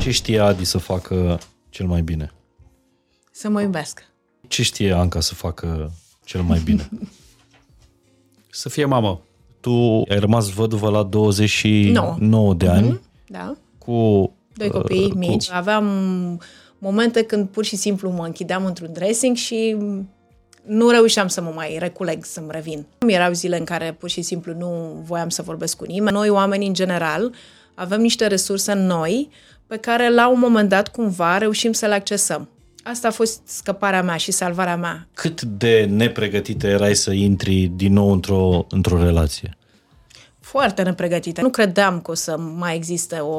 Ce știe Adi să facă cel mai bine? Să mă iubească. Ce știe Anca să facă cel mai bine? Să fie mamă. Tu ai rămas văduvă la 29 Nouă. de ani Mhm, Da. cu... Doi copii uh, mici. Aveam momente când pur și simplu mă închideam într-un dressing și nu reușeam să mă mai reculeg, să-mi revin. Erau zile în care pur și simplu nu voiam să vorbesc cu nimeni. Noi, oamenii în general, avem niște resurse noi pe care la un moment dat cumva reușim să le accesăm. Asta a fost scăparea mea și salvarea mea. Cât de nepregătită erai să intri din nou într-o, într-o relație? Foarte nepregătită. Nu credeam că o să mai existe o,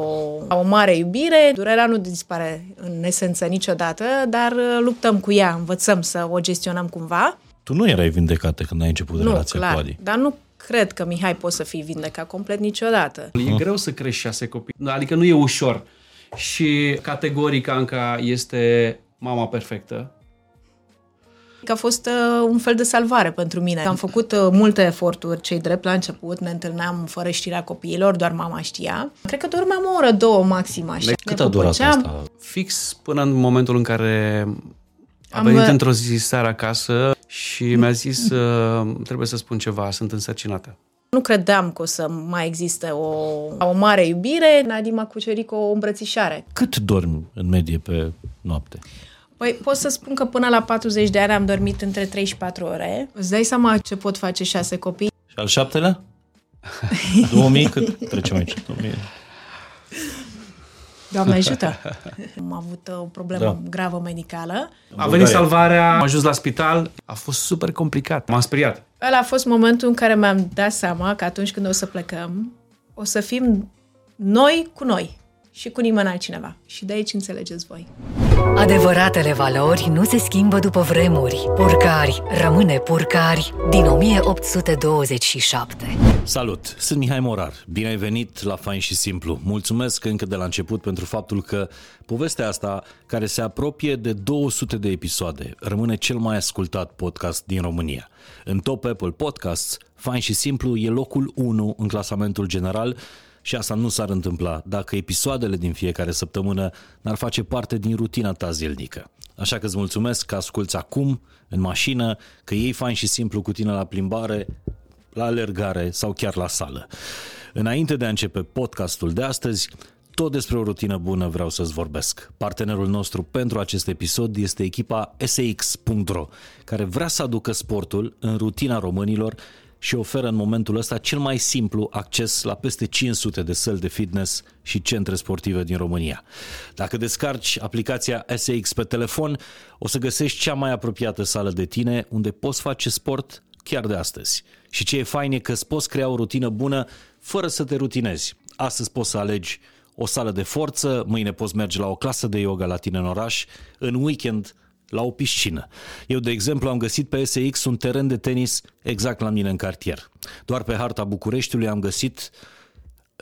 o mare iubire. Durerea nu dispare în esență niciodată, dar uh, luptăm cu ea, învățăm să o gestionăm cumva. Tu nu erai vindecată când ai început Nu, relația clar. cu Adi. Dar nu cred că Mihai poți să fii vindecat complet niciodată. E greu să crești șase copii. Adică nu e ușor. Și categoric Anca este mama perfectă. Că a fost uh, un fel de salvare pentru mine. Am făcut uh, multe eforturi, cei drept la început, ne întâlneam fără știrea copiilor, doar mama știa. Cred că dormeam o oră, două maxim așa. Cât Ne a durat păpăceam. asta? Fix până în momentul în care a Am- venit într-o zi seara acasă și mi-a zis uh, trebuie să spun ceva, sunt însărcinată. Nu credeam că o să mai existe o, o mare iubire. Nadi m-a cucerit cu o îmbrățișare. Cât dormi în medie pe noapte? Păi pot să spun că până la 40 de ani am dormit între 3 și 4 ore. Îți dai seama ce pot face șase copii? Și al șaptelea? 2000? Cât trecem aici? 2000. Doamne ajută! Am avut uh, o problemă Da. da. gravă medicală. A Bulgaria. venit salvarea, am ajuns la spital, a fost super complicat, m-am speriat. Ăla a fost momentul în care mi-am dat seama că atunci când o să plecăm, o să fim noi cu noi și cu nimeni altcineva. Și de aici înțelegeți voi. Adevăratele valori nu se schimbă după vremuri. Purcari rămâne purcari din 1827. Salut! Sunt Mihai Morar. Bine ai venit la Fain și Simplu. Mulțumesc încă de la început pentru faptul că povestea asta, care se apropie de 200 de episoade, rămâne cel mai ascultat podcast din România. În Top Apple Podcasts, Fain și Simplu e locul 1 în clasamentul general și asta nu s-ar întâmpla dacă episoadele din fiecare săptămână n-ar face parte din rutina ta zilnică. Așa că îți mulțumesc că asculți acum, în mașină, că iei fain și simplu cu tine la plimbare, la alergare sau chiar la sală. Înainte de a începe podcastul de astăzi, tot despre o rutină bună vreau să-ți vorbesc. Partenerul nostru pentru acest episod este echipa SAX.ro, care vrea să aducă sportul în rutina românilor și oferă în momentul ăsta cel mai simplu acces la peste 500 de săli de fitness și centre sportive din România. Dacă descarci aplicația SAX pe telefon, o să găsești cea mai apropiată sală de tine unde poți face sport chiar de astăzi. Și ce e fain e că îți poți crea o rutină bună fără să te rutinezi. Astăzi poți să alegi o sală de forță, mâine poți merge la o clasă de yoga la tine în oraș, în weekend la o piscină. Eu, de exemplu, am găsit pe SX un teren de tenis exact la mine în cartier. Doar pe harta Bucureștiului am găsit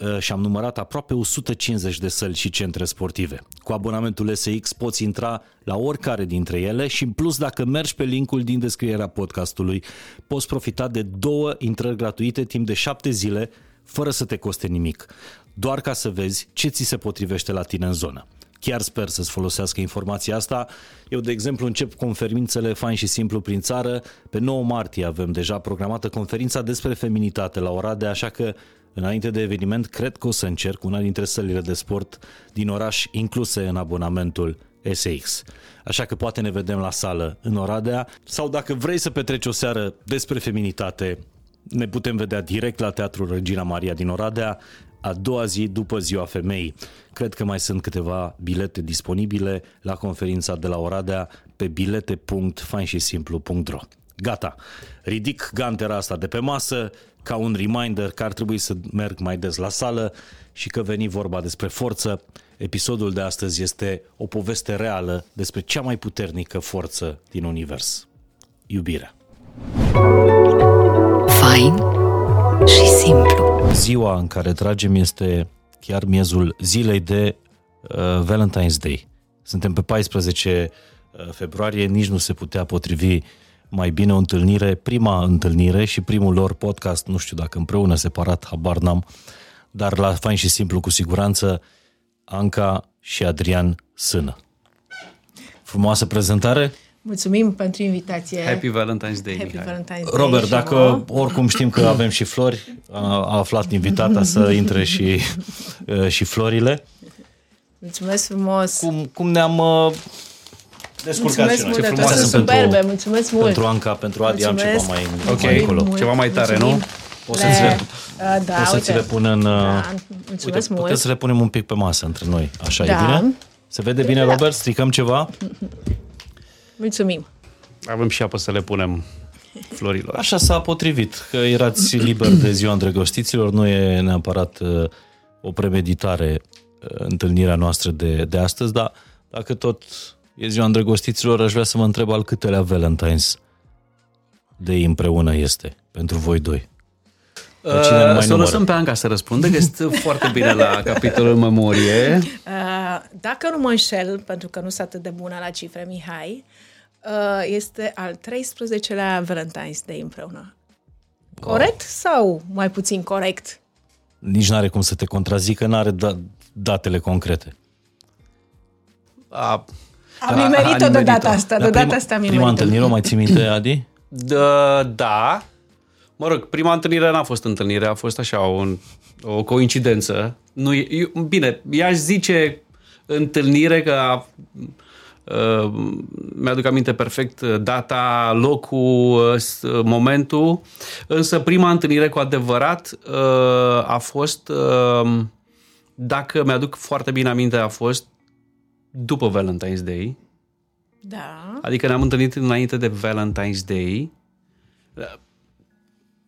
uh, și am numărat aproape 150 de săli și centre sportive. Cu abonamentul SX poți intra la oricare dintre ele și în plus dacă mergi pe linkul din descrierea podcastului poți profita de două intrări gratuite timp de șapte zile fără să te coste nimic, doar ca să vezi ce ți se potrivește la tine în zonă. Chiar sper să-ți folosească informația asta. Eu, de exemplu, încep conferințele fain și simplu prin țară. Pe 9 martie avem deja programată conferința despre feminitate la Oradea, așa că Înainte de eveniment, cred că o să încerc una dintre sălile de sport din oraș incluse în abonamentul SX. Așa că poate ne vedem la sală în Oradea sau dacă vrei să petreci o seară despre feminitate, ne putem vedea direct la Teatrul Regina Maria din Oradea, a doua zi după Ziua Femeii. Cred că mai sunt câteva bilete disponibile la conferința de la Oradea pe bilete.fainșisimplu.ro Gata, ridic gantera asta de pe masă ca un reminder că ar trebui să merg mai des la sală și că veni vorba despre forță. Episodul de astăzi este o poveste reală despre cea mai puternică forță din univers. Iubirea. Fain și simplu. Ziua în care tragem este chiar miezul zilei de uh, Valentine's Day. Suntem pe 14 uh, februarie, nici nu se putea potrivi mai bine o întâlnire, prima întâlnire și primul lor podcast, nu știu dacă împreună, separat, habar n-am, dar la fain și simplu, cu siguranță, Anca și Adrian Sână. Frumoasă prezentare? Mulțumim pentru invitație. Happy Valentine's Day, Happy Mihai. Valentine's Day Robert, și dacă vouă. oricum știm că avem și flori, a, a aflat invitata să intre și, uh, și florile. Mulțumesc frumos. Cum, cum ne-am uh, descurcat Mulțumesc și noi. mult, Ce de frumoase toate sunt sunt superbe, pentru, mulțumesc mult. pentru Anca, pentru Adi am ceva Mulțumesc. mai, Ok. mai încolo. Mult, Ceva mai tare, nu? mulțumim. Poți să ți le, Uh, da, poți să ți uite. le pun în... uh, Da, Uite, mulțumesc putem mult. să le punem un pic pe masă între noi. Așa e Da. bine? Se vede bine, Da. Robert? Stricăm ceva? Mulțumim. Avem și apă să le punem florilor. Așa s-a potrivit, că erați liberi de ziua îndrăgostiților, nu e neapărat uh, o premeditare uh, întâlnirea noastră de, de astăzi, dar dacă tot e ziua îndrăgostiților, aș vrea să mă întreb al câtelea Valentine's de împreună este pentru voi doi. Pe cine nu mai Uh, să o numără? lăsăm pe Anca să răspundă, că este foarte bine la capitolul memorie. Uh, dacă nu mă înșel, pentru că nu sunt atât de bună la cifre, Mihai, uh, este al 13-lea Valentine's Day împreună. Corect sau mai puțin corect? Nici n-are cum să te contrazică, n-are da- datele concrete. A, Am Da, nimerit-o a de nimerit-o. data asta, de Dar data prima, asta am prima nimerit-o. întâlnire o mai ții minte, Adi? da, da. Mă rog, prima întâlnire n-a fost întâlnire, a fost așa un, o coincidență. Nu, e- eu, bine, i-aș zice întâlnire că a, uh, mi-aduc aminte perfect data, locul, uh, s- momentul, însă prima întâlnire cu adevărat uh, a fost, uh, dacă mi-aduc foarte bine aminte, a fost după Valentine's Day, Da. adică ne-am întâlnit înainte de Valentine's Day,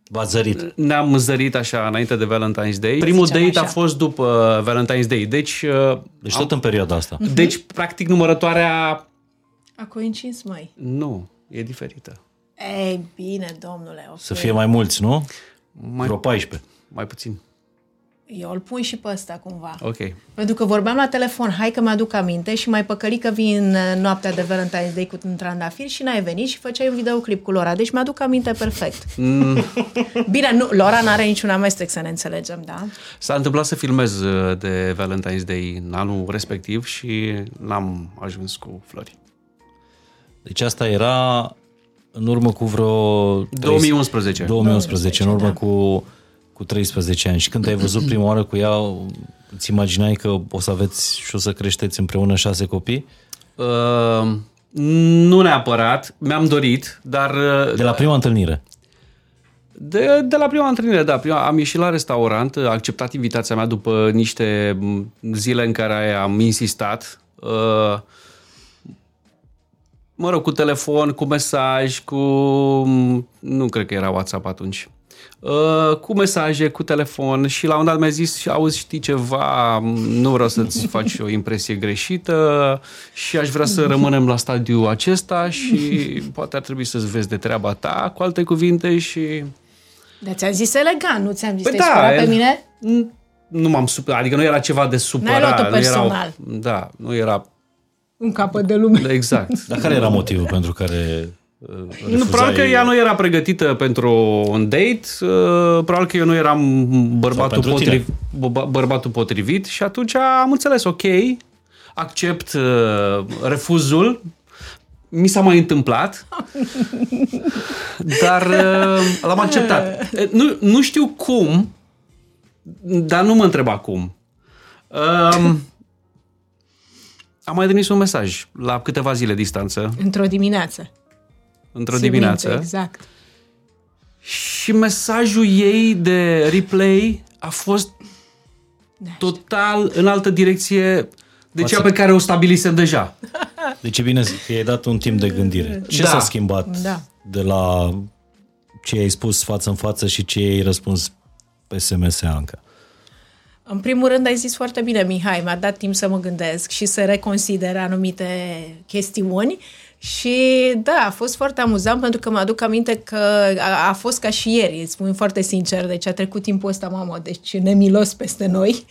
V-ați zărit. ne-am zărit așa înainte de Valentine's Day. Primul Zicem date a așa. fost după Valentine's Day, deci, uh, Deci tot în perioada asta. deci practic numărătoarea A coincis, mai. nu, e diferită. Ei, bine, domnule, ok. Să fie mai mulți, nu? Mai, Vreo 14. mai puțin. Eu îl pun și pe ăsta cumva. Ok. Pentru că vorbeam la telefon, hai că mi-aduc aminte și mai păcăli că vin uh, noaptea de Valentine's Day cu un trandafir și n-ai venit și făceai un videoclip cu Lora. Deci mi-aduc aminte perfect. Mm. Bine, nu, Lora n-are niciun amestec să ne înțelegem, da? S-a întâmplat să filmez uh, de Valentine's Day în anul respectiv și n-am ajuns cu flori. Deci asta era în urmă cu vreo... 2011. 2011, în urmă da. cu, cu 13 ani. Și când ai văzut prima oară cu ea, îți imaginai că o să aveți și o să creșteți împreună șase copii? Uh, nu neapărat, mi-am dorit, dar uh, De la prima întâlnire. De, de la prima întâlnire, da. Prima, am ieșit la restaurant, a acceptat invitația mea după niște m, zile în care am insistat. Uh, mă rog, cu telefon, cu mesaj, cu... Nu cred că era WhatsApp atunci. Uh, cu mesaje, cu telefon și la un dat mi-a zis, auzi, știi ceva, nu vreau să-ți faci o impresie greșită și aș vrea să rămânem la stadiul acesta și poate ar trebui să-ți vezi de treaba ta, cu alte cuvinte și... Dar ți-am zis elegant, nu ți-am zis Păi te-ai da, supărat pe e- mine? Nu m-am supărat, adică nu era ceva de supărat. luat-o nu era, personal. da, nu era Un capăt de lume. exact. Dar care era motivul pentru care uh, Nu, refuzai? probabil că ea nu era pregătită pentru un date, uh, probabil că eu nu eram bărbatul, pentru tine. potriv, bă- bărbatul potrivit și atunci am înțeles, ok, accept uh, refuzul, mi s-a mai întâmplat, dar uh, l-am acceptat. E, Nu, nu știu cum, dar nu mă întreb acum. Um, am mai trimis un mesaj la câteva zile distanță, Într-o dimineață. Într-o Țin dimineață. Minte, exact. Și mesajul ei de replay a fost total în altă direcție de cea pe care o stabilisem deja. Deci e bine că i-ai dat un timp de gândire. Ce Da. s-a schimbat Da. de la ce ai spus față în față și ce ai răspuns pe SMS Anca? În primul rând ai zis foarte bine, Mihai, mi-a dat timp să mă gândesc și să reconsider anumite chestiuni și da, a fost foarte amuzant pentru că mă aduc aminte că a, a fost ca și ieri, îți spun foarte sincer, deci a trecut timpul ăsta, mamă, deci nemilos peste noi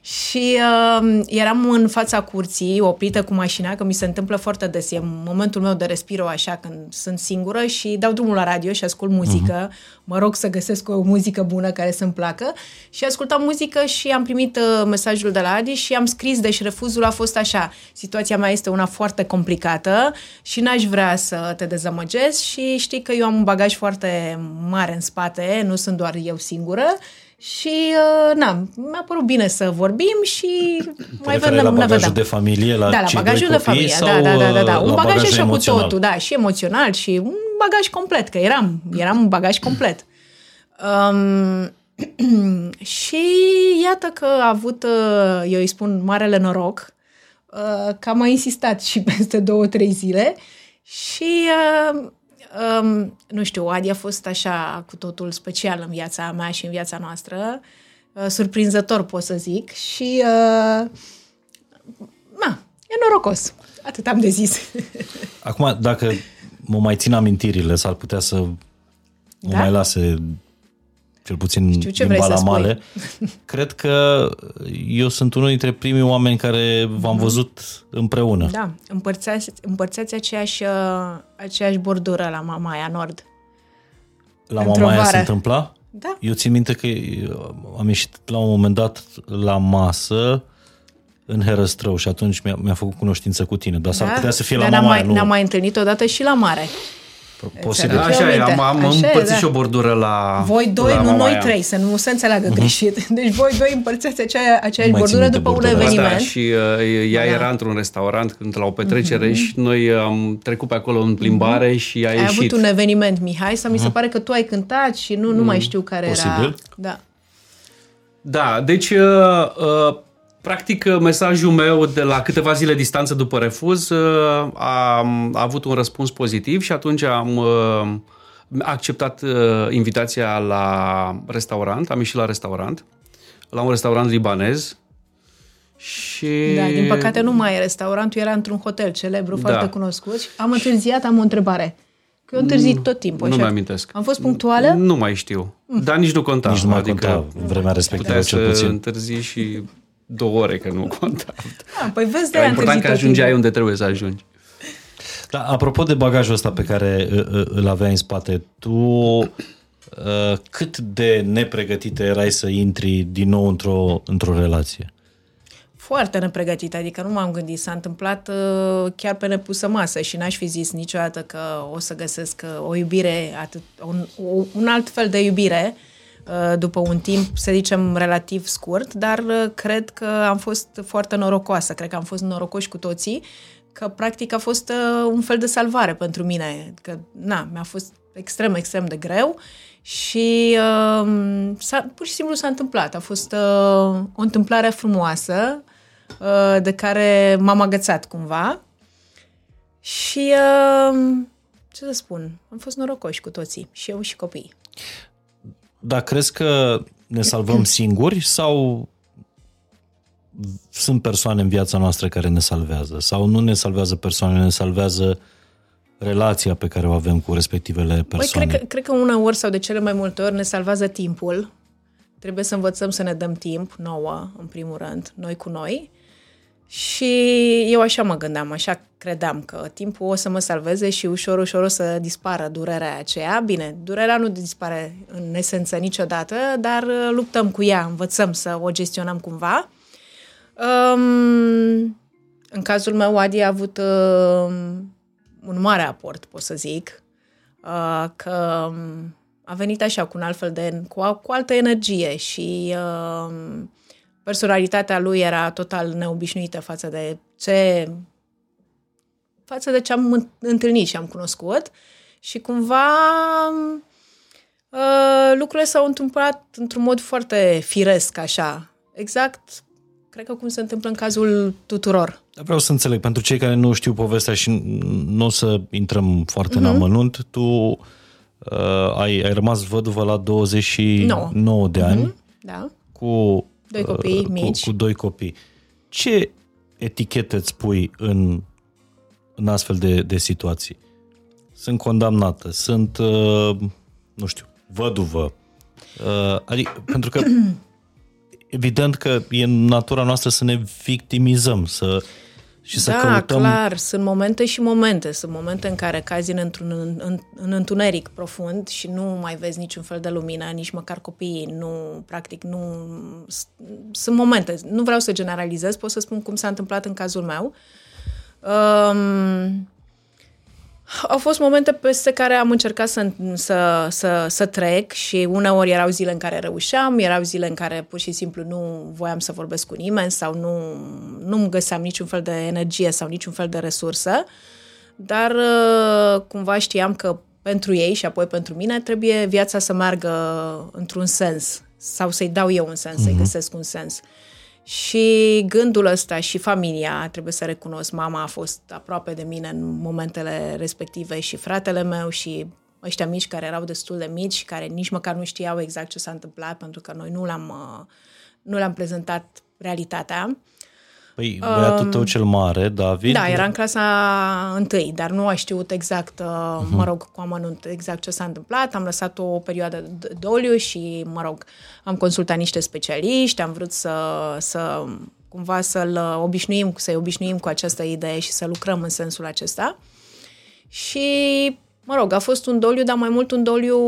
Și uh, eram în fața curții, oprită cu mașina, că mi se întâmplă foarte des. E momentul meu de respiro așa când sunt singură și dau drumul la radio și ascult muzică. Uh-huh. Mă rog să găsesc o muzică bună care să-mi placă. Și ascultam muzică și am primit uh, mesajul de la Adi și am scris, deci refuzul a fost așa. Situația mea este una foarte complicată și n-aș vrea să te dezamăgesc și știi că eu am un bagaj foarte mare în spate, nu sunt doar eu singură și, uh, na, mi-a părut bine să vorbim și Te mai vedem. La bagajul vedem. de familie, la Da, la bagajul de familie, da, da, da, da, da. Un bagaj așa cu totul, da, și emoțional și un bagaj complet, că eram, eram un bagaj complet. Um, și iată că a avut, uh, eu îi spun, marele noroc, uh, că am mai insistat și peste două, trei zile și uh, um, nu știu, Adi a fost așa cu totul special în viața mea și în viața noastră, uh, surprinzător pot să zic și uh, na, e norocos. Atât am de zis. Acum, dacă mă mai țin amintirile, s-ar putea să mă da? mai lase cel puțin Știu ce din Balamale. Cred că eu sunt unul dintre primii oameni care v-am mhm. văzut împreună. Da, împărțați, împărțați aceeași, uh, aceeași bordură la Mamaia Nord. La Mamaia se întâmpla? Da. Eu țin minte că uh, am ieșit la un moment dat la masă în Herăstrău și atunci mi-a, mi-a făcut cunoștință cu tine, dar da? s-ar putea să fie dar la Mamaia. Mai, nu... Ne-am mai întâlnit odată și la mare. Posibil. Așa e, am, am Așa împărțit da. și o bordură la Voi doi, la nu noi trei, să nu se înțeleagă uh-huh. greșit. Deci voi doi împărțeați acea, aceeași bordură după un eveniment. Asta, și uh, ea da. era într-un restaurant când la o petrecere uh-huh. și noi am trecut pe acolo în plimbare uh-huh. și a ai ieșit. Ai avut un eveniment, Mihai, sau uh-huh. mi se pare că tu ai cântat și nu, nu uh-huh. mai știu care Posibil. era. Da. Da, deci uh, uh, Practic, mesajul meu de la câteva zile distanță după refuz uh, a, a avut un răspuns pozitiv și atunci am uh, acceptat uh, invitația la restaurant, am ieșit la restaurant, la un restaurant libanez și... Da, din păcate nu mai e restaurantul, era într-un hotel celebru, da. foarte cunoscut. Am întârziat, am o întrebare. Că eu întârzi tot timpul. Nu mi-amintesc. Am fost punctuală? Nu mai știu. Mm. Dar nici nu conta. Nici nu mai adică conta vremea respectivă cel puțin. întârzi și două ore, că nu conta. Ah, păi vezi de E important că ajungeai unde trebuie să ajungi. Da, apropo de bagajul ăsta pe care îl aveai în spate, tu cât de nepregătită erai să intri din nou într-o, într-o relație? Foarte nepregătită, adică nu m-am gândit. S-a întâmplat chiar pe nepusă masă și n-aș fi zis niciodată că o să găsesc o iubire, atât, un, un alt fel de iubire Uh, după un timp, să zicem, relativ scurt, dar uh, cred că am fost foarte norocoasă, cred că am fost norocoși cu toții, că practic a fost uh, un fel de salvare pentru mine, că na, mi-a fost extrem, extrem de greu și uh, s-a, pur și simplu s-a întâmplat. A fost uh, o întâmplare frumoasă uh, de care m-am agățat cumva și uh, ce să spun, am fost norocoși cu toții, și eu și copiii. Dar crezi că ne salvăm singuri sau sunt persoane în viața noastră care ne salvează? Sau nu ne salvează persoane, ne salvează relația pe care o avem cu respectivele persoane? Băi, cred, că, cred că uneori sau de cele mai multe ori ne salvează timpul. Trebuie să învățăm să ne dăm timp nouă, în primul rând, noi cu noi. Și eu așa mă gândeam, așa credeam că timpul o să mă salveze și ușor, ușor o să dispară durerea aceea. Bine, durerea nu dispare în esență niciodată, dar uh, luptăm cu ea, învățăm să o gestionăm cumva. Um, în cazul meu, Adi a avut uh, un mare aport, pot să zic, uh, că um, a venit așa cu un alt fel de, cu, cu altă energie și uh, personalitatea lui era total neobișnuită față de ce față de ce am întâlnit și am cunoscut și cumva uh, lucrurile s-au întâmplat într-un mod foarte firesc, așa. Exact, cred că cum se întâmplă în cazul tuturor. Vreau să înțeleg, pentru cei care nu știu povestea și nu o să intrăm foarte uh-huh. în mhm. amănunt, tu uh, ai, ai rămas văduvă la 29 no. de ani. Uh-huh. Da. Cu Doi copii uh, mici. Cu, cu doi copii. Ce etichete îți pui în, în astfel de, de situații? Sunt condamnată, sunt, uh, nu știu, văduvă. Uh, adică, pentru că evident că e în natura noastră să ne victimizăm, să și să da, căutăm... clar, sunt momente și momente. Sunt momente în care cazi în, într-un, în, în, în întuneric profund și nu mai vezi niciun fel de lumină, nici măcar copiii, nu, practic, nu... Sunt momente, nu vreau să generalizez, pot să spun cum s-a întâmplat în cazul meu. Um, au fost momente peste care am încercat să, să, să, să trec și uneori erau zile în care reușeam, erau zile în care pur și simplu nu voiam să vorbesc cu nimeni sau nu, nu îmi găseam niciun fel de energie sau niciun fel de resursă, dar uh, cumva știam că pentru ei și apoi pentru mine trebuie viața să meargă într-un sens sau să-i dau eu un sens, mm-hmm. să-i mhm. găsesc un sens. Și gândul ăsta și familia, trebuie să recunosc, mama a fost aproape de mine în momentele respective și fratele meu și ăștia mici care erau destul de mici, care nici măcar nu știau exact ce s-a întâmplat, pentru că noi nu le-am, uh, nu le-am prezentat realitatea. Păi, băiatul tău cel mare, David... Da, era în clasa întâi, dar nu a știut exact, uh-huh. mă rog, cu amănunt exact ce s-a întâmplat. Am lăsat o perioadă de doliu și, mă rog, am consultat niște specialiști, am vrut să, să cumva să-l obișnuim, să-i obișnuim cu această idee și să lucrăm în sensul acesta. Și, mă rog, a fost un doliu, dar mai mult un doliu,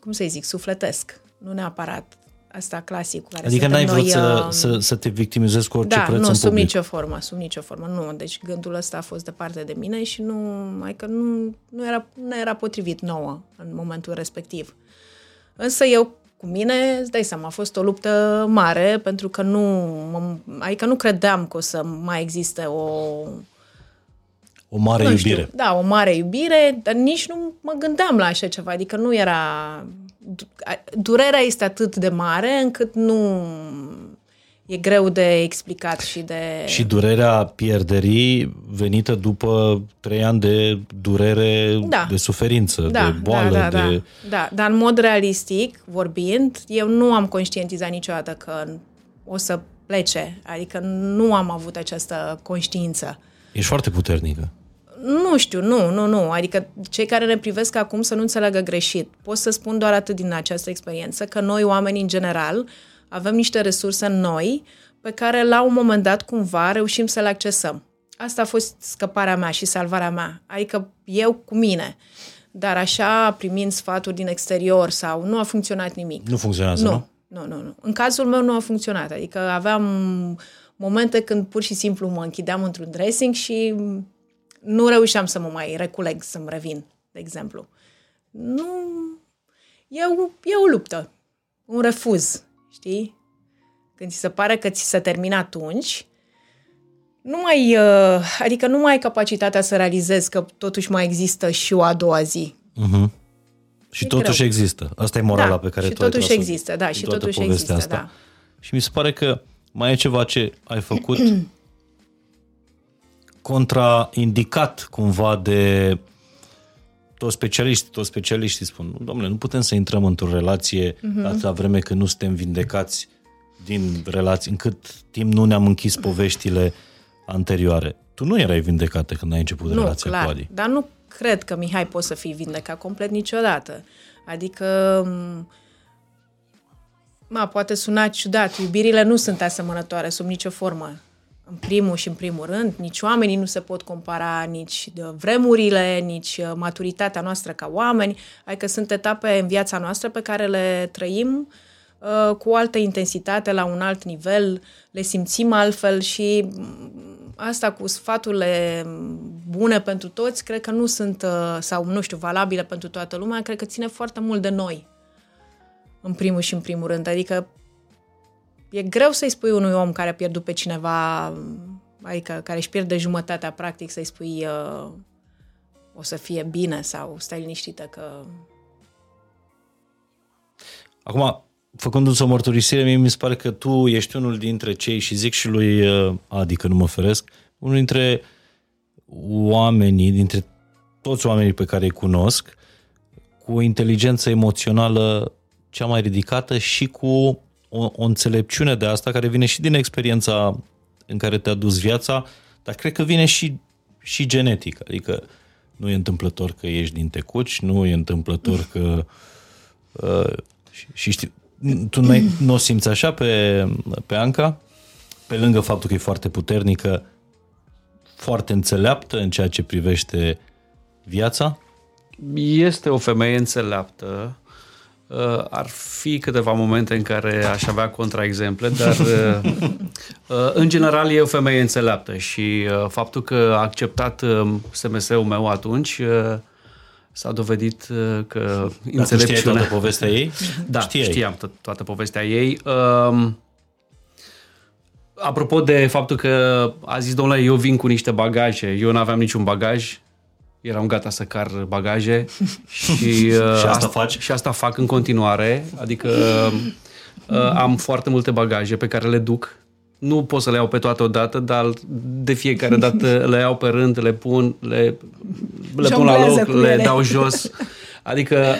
cum să-i zic, sufletesc. Nu neapărat asta clasic. Care adică n-ai vrut noi, să, uh, să, să te victimizezi cu orice da, preț nu, în sub public. nicio formă, sub nicio formă, nu. Deci gândul ăsta a fost departe de mine și nu, mai că nu, nu, era, nu era potrivit nouă în momentul respectiv. Însă eu cu mine, îți dai seama, a fost o luptă mare pentru că nu, mă, adică nu credeam că o să mai existe o... O mare nu iubire. Știu, da, o mare iubire, dar nici nu mă gândeam la așa ceva, adică nu era durerea este atât de mare încât nu e greu de explicat și de... Și durerea pierderii venită după trei ani de durere, da. de suferință, da, de boală, da, da, de... Da, da, dar în mod realistic, vorbind, eu nu am conștientizat niciodată că o să plece, adică nu am avut această conștiință. Ești foarte puternică. Nu știu, nu, nu, nu. Adică cei care ne privesc acum să nu înțeleagă greșit. Pot să spun doar atât din această experiență, că noi, oamenii în general, avem niște resurse noi pe care la un moment dat cumva reușim să le accesăm. Asta a fost scăparea mea și salvarea mea. Adică eu cu mine. Dar așa, primind sfaturi din exterior sau nu a funcționat nimic. Nu funcționează, nu? Nu, nu, nu. nu. În cazul meu nu a funcționat. Adică aveam momente când pur și simplu mă închideam într-un dressing și nu reușeam să mă mai reculeg, să-mi revin, de exemplu. Nu... E o, e o luptă, un refuz, știi? Când ți se pare că ți se termină atunci, nu mai, uh, adică nu mai ai capacitatea să realizezi că totuși mai există și o a doua zi. Uh-huh. Și e totuși greu. există. Asta e morala da, pe care și tu ai totuși există, da, și totuși există, asta. da. Și mi se pare că mai e ceva ce ai făcut contraindicat cumva de toți specialiștii, toți specialiștii spun, domnule, nu putem să intrăm într-o relație uh-huh. atâta vreme când nu suntem vindecați din relații, încât timp nu ne-am închis poveștile anterioare. Tu nu erai vindecată când ai început nu, relația clar, cu Adi. dar nu cred că Mihai poți să fii vindecat complet niciodată. Adică Ma, poate suna ciudat, iubirile nu sunt asemănătoare sub nicio formă în primul și în primul rând, nici oamenii nu se pot compara, nici vremurile, nici uh, maturitatea noastră ca oameni, adică sunt etape în viața noastră pe care le trăim uh, cu o altă intensitate, la un alt nivel, le simțim altfel și mm, asta cu sfaturile bune pentru toți, cred că nu sunt, uh, sau nu știu, valabile pentru toată lumea, cred că ține foarte mult de noi, în primul și în primul rând. Adică e greu să-i spui unui om care a pierdut pe cineva, adică care își pierde jumătatea, practic, să-i spui uh, o să fie bine sau stai liniștită că... Acum, făcându-ți o mărturisire, mie mi se pare că tu ești unul dintre cei, și zic și lui uh, Adi, că nu mă feresc, unul dintre oamenii, dintre toți oamenii pe care îi cunosc, cu o inteligență emoțională cea mai ridicată și cu o, o înțelepciune de asta care vine și din experiența în care te-a dus viața, dar cred că vine și, și genetic. Adică nu e întâmplător că ești din Tecuci, nu e întâmplător că... Uh, și, și știi, tu n-ai, nu o simți așa pe, pe Anca? Pe lângă faptul că e foarte puternică, foarte înțeleaptă în ceea ce privește viața? Este o femeie înțeleaptă. Uh, ar fi câteva momente în care aș avea contraexemple, dar uh, uh, în general e o femeie înțeleaptă și faptul că a acceptat SMS-ul meu atunci s-a dovedit că înțelepciunea... Dar toată povestea ei? Da, Știai. știam to- toată povestea ei. Um, apropo de faptul că a zis, domnule, eu vin cu niște bagaje, eu nu aveam niciun bagaj, eram gata să car bagaje și, și asta asta faci? Și asta fac în continuare, adică uh, am foarte multe bagaje pe care le duc. Nu pot să le iau pe toate odată, dar de fiecare dată le iau pe rând, le pun, le, le pun la loc, le ele. dau jos. Adică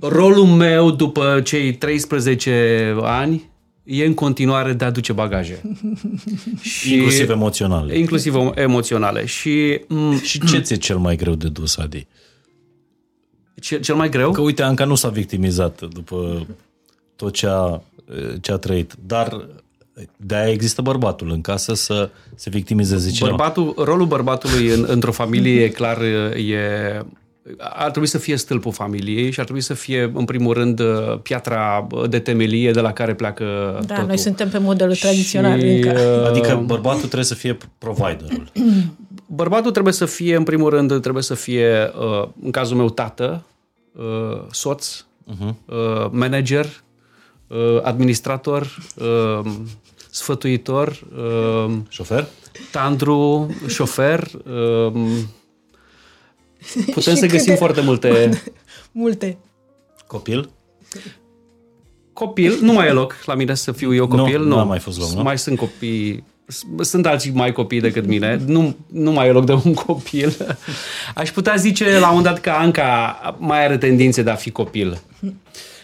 rolul meu după cei 13 ani e în continuare de a duce bagaje. și, inclusiv emoționale. Inclusiv emoționale. Și, m- și ce ți-e cel mai greu de dus, Adi? Ce, cel mai greu? Că uite, Anca nu s-a victimizat după tot ce a, ce a trăit, dar de-aia există bărbatul în casă să se victimizeze cineva. Bărbatul, rolul bărbatului în, într-o familie, clar, e ar trebui să fie stâlpul familiei și ar trebui să fie, în primul rând, piatra de temelie de la care pleacă Da, totul. noi suntem pe modelul și, tradițional. Încă. Uh, adică bărbatul trebuie să fie providerul. Bărbatul trebuie să fie, în primul rând, trebuie să fie, uh, în cazul meu, tată, uh, soț, uh-huh. manager, administrator, sfătuitor, șofer, tandru, șofer, Putem să găsim foarte multe... multe. Copil? Copil, nu mai e loc la mine să fiu eu copil. Nu, nu, nu mai fost loc, nu? Mai sunt copii, sunt alții mai copii decât mine, nu, nu mai e loc de un copil. Aș putea zice la un dat că Anca mai are tendințe de a fi copil.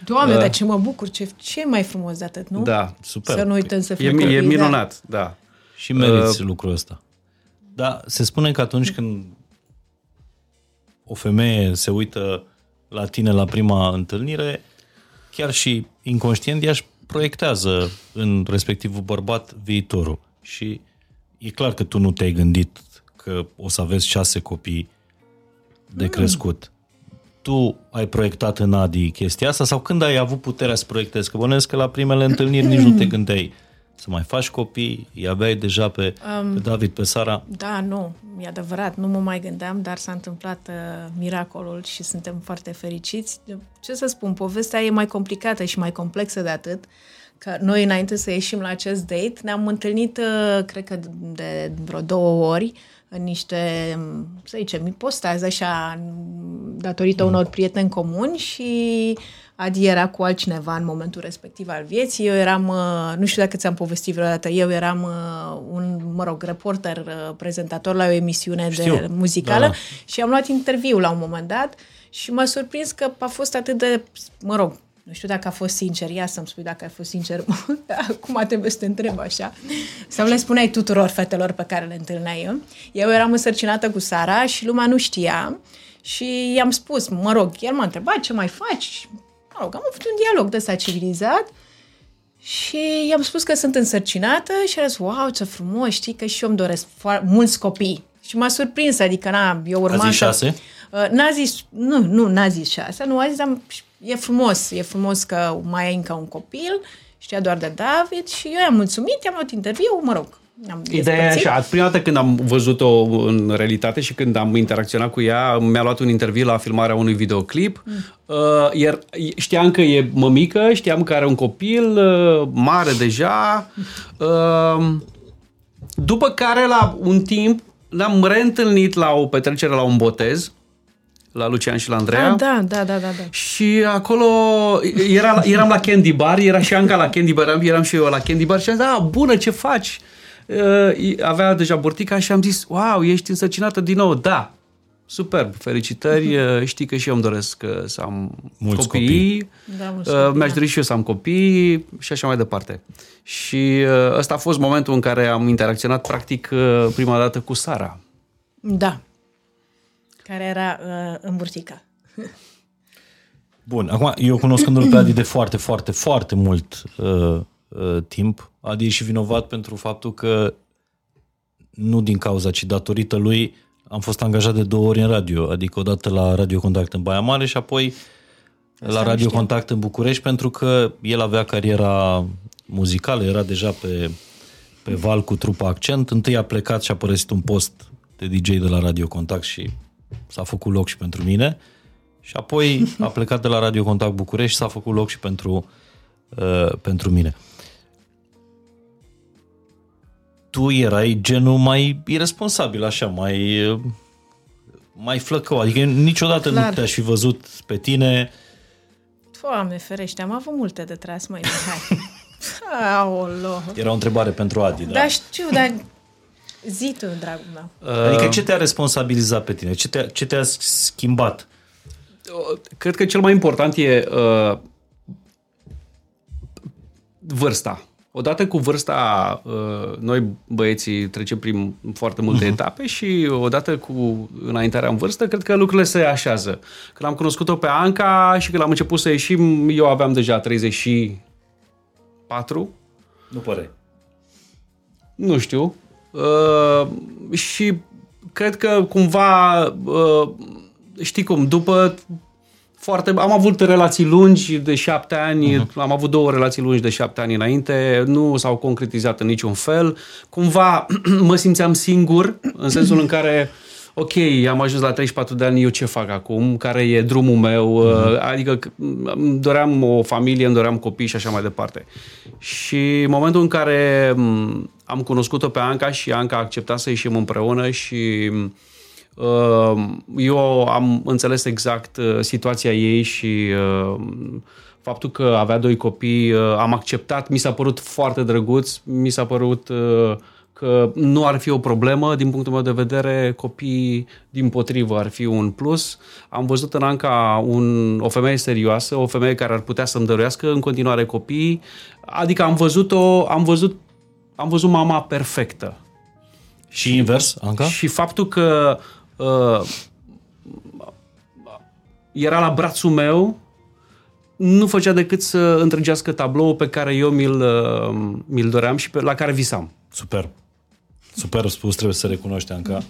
Doamne, uh, dar ce mă bucur, ce, ce mai frumos de atât, nu? Da, super. Să nu uităm să fim e, copii, e minunat, da. da. Și meriți uh, lucrul ăsta. Da, se spune că atunci când o femeie se uită la tine la prima întâlnire, chiar și inconștient ea își proiectează în respectivul bărbat viitorul. Și e clar că tu nu te-ai gândit că o să aveți șase copii de mm. crescut. Tu ai proiectat în Adi chestia asta sau când ai avut puterea să proiectezi? Că bănesc că la primele întâlniri nici nu te gândeai să mai faci copii, îi aveai deja pe, um, pe David, pe Sara? Da, nu, e adevărat, nu mă mai gândeam, dar s-a întâmplat uh, miracolul și suntem foarte fericiți. Ce să spun, povestea e mai complicată și mai complexă de atât, că noi înainte să ieșim la acest date ne-am întâlnit, uh, cred că de vreo două ori, în niște, să zicem, postaze așa, datorită mm. unor prieteni comuni și Adi era cu altcineva în momentul respectiv al vieții. Eu eram, uh, nu știu dacă ți-am povestit vreodată, eu eram uh, un, mă rog, reporter, uh, prezentator la o emisiune știu, de muzicală da. și am luat interviu la un moment dat și m-a surprins că a fost atât de, mă rog, nu știu dacă a fost sincer, ia să-mi spui dacă a fost sincer, acum trebuie să te întreb așa. Sau le spuneai tuturor fetelor pe care le întâlneai eu. Eu eram însărcinată cu Sara și lumea nu știa și i-am spus, mă rog, el m-a întrebat ce mai faci, mă rog, am avut un dialog de ăsta civilizat și i-am spus că sunt însărcinată și a zis, wow, ce frumos, știi că și eu îmi doresc foarte, mulți copii. Și m-a surprins, adică, na, eu urmam A zis șase? Uh, n-a zis, nu, nu, n-a zis șase, nu, a zis, am, e frumos, e frumos că mai ai încă un copil, știa doar de David și eu i-am mulțumit, i-am luat interviu, mă rog, am Ideea e așa, prima dată când am văzut-o în realitate și când am interacționat cu ea, mi-a luat un interviu la filmarea unui videoclip, mm. uh, iar știam că e mămică, știam că are un copil uh, mare deja, uh, după care la un timp ne-am reîntâlnit la o petrecere la un botez, la Lucian și la Andreea. Ah, da, da, da, da, da. Și acolo era, eram la Candy Bar, era și Anca la Candy Bar, eram și eu la Candy Bar și am zis, da, bună, ce faci? Uh, avea deja burtica și am zis, wow, ești însăcinată din nou. Da, superb, felicitări, uh, știi că și eu îmi doresc uh, să am Mulți copii, copii. Da, mulți uh, copii, mi-aș da. dori și eu să am copii și așa mai departe. Și uh, ăsta a fost momentul în care am interacționat practic uh, prima dată cu Sara. Da. Care era uh, în burtica. Bun, acum eu cunoscându-l pe Adi de foarte, foarte, foarte mult uh, uh, timp, Adi e și vinovat pentru faptul că nu din cauza, ci datorită lui am fost angajat de două ori în radio, adică odată la Radio Contact în Baia Mare și apoi Asta la Radio știu. Contact în București pentru că el avea cariera muzicală, era deja pe, pe val cu trupa Accent. Întâi a plecat și a părăsit un post de DJ de la Radio Contact și s-a făcut loc și pentru mine. Și apoi a plecat de la Radio Contact București și s-a făcut loc și pentru, uh, pentru mine. Tu erai genul mai irresponsabil, așa, mai, uh, mai flăcău. Adică niciodată Clar. nu te-aș fi văzut pe tine. Doamne ferește, am avut multe de tras, mai hai. Aolo. Era o întrebare pentru Adi, da? Da, știu, dar zi tu, dragul meu. Adică ce te-a responsabilizat pe tine? Ce te-a, ce te-a schimbat? Cred că cel mai important e uh, vârsta. Odată cu vârsta, uh, noi băieții trecem prin foarte multe uh-huh. etape și odată cu înaintarea în vârstă, cred că lucrurile se așează. Când am cunoscut-o pe Anca și când am început să ieșim, eu aveam deja 34. Nu pare. Nu știu. Uh, și cred că cumva, uh, știi cum, după foarte... Am avut relații lungi de șapte ani, uh-huh. am avut două relații lungi de șapte ani înainte, nu s-au concretizat în niciun fel. Cumva mă simțeam singur, în sensul în care ok, am ajuns la 34 de ani, eu ce fac acum? Care e drumul meu? Uh-huh. Adică îmi doream o familie, îmi doream copii și așa mai departe. Și în momentul în care am cunoscut-o pe Anca și Anca a acceptat să ieșim împreună și Ehm, eu am înțeles exact uh, situația ei și ehm, faptul că avea doi copii, uh, am acceptat, mi s-a părut foarte drăguț, mi s-a părut uh, că nu ar fi o problemă din punctul meu de vedere, copiii din potrivă ar fi un plus. Am văzut în Anca un, o femeie serioasă, o femeie care ar putea să-mi dăruiască în continuare copii, adică am văzut-o, am văzut, am văzut mama perfectă. Și invers, Anca? Și faptul că uh, era la brațul meu, nu făcea decât să întregească tabloul pe care eu mi-l, uh, mi-l doream și pe, la care visam. Super. Super spus, trebuie să recunoști, Anca.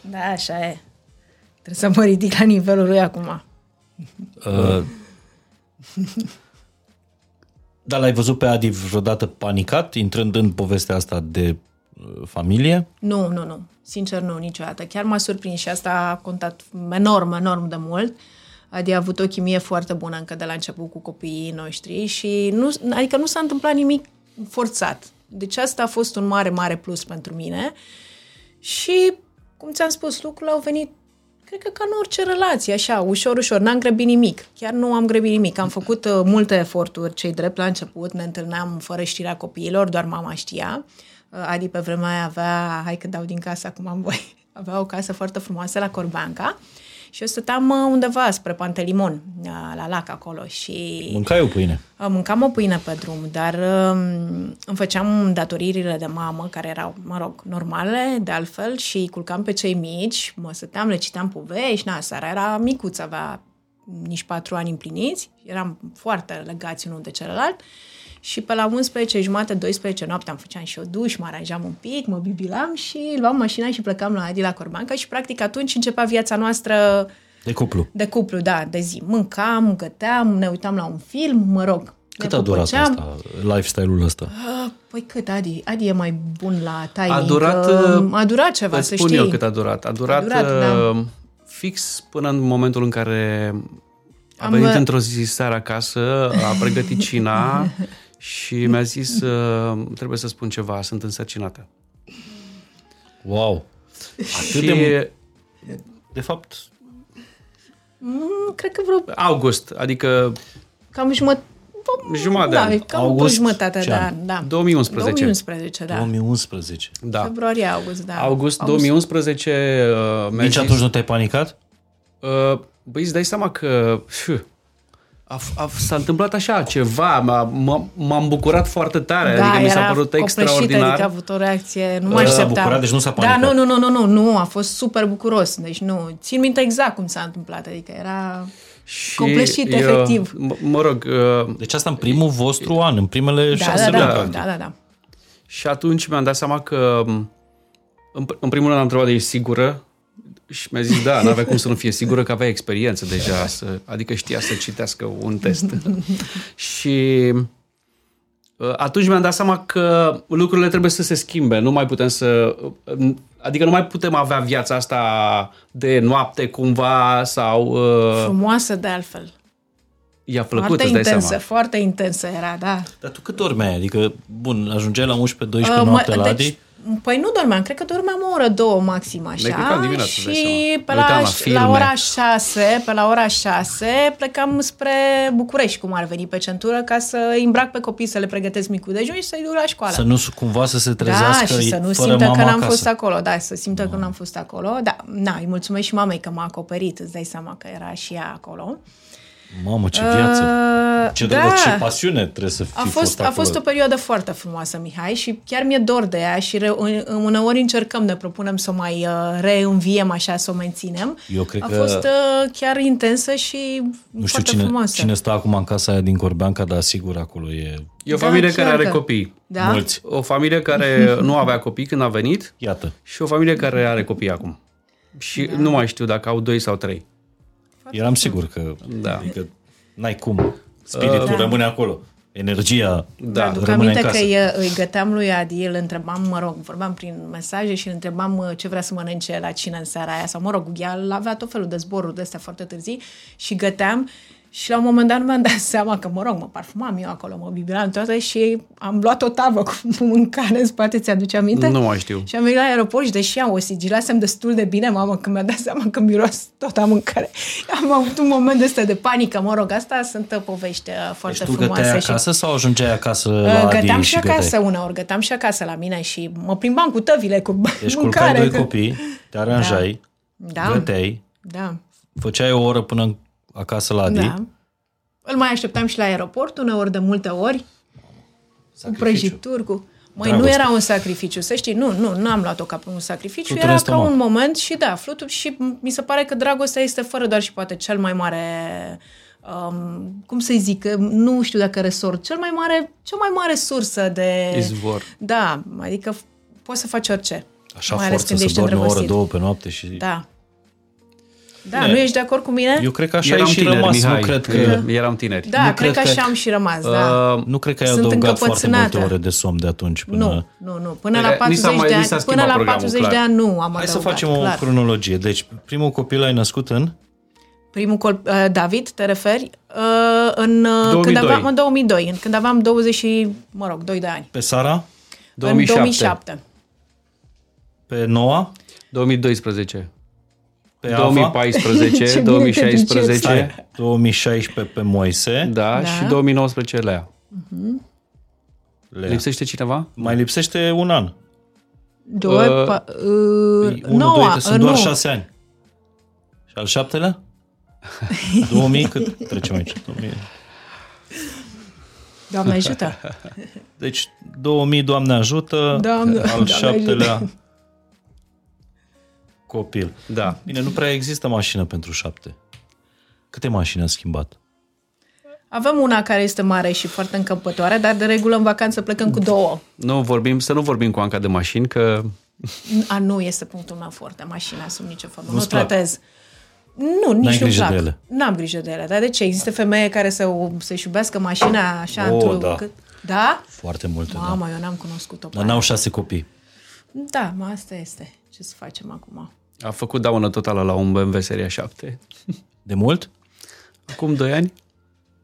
Da, așa e. Trebuie să mă ridic la nivelul lui acum. Uh, dar l-ai văzut pe Adi vreodată panicat, intrând în povestea asta de uh, familie? Nu, nu, nu. Sincer, nu, niciodată. Chiar m-a surprins și asta a contat enorm, enorm de mult. Adi a avut o chimie foarte bună încă de la început cu copiii noștri și nu, adică nu s-a întâmplat nimic forțat. Deci asta a fost un mare, mare plus pentru mine și, cum ți-am spus, lucrurile au venit cred că ca în orice relație, așa, ușor, ușor. N-am grăbit nimic. Chiar nu am grăbit nimic. Am făcut uh, multe eforturi, cei drept la început. Ne întâlneam fără știrea copiilor, doar mama știa. Uh, Adi pe vremea aia avea, hai că dau din casă acum am voi, avea o casă foarte frumoasă la Corbanca și eu stăteam uh, undeva spre Pantelimon, uh, la lac acolo și... Mâncai o pâine? Mâncam o pâine pe drum, dar um, îmi făceam datoririle de mamă, care erau, mă rog, normale, de altfel, și culcam pe cei mici, mă stăteam, le citeam povești, na, Sara era micuță, avea nici patru ani împliniți, eram foarte legați unul de celălalt și pe la 11 jumate, 12 noaptea îmi făceam și o duș, mă aranjam un pic, mă bibilam și luam mașina și plecam la Adi la Corbanca și practic atunci începea viața noastră de cuplu. De cuplu, da, de zi. Mâncam, găteam, ne uitam la un film, mă rog. Cât a durat asta, lifestyle-ul ăsta? Uh, păi cât, Adi? Adi e mai bun la timing. A durat, uh, a durat ceva, să spun știi. eu cât a durat. A durat, a durat uh, da. fix până în momentul în care a Am venit într-o zi seara acasă, a pregătit cina și mi-a zis, uh, trebuie să spun ceva, sunt însărcinată. Wow! Atât și... de... De fapt... Mm, cred că vreo... August, adică... Cam jumătate Jumătate da, cam August, jumătate de an, da. 2011. 2011, da. 2011. Da. Februarie, august, da. August, august. 2011. Uh, Nici atunci nu te-ai panicat? Uh, băi, îți dai seama că... Fiu, a, a, s-a întâmplat așa ceva, m-a, m-am bucurat foarte tare, da, adică mi s-a părut extraordinar. Adică a avut o reacție, nu mă așteptam. bucurat, deci nu s-a da, panicat. Da, nu, nu, nu, nu, nu, nu, a fost super bucuros, deci nu, țin minte exact cum s-a întâmplat, adică era... Și Compleșit, eu- efectiv. M- mă rog, uh, Deci asta în primul vostru an, în primele Da, șase da, luni. da, practic. da, da, da. Și atunci mi-am dat seama că, în, în primul rând am întrebat, ești sigură? Și mi-a zis, da, n-avea cum să nu fie sigură că avea experiență deja, să, adică știa să citească un test. și uh, atunci mi-am dat seama că lucrurile trebuie să se schimbe, nu mai putem să... uh, Adică nu mai putem avea viața asta de noapte cumva sau... Uh, Frumoasă de altfel. i-a plăcut, Foarte îți dai intensă, seama. foarte intensă era, da. Dar tu cât dormeai? Adică, bun, ajungeai la 11-12 Uh, noapte mă- la Adi? Deci, Păi nu dormeam, cred că dormeam o oră, două maxim Deci așa. plecam dimineața, îți dai și seama. pe Ne uitam la, la la, filme. ora 6, pe la ora 6 plecam spre București, cum ar veni pe centură, ca să îi îmbrac pe copii, să le pregătesc micul dejun și să-i duc la școală. Să nu cumva să se da, trezească și să nu fără simtă mama că n-am acasă. fost acolo. Da, să simtă că n-am fost acolo. Da, na, îi mulțumesc și mamei că m-a acoperit, îți dai seama că era și ea acolo. Mamă, ce viață! Uh, Ce, da. da. ce pasiune trebuie să fi A fost, a acolo. fost o perioadă foarte frumoasă, Mihai, și chiar mi-e dor de ea și re, în- uneori încercăm, ne propunem să o mai uh, reînviem așa, să o menținem. Eu cred a că- fost uh, chiar intensă și Nu știu foarte cine, frumoasă. cine stă acum în casa aia din Corbeanca, dar sigur acolo e... E o Da, familie chiar care are că- copii. Da? Mulți. O familie care nu avea copii când a venit Iată. și o familie care are copii acum. Și da. nu mai știu dacă au doi sau trei. Eram sigur că... Da. Adică n-ai cum. Spiritul Da. rămâne acolo. Energia Da. Aduc rămâne aminte în că casă. îi, îi găteam lui Adi, îl întrebam, mă rog, vorbeam prin mesaje și îl întrebam uh, ce vrea să mănânce la cină în seara aia, sau mă rog, el avea tot felul de zboruri de astea foarte târzii și găteam și la un moment dat nu mi-am dat seama că, mă rog, mă parfumam eu acolo, mă biberam toate și am luat o tavă cu mâncare în spate, ți-aduce aminte? Nu mai știu. Și am venit la aeroport și deși am o sigilasem destul de bine, mamă, când mi-a dat seama că miros tot a mâncare. Am avut un moment ăsta de panică, mă rog, asta sunt uh, povești uh, foarte Deci tu frumoase. găteai și acasă sau ajungeai acasă la Uh, Adi Găteam și și acasă găteai? uneori, găteam și acasă la mine și mă plimbam cu tăvile, cu Deci culcai mâncare. doi că- copii, te aranjai, Da, găteai, da, făceai o oră până acasă la Adi. da. Îl mai așteptam și la aeroport uneori, de multe ori, cu Sacrificiu. prăjituri, cu... Măi, Dragoste. nu era un sacrificiu, să știi, nu, nu, nu am luat-o ca pe un sacrificiu, Fluturi era în ca stomac. un moment și da, flutul și mi se pare că dragostea este fără doar și poate cel mai mare, um, cum să-i zic, nu știu dacă resort, cel mai mare, cea mai mare sursă de... Izvor. Da, adică f- poți să faci orice. Așa mai ales forță când să ești dormi o oră, îndrăgostit. două pe noapte și... Da. Da, Bine. nu ești de acord cu mine? Eu cred că așa eram ai și tineri, rămas, Mihai. nu cred că... Eram tineri. da, nu cred că cred că- așa am și rămas, da. Uh, Nu cred că ai Sunt adăugat foarte multe încăpățânată. ore de somn de atunci până... Nu, nu, nu. Până la Ni s-a 40 mai- de ni s-a ani, până schimbat la programul, 40 de clar. ani nu am Hai să adăugat, facem o clar. cronologie. Deci, primul copil ai născut în... Primul col, uh, David, te referi? Uh, în, uh, când 2002. aveam, în 2002, în, când aveam 20, și, mă rog, 2 de ani. Pe Sara? 2007. În 2007. Pe Noa? 2012. Pe Ava? 2014, Ce bine 2016, Stai, 2016 pe Moise. da, Da. și 2019 Lea. Lea. Lipsește cineva? Mai lipsește un an. Doi, Uh, pa, uh, 1, 2, noua, că sunt uh, doar nu. 6 ani. Și al șaptelea? 2000, cât trecem aici? 2000. Doamne ajută. Deci 2000, Doamne ajută, Doamne- al Doamne șaptelea copil. Da. Bine, nu prea există mașină pentru șapte. Câte mașini a schimbat? Avem una care este mare și foarte încăpătoare, dar de regulă în vacanță plecăm cu două. Nu vorbim, să nu vorbim cu Anca de mașini, că A, nu este punctul meu foarte, mașina sub nicio formă. Nu-ți Nu plac? tratez. Nu, nici N-ai nu grijă plac. de ele? N-am grijă de ele. Dar de ce? Există femeie care să, să-și iubească mașina așa Oh, într-un... da. cât- Da? Foarte multe, da. Mamă, eu n-am cunoscut-o. pe Dar aia. n-au șase copii. Da, mă, asta este. Ce să facem acum? A făcut daună totală la un BMW seria 7. De mult? Acum 2 ani?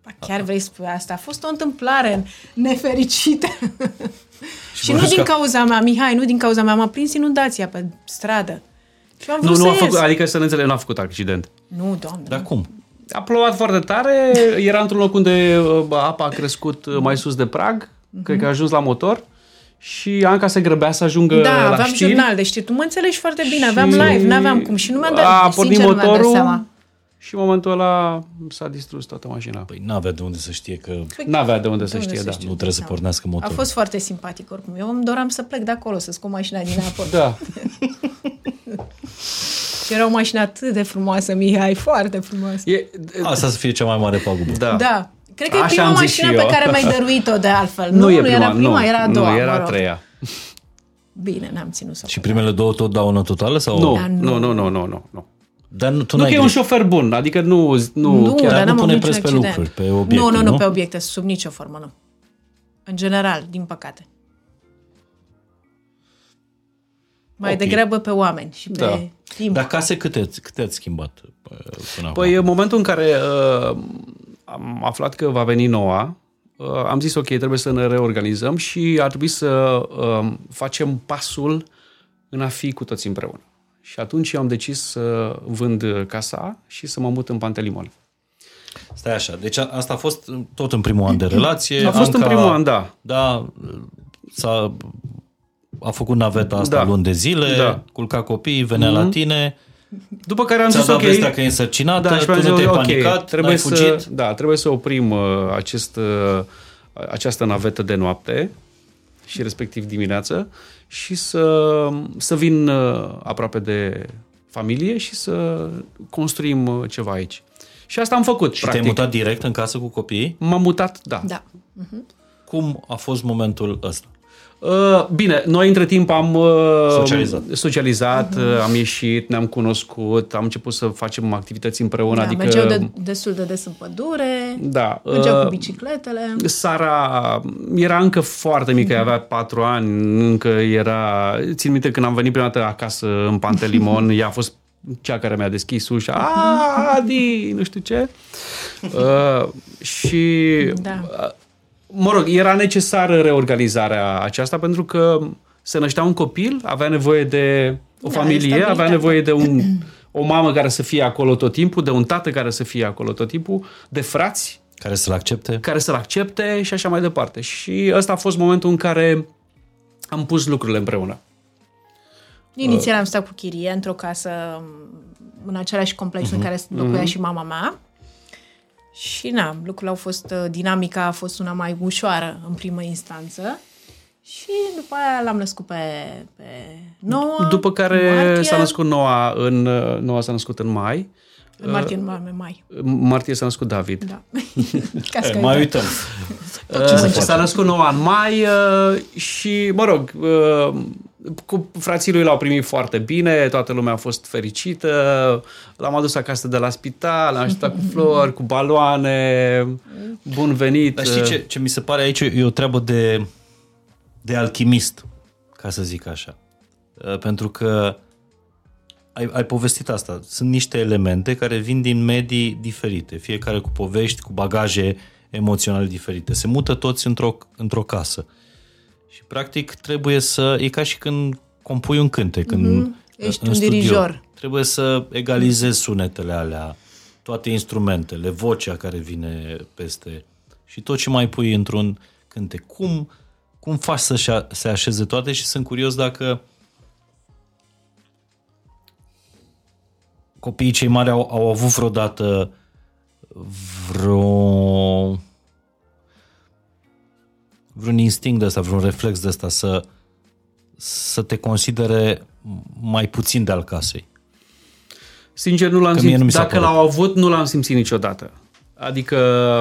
Ba, chiar vrei să spui asta? A fost o întâmplare nefericită. și nu bănuiesc din că- cauza mea, Mihai, nu din cauza mea. M-a prins inundația pe stradă. Și am Nu, vrut nu să a ies. făcut, adică să ne înțeleg, nu a făcut accident. Nu, doamne. Dar cum? A plouat foarte tare, era într-un loc unde uh, apa a crescut uh, mai sus de prag, cred că a ajuns la motor și Anca se grăbea să ajungă Da, la aveam știri. jurnal de știri. Tu mă înțelegi foarte bine. Aveam Și live, n-aveam cum. Și nu mi-am dat, A pornit sincer, nu mi-am dat motorul seama. și în momentul ăla s-a distrus toată mașina. Păi n-avea de unde să știe că N-avea de unde să De unde știe, să da. știe? nu trebuie să pornească A motorul. fost foarte simpatic oricum. Eu îmi doream să plec de acolo, să scot mașina din apă. Da. Și Și era o mașină atât de frumoasă, Mihai, foarte frumoasă. E, Asta să fie cea mai mare pagubă. da. Da. Cred că e Așa prima am zis mașină și pe eu. care mi-ai dăruit-o de altfel. Nu, e prima, era prima, nu, era a doua. Nu, era mă a rog. treia. Bine, n-am ținut să Și primele două tot daună totală? Sau? Nu, Da, nu, nu. nu, nu, nu, nu. nu. Dar nu, tu Nu n-ai că e un grijă. șofer bun, adică nu, nu, Nu, chiar. dar nu n-am pune avut preț niciun pe accident. lucruri, pe obiecte, Nu, nu, nu, nu? pe obiecte, sub nicio formă, nu. În general, din păcate. Mai Ok. degrabă pe oameni și pe Da. timp. Dar case câte, câte ați schimbat uh, până acum? Păi în momentul în care uh, am aflat că va veni noua, uh, am zis ok, trebuie să ne reorganizăm și ar trebui să uh, facem pasul în a fi cu toți împreună. Și atunci eu am decis să vând casa și să mă mut în Pantelimon. Stai așa, deci a- asta a fost tot în primul an de relație. A fost în primul an, da. Da, s-a, a făcut naveta asta Da. luni de zile, Da. culca copiii, venea la tine, După care am ți-a zis dat ok, vestea că e însărcinată, da, și tu mi-am nu zis, te-ai ok, panicat, trebuie n-ai să, fugit. da, trebuie să oprim uh, acest, uh, această navetă de noapte și respectiv dimineață și să, să vin uh, aproape de familie și să construim uh, ceva aici. Și asta am făcut, Și practic. te-ai mutat direct în casă cu copiii? M-am mutat, da. Da. Cum a fost momentul ăsta? Uh, bine, noi între timp am uh, Socializat. socializat uh, am ieșit, ne-am cunoscut, am început să facem activități împreună. da adică, Mergeau de, destul de des în pădure, da, mergeau uh, cu bicicletele. Sara era încă foarte mică, avea patru ani, încă era... Țin minte când am venit prima dată acasă în Pantelimon, ea a fost cea care mi-a deschis ușa, "A, Adi, nu știu ce. Uh, și, Da. Uh, mă rog, era necesară reorganizarea aceasta pentru că se năștea un copil, avea nevoie de o Da, familie, avea stabilitate. nevoie de un, o mamă care să fie acolo tot timpul, de un tată care să fie acolo tot timpul, de frați Care să-l accepte? care să-l accepte și așa mai departe. Și ăsta a fost momentul în care am pus lucrurile împreună. Inițial am stat cu chirie într-o casă în același complex în care locuia și mama mea. Și na, lucrurile au fost, uh, dinamica a fost una mai ușoară în primă instanță. Și după aia l-am născut pe, pe Noa. După care în martie. s-a născut Noa, în, Noa s-a născut în mai, În martie, în mai. mai. în martie s-a născut David. Da. Ca să E, că mai uitam. uităm. Uh, s-a născut Noa în mai uh, și, mă rog, uh, cu frații lui l-au primit foarte bine, toată lumea a fost fericită, l-am adus acasă de la spital, l-am ajutat cu flori, cu baloane, bun venit. Dar știi ce, ce mi se pare aici? E o treabă de, de alchimist, ca să zic așa. Uh, Pentru că ai, ai povestit asta. Sunt niște elemente care vin din medii diferite, fiecare cu povești, cu bagaje emoționale diferite. Se mută toți într-o, într-o casă. Și practic trebuie să... E ca și când compui un cântec în, Mhm. Ești în un studio. dirijor. Trebuie să egalizezi sunetele alea, toate instrumentele, vocea care vine peste și tot ce mai pui într-un cântec. Cum, cum faci să șa- se așeze toate și sunt curios dacă copiii cei mari au, au avut vreodată vreo vreun instinct de ăsta, vreun reflex de ăsta să, să te considere mai puțin de al casei. Sincer, nu l-am Că mie nu simțit. mi s-a Dacă părut. l-au avut, nu l-am simțit niciodată. Adică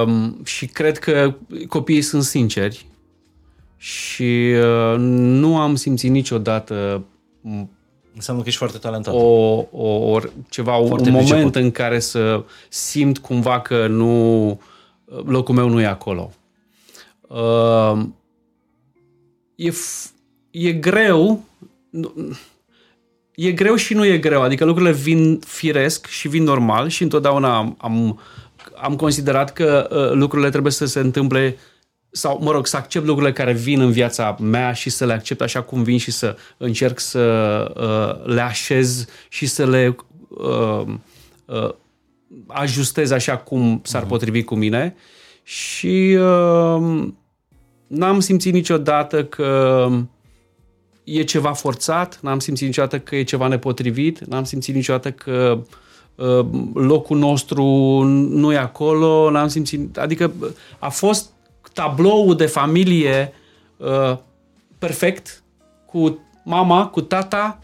m, și cred că copiii sunt sinceri și uh, nu am simțit niciodată m, Înseamnă că ești foarte talentat. o, o, o ceva, un Foarte moment priceput. în care să simt cumva că nu locul meu nu e acolo. Uh, e, f- e greu nu- e greu și nu e greu, adică lucrurile vin firesc și vin normal și întotdeauna am, am, am considerat că uh, lucrurile trebuie să se întâmple sau, mă rog, să accept lucrurile care vin în viața mea și să le accept așa cum vin și să încerc să uh, le așez și să le uh, uh, ajustez așa cum s-ar potrivi cu mine. Și uh, n-am simțit niciodată că e ceva forțat, n-am simțit niciodată că e ceva nepotrivit, n-am simțit niciodată că uh, locul nostru nu e acolo, n-am simțit, adică a fost tabloul de familie uh, perfect cu mama, cu tata,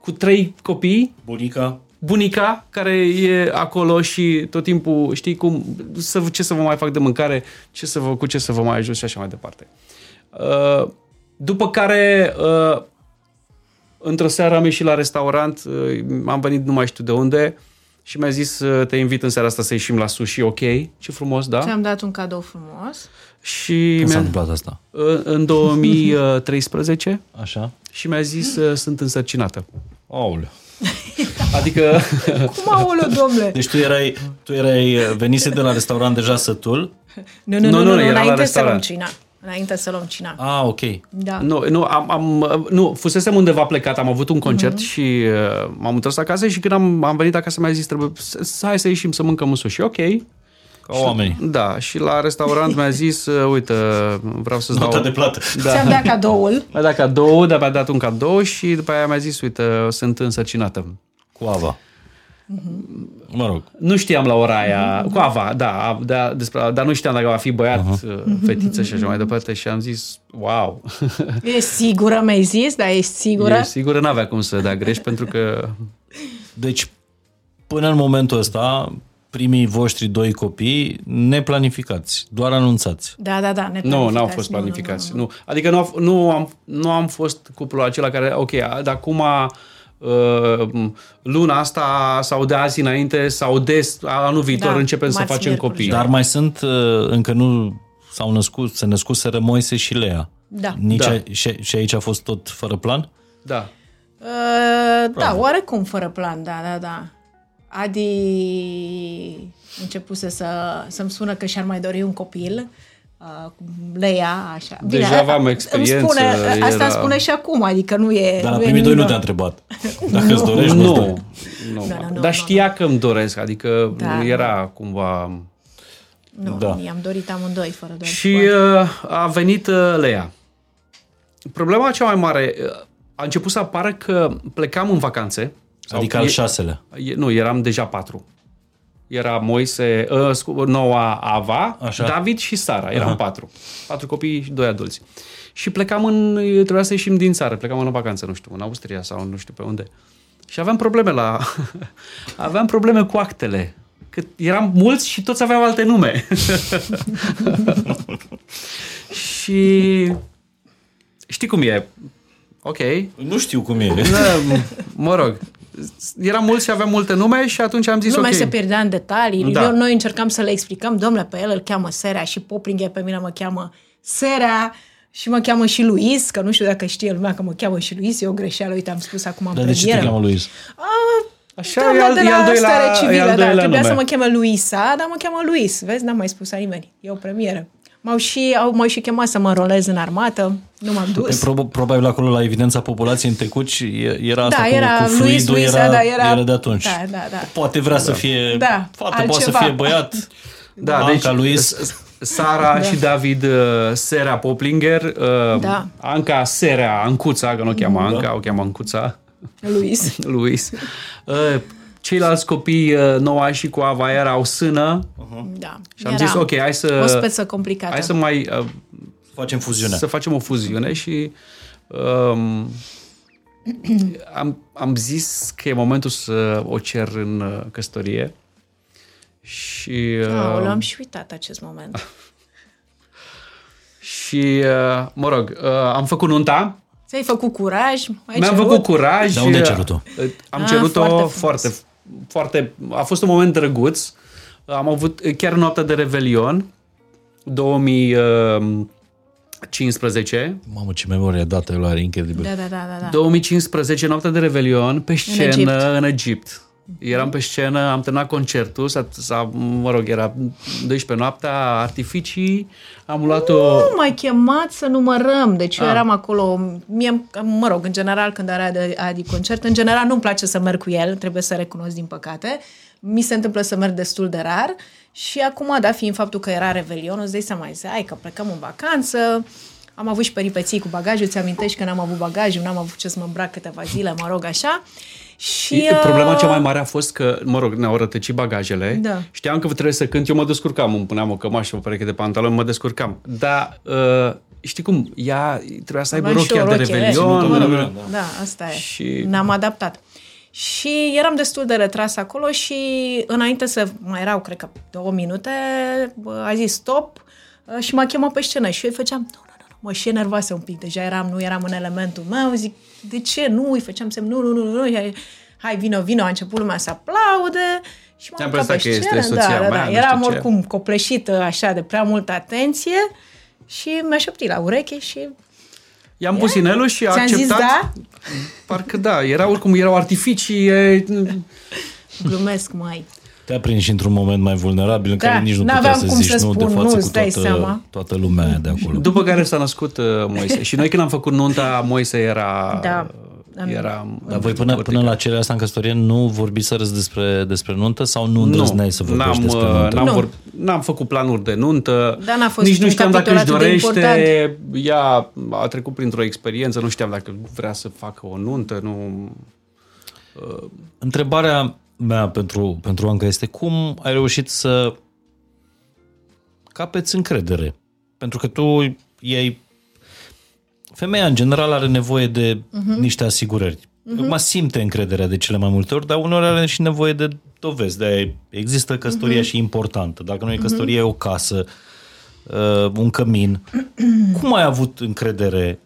cu trei copii, Bunica? Bunica care e acolo și tot timpul, știi cum, să, ce să vă mai fac de mâncare, ce să vă, cu ce să vă mai ajut și așa mai departe. Uh, după care, uh, într-o seară am ieșit la restaurant, uh, am venit nu mai știu de unde și mi-a zis uh, te invit în seara asta să ieșim la sushi, ok, ce frumos, da? Ți-am dat un cadou frumos. Și Când s-a mi-a, întâmplat asta? uh, în 2013 Așa? și mi-a zis uh, sunt însărcinată. Aoleu. Adică Cum aoleu, domnule? Deci tu erai, tu erai venise de la restaurant deja sătul? Nu, nu, Nu, nu, nu, nu, era la înainte să luăm restaurant. cina. Înainte să luăm cina. Ah, ok. Da. Nu, nu, am, am, nu, fusesem undeva plecat, am avut un concert Mhm. uh-huh. și uh, m-am întors acasă și când am, am venit acasă mi-a zis trebuie să, să- hai să ieșim să mâncăm un sushi. Ok. Ca oamenii. Da, și la restaurant mi-a zis, uh, uite, vreau să-ți Nota dau... de plată. Ți-am dat cadoul. Mi-a dat cadou, dar mi-a dat un cadou și după aia mi-a zis, uite, sunt însărcinată. Cu ava. Mă rog. Nu știam la ora aia, cu Ava, da, da despre, dar nu știam dacă va fi băiat, uh-huh. fetiță și așa mai departe și am zis, wow, E sigură, mi-ai zis, dar ești sigură? e sigur n-avea cum să dea greș pentru că Deci, până în momentul ăsta, primii voștri doi copii neplanificați, doar anunțați. Da, da, da. Nu, n-au fost Nu, nu, planificați. nu, Nu, Adică nu, au- nu, am, nu am fost cuplul acela care, ok, de acum uh, luna asta sau de azi înainte sau de anul viitor Da, începem să marți, facem miercuri, copii. joi. Dar mai sunt, uh, încă nu s-au născut, se născuseră Moise și Lea. Da. Nici Da. A, și, și aici a fost tot fără plan? Da. Uh, da, oarecum fără plan, da, da, da. Adi începuse să, să-mi spună că și-ar mai dori un copil. Uh, cu Leia, așa. Deja aveam îmi experiență, Spune, Asta era- îmi spune și acum, adică nu e... Dar la nu e primii doi nu nimic te-a nou. întrebat. Dacă îți dorești, nu, Nu, nu. nu, nu, nu, dar nu, știa că îmi doresc, adică Da. era cumva... Nu, Da. da. i-am dorit amândoi, fără doar Și uh, a venit uh, Lea. Problema cea mai mare uh, a început să apară că plecam în vacanțe. Sau Adică al e- șaselea. E, nu, eram deja patru. Era Moise, uh, scu- noua Ava, Așa. David și Sara. Eram uh-huh. patru. Patru copii și doi adulți. Și plecam în... Trebuia să ieșim din țară. Plecam în vacanță, nu știu, în Austria sau nu știu pe unde. Și aveam probleme la... aveam probleme cu actele. Că eram mulți și toți aveau alte nume. și... Știi cum e? Ok. Nu știu cum e. Da, mă rog. Eram mulți și aveam multe nume și atunci am zis Lumea ok. se pierdea în detalii. Da. Da. Noi încercam să le explicăm, domnule, pe el îl cheamă Serea și Poplinger pe mine mă cheamă Serea și mă cheamă și Luis, că nu știu dacă știe lumea că mă cheamă și Luis, e o greșeală, uite, am spus acum în Dar de ce te premieră. cheamă Luis? Așa Doamna e al, de e la al doilea, stare e al civilă, da, doilea trebuia nume. să mă cheme Luisa, dar mă cheamă Luis, vezi, n-am mai spus la nimeni, e o premieră. M-au și, au, m-au și chemat să mă înrolez în armată, nu m-am Pe dus. prob- probabil acolo la evidența populației în Tecuci e- era asta Da, cu, era cu Luis, fluidul, Luisa, era, da, era- era de atunci. Da, da, da. Poate vrea să fie Da, fată, altceva. poate să fie băiat. Da, Anca, deci Luis. S- Sara și David uh, Serea Poplinger, uh, Da. Anca Serea Ancuța, că nu o cheamă Anca, o cheamă Ancuța, Luis. Luis. Uh, Ceilalți copii, uh, Noa și cu Ava, erau sână Da. și am zis, ok, hai să, O speță complicată. hai să mai uh, Facem fuziunea. să facem o fuziune și um, am, am zis că e momentul să o cer în uh, căsătorie și, Ah, uh, l-am și uitat acest moment. și uh, mă rog, uh, am făcut nunta, Ți-ai făcut curaj? Ai mi-am cerut? făcut curaj. Dar unde ai uh, cerut-o? uh, Am Ah, cerut-o foarte foarte, frumos. foarte, foarte, a fost un moment drăguț. Am avut uh, chiar noaptea de Revelion, 2015, Mamă, ce memorie dată el are, incredibil. Da, da, da, da. da. 2015, noaptea de Revelion, pe scenă Egipt. în Egipt. Eram pe scenă, am terminat concertul, s-a, s-a, mă rog, era 12 noaptea, artificii, am luat-o... Nu m-ai chemat să numărăm, deci eu Ah. eram acolo, mie, mă rog, în general când are Adi, Adi concert, în general nu-mi place să merg cu el, trebuie să recunosc din păcate, mi se întâmplă să merg destul de rar și acum, da, fiind faptul că era Revelion, îți dai seama, zice, hai că plecăm în vacanță, am avut și peripeții cu bagajul, ți amintești că n-am avut bagajul, n-am avut ce să mă îmbrac câteva zile, mă rog, așa. Și, E, Problema cea uh, mai mare a fost că, mă rog, ne-au rătăcit bagajele. Da. Știam că trebuie să cânt, eu mă descurcam, îmi puneam o cămașă, o pereche de pantaloni, mă descurcam. Dar, uh, știi cum, ea trebuia să aibă Aveam și rochia o de rochie, Revelion. mă rog, uh, Da, asta e. Și- Ne-am adaptat. Și eram destul de retras acolo și înainte să mai erau, cred că două minute, a zis stop uh, și m-a chemat pe scenă și eu îi făceam, nu, nu, nu, mă și enervase un pic, deja eram, nu eram în elementul meu, zic, de ce nu? Îi făceam semn, nu, nu, nu, nu, nu, hai, vino, vino, a început lumea să aplaude și m-am Ți-am pe că este scenă, soția da, da, mea, da. nu Eram știu ce. oricum copleșită așa de prea multă atenție și mi-a șoptit la ureche și I-am pus inelul și a ți-am acceptat. zis da? Parcă da, era oricum, erau artificii. E, Glumesc, mai. Te-a prins și într-un moment mai vulnerabil în Da, care nici nu n-aveam putea să cum zici să nu de spun, față nu, cu îți dai toată, seama. toată lumea aia de acolo. după care s-a născut uh, Moise. Și noi când am făcut nunta, Moise era... Da. Era Dar voi până, până la cererea asta în căsătorie nu vorbiserăți despre, despre nuntă sau nu îndrăzneai să vorbești n-am, despre uh, nuntă? N-am, Nu. vor, n-am făcut planuri de nuntă. Da, n-a fost Nici nu un știam dacă capitol își atât de dorește. Ea a trecut printr-o experiență, nu știam dacă vrea să facă o nuntă, nu... Întrebarea mea pentru, pentru Anca este cum ai reușit să capeți încredere? Pentru că tu ei Femeia, în general, are nevoie de uh-huh. niște asigurări. Uh-huh. Acum simte încrederea de cele mai multe ori, dar uneori are și nevoie de dovezi. de există căsătoria uh-huh. și importantă. Dacă nu e căsătorie, uh-huh. e o casă, uh, un cămin. Cum ai avut încredere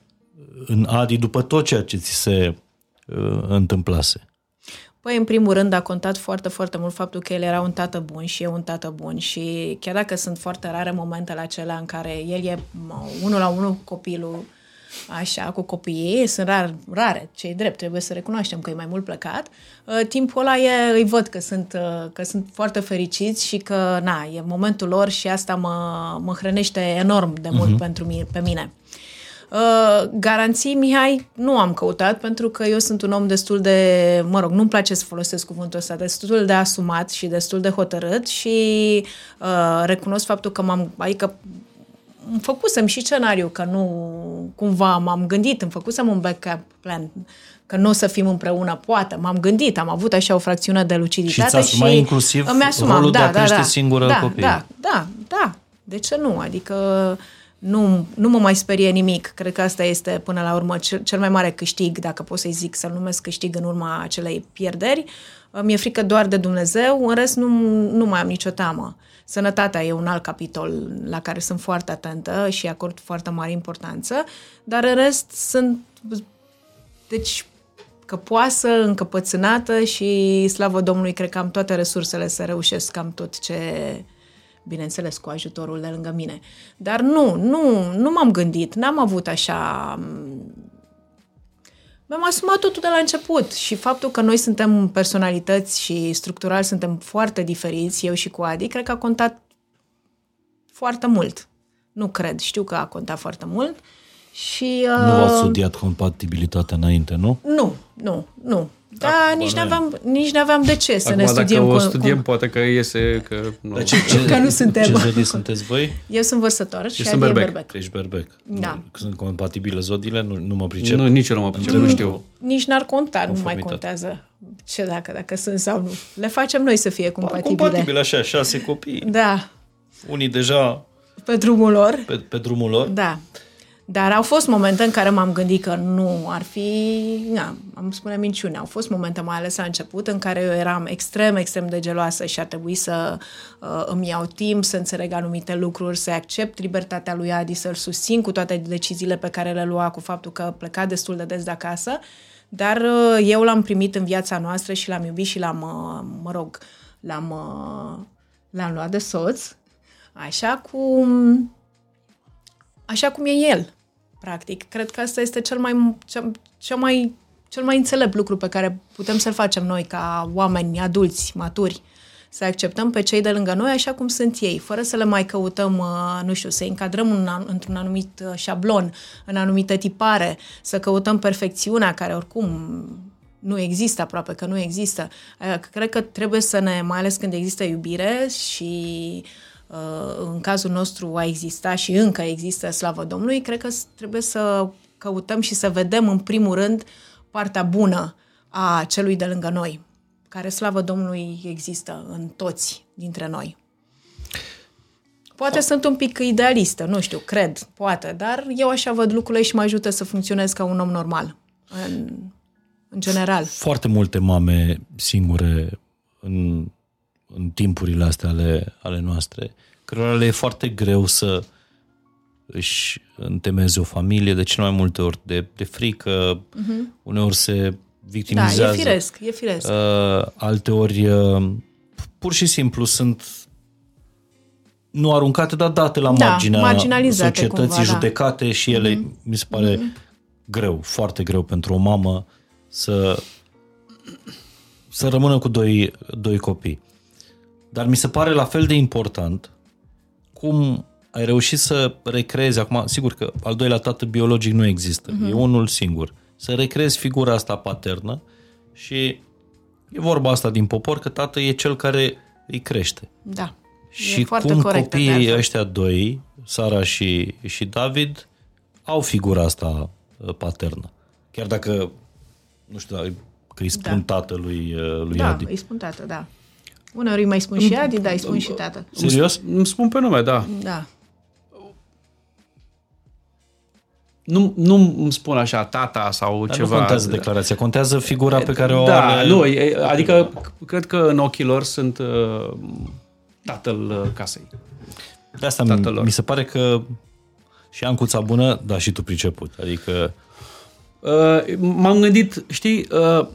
în Adi după tot ceea ce ți se uh, întâmplase? Păi, în primul rând, a contat foarte, foarte mult faptul că el era un tată bun și eu un tată bun și chiar dacă sunt foarte rare momentele acelea în care el e mă, unul la unul cu copilul, așa, cu copiii, sunt rar, rare, cei drept, trebuie să recunoaștem că e mai mult plecat, uh, timpul ăla e, îi văd că sunt, uh, că sunt foarte fericiți și că, na, e momentul lor și asta mă, mă hrănește enorm de mult uh-huh. pentru mine, pe mine. Uh, garanții, Mihai, nu am căutat pentru că eu sunt un om destul de, mă rog, nu-mi place să folosesc cuvântul ăsta, destul de asumat și destul de hotărât și uh, recunosc faptul că m-am, adică îmi făcusem și scenariu, că nu cumva m-am gândit, îmi făcusem un backup plan, că nu o să fim împreună, poate, m-am gândit, am avut așa o fracțiune de luciditate Și ți asumai inclusiv îmi asumam, rolul de da, a da, crește da, singură da, copiii. Da, da, da, de ce nu? Adică nu, nu mă mai sperie nimic. Cred că asta este, până la urmă, cel, cel mai mare câștig, dacă pot să-i zic, să-l numesc câștig în urma acelei pierderi. Mi-e frică doar de Dumnezeu, în rest nu, nu mai am nicio teamă. Sănătatea e un alt capitol la care sunt foarte atentă și acord foarte mare importanță, dar în rest sunt, deci, căpoasă, încăpățânată și, slavă Domnului, cred că am toate resursele să reușesc cam tot ce, bineînțeles, cu ajutorul de lângă mine. Dar nu, nu, nu m-am gândit, n-am avut așa... Mi-am asumat totul de la început și faptul că noi suntem personalități și structural suntem foarte diferiți, eu și cu Adi, cred că a contat foarte mult. Nu cred, știu că a contat foarte mult. Și, Nu ați studiat compatibilitatea înainte, nu? Nu, nu, nu. Da, Acum nici nu e. n-aveam, nici n-aveam de ce să Acum, ne studiem. dacă o cu- studiem, cu- poate că iese că... Nu. Dar ce, ce, Că nu suntem. Ce zodii sunteți voi? Eu sunt vărsător și sunt Adi e berbec. berbec. Ești berbec. Da. Nu- Sunt compatibile zodiile? Nu, nu mă pricep. Nu, nici eu nu mă pricep, nu știu. Nici n-ar conta, nu mai Conformitate. contează ce dacă, dacă sunt sau nu. Le facem noi să fie compatibile. Compatibile așa, șase copii. Da, Unii deja pe drumul lor. pe, pe drumul lor. Da. Dar au fost momente în care m-am gândit că nu ar fi, na, am spune minciune, au fost momente mai ales la început în care eu eram extrem, extrem de geloasă și ar trebui să uh, îmi iau timp să înțeleg anumite lucruri, să accept libertatea lui Adi, să-l susțin cu toate deciziile pe care le lua, cu faptul că pleca destul de des de acasă, dar uh, eu l-am primit în viața noastră și l-am iubit și l-am, uh, mă rog, l-am, uh, l-am luat de soț, așa cum așa cum e el, practic. Cred că asta este cel mai, cel, cel mai, cel mai înțelept lucru pe care putem să-l facem noi ca oameni adulți, maturi. Să acceptăm pe cei de lângă noi așa cum sunt ei, fără să le mai căutăm, uh, nu știu, să încadrăm în, într-un anumit uh, șablon, în anumită tipare, să căutăm perfecțiunea care oricum nu există aproape, că nu există. Uh, Cred că trebuie să ne, mai ales când există iubire și uh, în cazul nostru a existat și încă există, slavă Domnului, cred că s- trebuie să căutăm și să vedem în primul rând partea bună a celui de lângă noi, care, slavă Domnului, există în toți dintre noi. Poate sunt un pic idealistă, nu știu, cred, poate, dar eu așa văd lucrurile și mă ajută să funcționez ca un om normal. În... în general. Foarte multe mame singure în, în timpurile astea ale, ale noastre, cărora le e foarte greu să își întemeze o familie, de cele mai multe ori de, de frică, uh-huh. uneori se victimizează. Da, e firesc, e firesc. Uh, alte ori uh, pur și simplu sunt nu aruncate, dar date la Da, marginea marginalizate societății, cumva, da. judecate și ele, mm-hmm. mi se pare mm-hmm. greu, foarte greu pentru o mamă să să rămână cu doi, doi copii. Dar mi se pare la fel de important cum ai reușit să recreezi acum, sigur că al doilea tată biologic nu există, Mhm. mm-hmm. e unul singur. Să recreezi figura asta paternă și e vorba asta din popor că tată e cel care îi crește. Da. Și e foarte cum corectă, de copiii altfel. ăștia doi, Sara și, și David, au figura asta uh, paternă. Chiar dacă, nu știu, dacă îi spun Da. tatălui uh, lui Da, Adi. îi spun tată, da. Uneori îi mai spun și Adi, dar îi spun și tată. Serios? Îmi spun pe nume, da. Da. Nu, nu îmi spun așa tata sau Dar ceva. nu contează declarația, contează figura pe care o da, are. nu, e- adică cred că în ochii lor sunt uh, tatăl uh, casei. De asta tatăl mi, lor. mi se pare că și Ancuța bună, dar și tu priceput. Adică Uh, m-am gândit, știi, uh,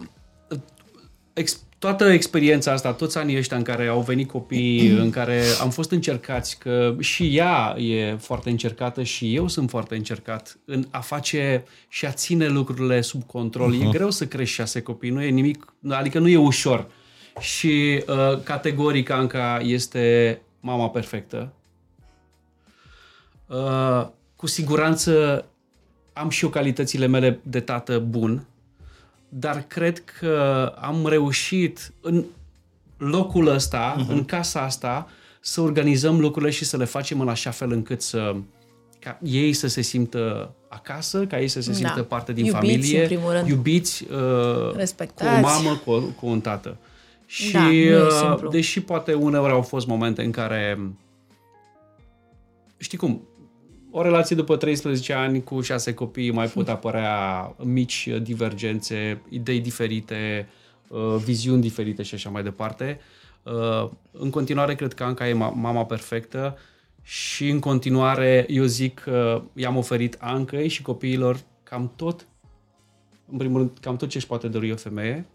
ex, toată experiența asta, toți anii ăștia în care au venit copii, în care am fost încercați, că și ea e foarte încercată și eu sunt foarte încercat în a face și a ține lucrurile sub control. Uh-huh. E greu să crești șase copii, nu e nimic, adică nu e ușor. Și uh, categoric Anca este mama perfectă. Uh, cu siguranță am și eu calitățile mele de tată bun, dar cred că am reușit în locul ăsta, uh-huh. în casa asta, să organizăm lucrurile și să le facem în așa fel încât să ca ei să se simtă acasă, ca ei să se Da. simtă parte din Iubiți, familie, în primul rând. iubiți, uh, cu Respectați. o mamă, cu, o- cu un tată. Și Da, nu e uh, simplu. deși poate uneori au fost momente în care știi cum, o relație după 13 ani cu șase copii mai pot apărea mici divergențe, idei diferite, uh, viziuni diferite și așa mai departe. Uh, În continuare, cred că Anca e ma- mama perfectă și în continuare eu zic că i-am oferit Ancăi și copiilor cam tot, în primul rând, cam tot ce își poate dori o femeie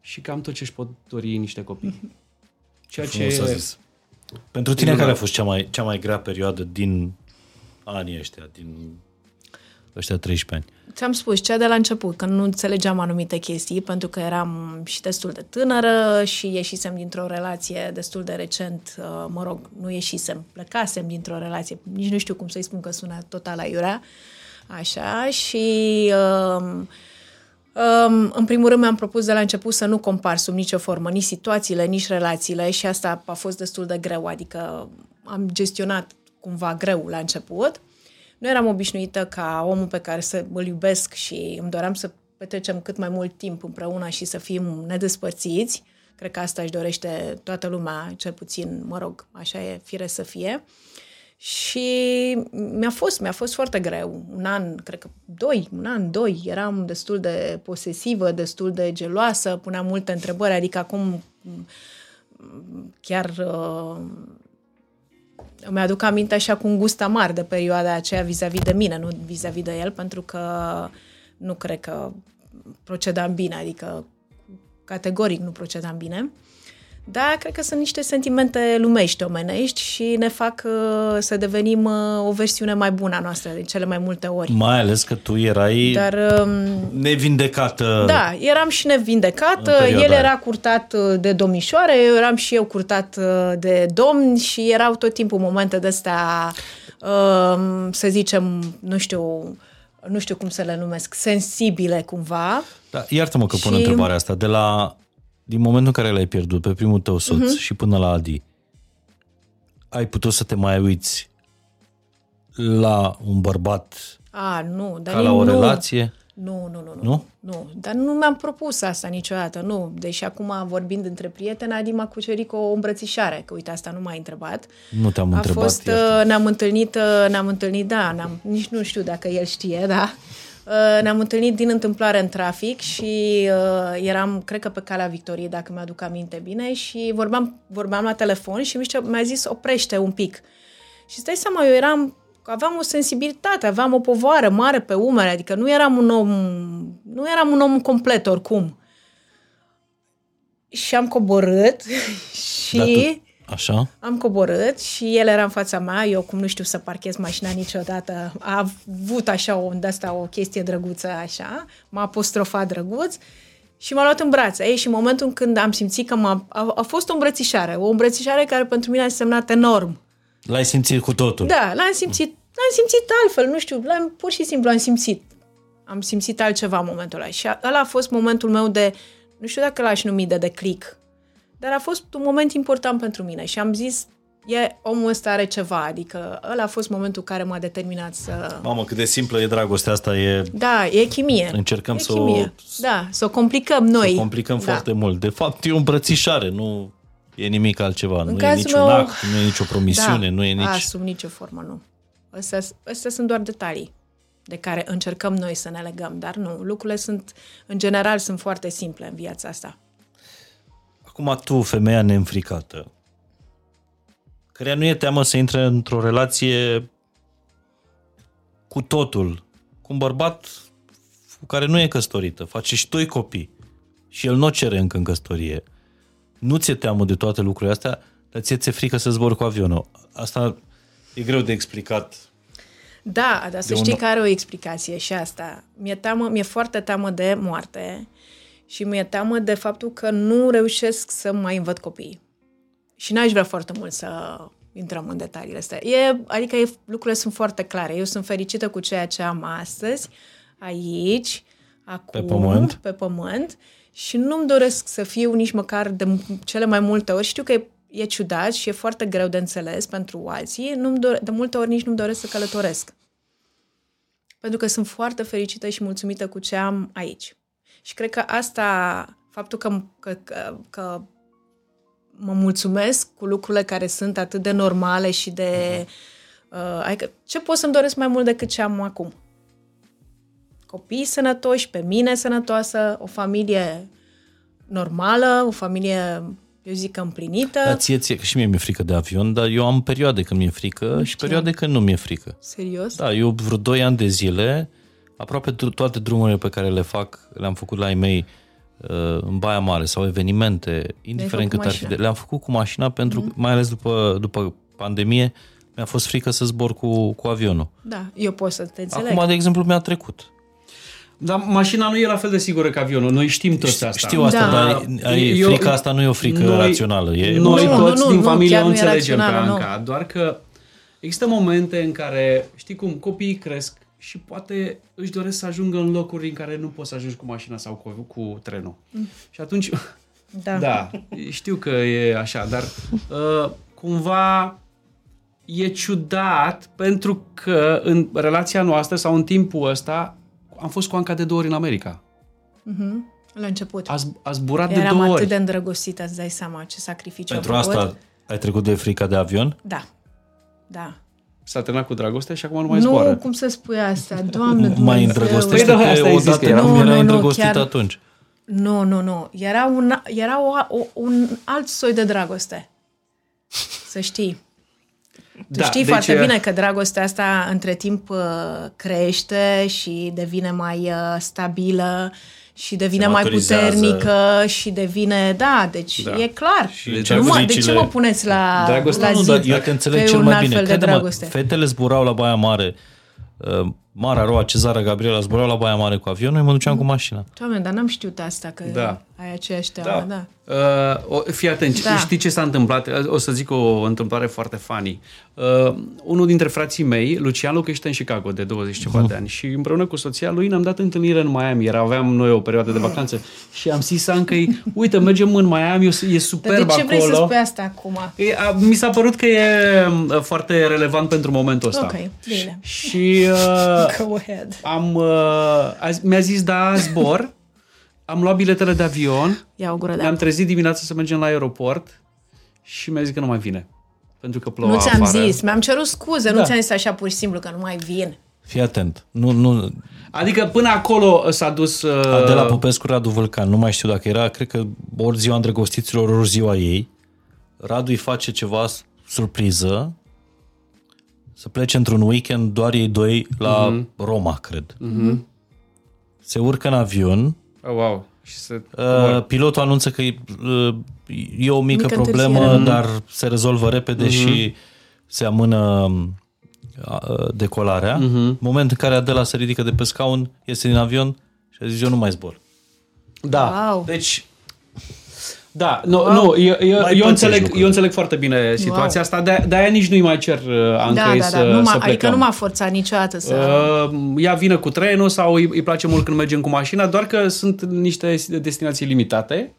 și cam tot ce își pot dori niște copii. Ceea ce frumos a zis. Pentru tine Minunat. care a fost cea mai, cea mai grea perioadă din anii ăștia, din ăștia 13 ani? Ți-am spus, cea de la început, că nu înțelegeam anumite chestii, pentru că eram și destul de tânără și ieșisem dintr-o relație destul de recent, uh, mă rog, nu ieșisem, plecasem dintr-o relație, nici nu știu cum să-i spun că sună total aiurea, așa, și um, um, în primul rând mi-am propus de la început să nu compar sub nicio formă nici situațiile, nici relațiile și asta a fost destul de greu, adică am gestionat cumva greu la început. Nu eram obișnuită ca omul pe care să îl iubesc și îmi doream să petrecem cât mai mult timp împreună și să fim nedespărțiți. Cred că asta își dorește toată lumea, cel puțin, mă rog, așa e fire să fie. Și mi-a fost, mi-a fost foarte greu. Un an, cred că doi, un an, doi, eram destul de posesivă, destul de geloasă, puneam multe întrebări, adică acum chiar uh, îmi aduc aminte așa cu un gust amar de perioada aceea vis-a-vis de mine, nu vis-a-vis de el, pentru că nu cred că procedam bine, adică categoric nu procedam bine. Da, cred că sunt niște sentimente lumești, omenești și ne fac uh, să devenim uh, o versiune mai bună a noastră de cele mai multe ori. Mai ales că tu erai Dar, Dar um, nevindecată. da, eram și nevindecată, În perioada el aia. era curtat uh, de domnișoare, eu eram și eu curtat uh, de domni și erau tot timpul momente de astea, uh, să zicem, nu știu, nu știu cum să le numesc, sensibile cumva. Da, iartă-mă că pun Și- întrebarea asta. De la, din momentul în care l-ai pierdut pe primul tău soț Mhm. uh-huh. și până la Adi, ai putut să te mai uiți la un bărbat A, nu, dar ca la nici o nu, relație? Nu, nu, nu, nu. Nu? Nu, dar nu mi-am propus asta niciodată, nu. Deși acum, vorbind între prieteni, Adi m-a cucerit cu o îmbrățișare, că uite, asta nu m-a întrebat. Nu te-am întrebat. A fost, iartă. uh, ne-am întâlnit, uh, ne-am întâlnit, da, ne-am, nici nu știu dacă el știe, da. Uh, ne-am întâlnit din întâmplare în trafic și uh, eram, cred că pe calea Victoriei, dacă mi-aduc aminte bine, și vorbeam, vorbeam la telefon și mi-a zis oprește un pic. Și stai seama, eu eram, aveam o sensibilitate, aveam o povoară mare pe umere, adică nu eram un om, nu eram un om complet oricum. Și am coborât și... Da, Așa. Am coborât și el era în fața mea, eu cum nu știu să parchez mașina niciodată, a avut așa o, de asta o chestie drăguță așa, m-a apostrofat drăguț și m-a luat în brațe. Ei, și în momentul când am simțit că m-a, a, a fost o îmbrățișare, o îmbrățișare care pentru mine a semnat enorm. L-ai simțit cu totul? Da, l-am simțit, l-am simțit altfel, nu știu, l-am, pur și simplu am simțit. Am simțit altceva în momentul ăla și ăla a fost momentul meu de, nu știu dacă l-aș numi de declic, dar a fost un moment important pentru mine și am zis, e, omul ăsta are ceva, adică ăla a fost momentul care m-a determinat să... Mamă, cât de simplă e dragostea asta, e... Da, e chimie. Încercăm e să chimie. o... Da, să o complicăm noi. Să o complicăm da. foarte mult. De fapt, e o îmbrățișare, nu e nimic altceva. În nu e niciun meu... act, nu e nicio promisiune, da, nu e nici... A, sub nicio formă, nu. Astea, astea sunt doar detalii de care încercăm noi să ne legăm, dar nu, lucrurile sunt, în general, sunt foarte simple în viața asta. Acum tu, femeia neînfricată, care nu e teamă să intre într-o relație cu totul, cu un bărbat cu care nu e căsătorită, face și doi copii și el nu o cere încă în căsătorie. Nu ți-e teamă de toate lucrurile astea, dar ție ți-e frică să zbori cu avionul. Asta e greu de explicat. Da, dar să știi un... că are o explicație și asta. Mi-e, teamă, mi-e foarte teamă de moarte și mi-e teamă de faptul că nu reușesc să mai învăț copiii. Și n-aș vrea foarte mult să intrăm în detaliile astea. E, adică e, lucrurile sunt foarte clare. Eu sunt fericită cu ceea ce am astăzi, aici, acum, pe pământ, pe pământ și nu-mi doresc să fiu nici măcar de cele mai multe ori. Știu că e, e ciudat și e foarte greu de înțeles pentru alții. Nu-mi dore, de multe ori nici nu-mi doresc să călătoresc. Pentru că sunt foarte fericită și mulțumită cu ce am aici. Și cred că asta, faptul că, că, că, că mă mulțumesc cu lucrurile care sunt atât de normale și de... Uh, adică, ce pot să-mi doresc mai mult decât ce am acum? Copii sănătoși, pe mine sănătoasă, o familie normală, o familie, eu zic că împlinită. Da, ție, ție, că și mie mi-e frică de avion, dar eu am perioade când mi-e frică nu și perioade când nu mi-e frică. Serios? Da, eu vreo 2 ani de zile aproape toate drumurile pe care le fac, le-am făcut la ei mei uh, în Baia Mare sau evenimente, indiferent cât ar fi de... Le-am făcut cu mașina pentru, mm. mai ales după, după pandemie, mi-a fost frică să zbor cu, cu avionul. Da, eu pot să te înțeleg. Acum, de exemplu, mi-a trecut. Dar mașina nu e la fel de sigură ca avionul. Noi știm toți asta. Știu asta, da. dar eu, frica asta nu e o frică noi, rațională. E noi nu, toți nu, nu, din familie nu, înțelegem pe Anca, doar că există momente în care, știi cum, copiii cresc și poate își doresc să ajungă în locuri în care nu poți să ajungi cu mașina sau cu, cu trenul. Mm. Și atunci, da. da, știu că e așa, dar uh, cumva e ciudat pentru că în relația noastră sau în timpul ăsta am fost cu Anca de două ori în America. Mm-hmm. La început. A, a zburat Eram de două ori. Eram atât de îndrăgostită, îți dai seama ce sacrificiu Pentru asta ai trecut de frica de avion? Da. Da s-a terminat cu dragoste și acum nu mai zboară. Nu, cum să spui asta? Doamne Mai îndrăgostește păi, da, odată nu, nu, era îndrăgostit chiar... atunci. Nu, nu, nu. Era un, era o, o, un alt soi de dragoste. Să știi. Tu da, știi deci... foarte bine că dragostea asta între timp uh, crește și devine mai uh, stabilă și devine mai puternică și devine, da, deci da. e clar. Și deci Numai, de ce mă puneți la, Dragostea, la zi? Nu, dar eu te înțeleg cel mai bine. Crede-mă, fetele zburau la Baia Mare uh, Mara Roa, Cezara, Gabriela zburau la Baia Mare cu avionul, mă duceam mm. cu mașina. Doamne, dar n-am știut asta, că da. ai aceeași teamă, da. da. Uh, fii atent, da. știi ce s-a întâmplat? O să zic o întâmplare foarte funny. Uh, unul dintre frații mei, Lucian, locuiește în Chicago de 20 ceva uh. de ani și împreună cu soția lui ne-am dat întâlnire în Miami. Era, aveam noi o perioadă de vacanță și am zis că uite, mergem în Miami, e superb acolo. de ce acolo. vrei să spui asta acum? E, a, mi s-a părut că e foarte relevant pentru momentul ăsta. Ok, bine. Și uh, Go ahead. Am, uh, mi-a zis da, zbor. am luat biletele de avion. Ia o gură de Ne-am trezit dimineața să mergem la aeroport și mi-a zis că nu mai vine. Pentru că ploua Nu ți-am afară. zis, mi-am cerut scuze, da. nu ți-am zis așa pur și simplu că nu mai vin. Fii atent. Nu, nu, Adică până acolo s-a dus... Uh, de la Popescu Radu Vulcan, nu mai știu dacă era, cred că ori ziua îndrăgostiților, ori ziua ei. Radu îi face ceva surpriză să plece într-un weekend doar ei doi la Mhm. mm-hmm. Roma, cred. Mm-hmm. Se urcă în avion, oh, wow. Și se... uh, pilotul anunță că e, uh, e o mică, Mică problemă, întârziere. dar se rezolvă repede mm-hmm. și se amână uh, decolarea. Mm-hmm. Moment în care Adela se ridică de pe scaun, iese din avion și a zis eu nu mai zbor. Da. Wow. Deci, da, nu, wow. nu eu, eu, Mai eu, pățești înțeleg, lucruri. eu înțeleg foarte bine situația asta, de, de-aia nici nu-i mai cer uh, Ancăi Da, da, să, da. Nu să m-a, plecăm. adică nu m-a forțat niciodată să... Uh, ea vine cu trenul sau îi, îi place mult când mergem cu mașina, doar că sunt niște destinații limitate.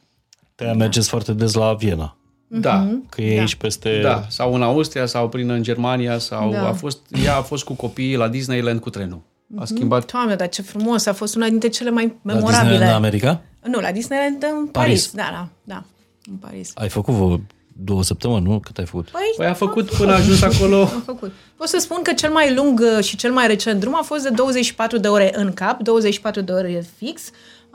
Te mergeți foarte des la Viena, Da. că e Da. aici peste... Da, sau în Austria, sau prin în Germania, sau Da. a fost, ea a fost cu copiii la Disneyland cu trenul. A schimbat Doamne, dar ce frumos, a fost una dintre cele mai La memorabile. Disneyland în America? Nu, la Disneyland în Paris. Paris. Da, da, da, în Paris. Ai făcut vreo două săptămâni, nu? Cât ai făcut? Păi, Păi a făcut până a ajuns acolo. am făcut. Pot să spun că cel mai lung uh, și cel mai recent drum a fost de 24 de ore în cap, 24 de ore fix,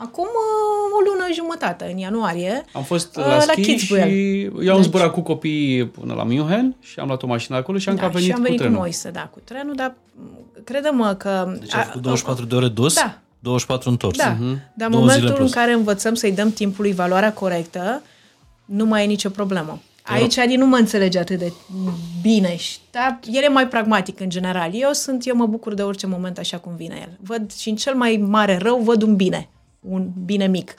acum uh, o lună jumătate, în ianuarie. Am fost Uh, la la schi Kitzbühel. și eu am Deci- zburat cu copiii până la München și am luat o mașină acolo și am Da, venit, și am venit cu cu, trenul. Moise, da, cu trenul, dar m, crede-mă că... Deci ai făcut 24 de ore dus, Da. 24 întors. Da, Mhm. dar în Două zile momentul în plus. care învățăm să-i dăm timpului valoarea corectă, nu mai e nicio problemă. Aici Adi nu mă înțelege atât de bine, și- dar el e mai pragmatic în general. Eu sunt, eu mă bucur de orice moment așa cum vine el. Văd și în cel mai mare rău văd un bine, un bine mic.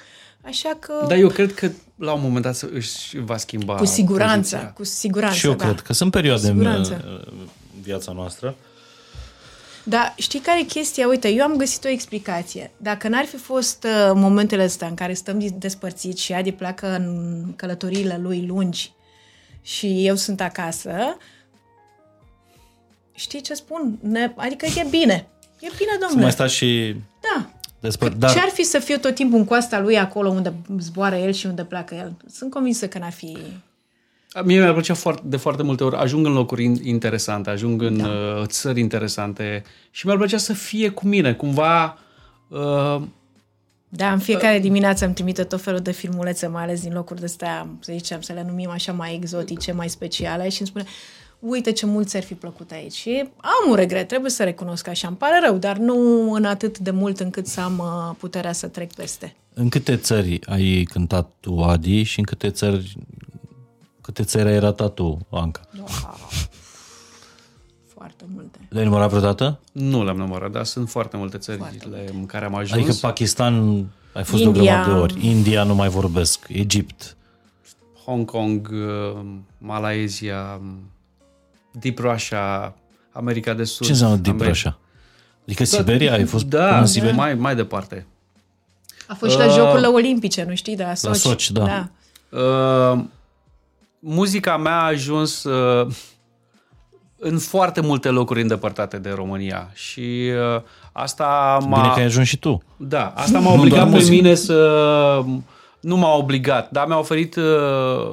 Așa că Dar eu cred că la un moment dat să își va schimba cu siguranță, poziția. cu siguranță, Și eu da. cred că sunt perioade în, siguranță. în viața noastră. Da, știi care e chestia? Uite, eu am găsit o explicație. Dacă n-ar fi fost uh, momentele astea în care stăm dis- despărțiți și Adi pleacă în călătoriile lui lungi și eu sunt acasă, știi ce spun? Ne, adică e bine. E bine, Să domnule. mai stați și Da. Despre... Că Dar Ce ar fi să fiu tot timpul în coasta lui acolo unde zboară el și unde pleacă el? Sunt convinsă că n-ar fi... Mie mi-ar plăcea foarte, de foarte multe ori, ajung în locuri in- interesante, ajung în da. uh, țări interesante și mi-ar plăcea să fie cu mine, cumva... Uh, Da, în fiecare dimineață îmi trimite tot felul de filmulețe, mai ales din locuri de astea, să zicem, să le numim așa mai exotice, mai speciale și îmi spune uite ce mult ți-ar fi plăcut aici. Și am un regret, trebuie să recunosc așa, îmi pare rău, dar nu în atât de mult încât să am uh, puterea să trec peste. în câte țări ai cântat tu, Adi, și în câte țări câte țări ai ratat tu, Anca? Wow. Foarte multe. Le-ai numărat vreodată? nu le-am numărat, dar sunt foarte multe țările în care am ajuns. Adică Pakistan ai fost India. de o grămadă de ori. India nu mai vorbesc. Egipt. Hong Kong, uh, Malaezia, Deep Russia, America de Sud. Ce înseamnă Deep America- Russia? Adică Siberia? Ai fost până Da, în Siberia? mai, mai departe. A fost și la Jocurile Olimpice, nu știi, de la Sochi. Sochi, da. da. Uh, muzica mea a ajuns uh, în foarte multe locuri îndepărtate de România și uh, asta m-a... Bine că ai ajuns și tu. Da, asta m-a Nu obligat doar pe muzică. mine să... Nu m-a obligat, dar mi-a oferit uh,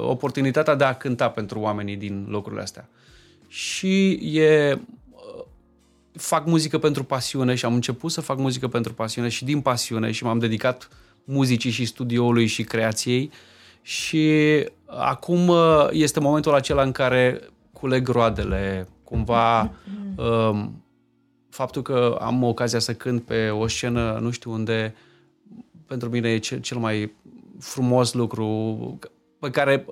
oportunitatea de a cânta pentru oamenii din locurile astea. Și e... uh, Fac muzică pentru pasiune și am început să fac muzică pentru pasiune și din pasiune și m-am dedicat muzicii și studioului și creației și acum uh, este momentul acela în care culeg roadele, cumva um, faptul că am ocazia să cânt pe o scenă, nu știu unde, pentru mine e cel, cel mai frumos lucru pe care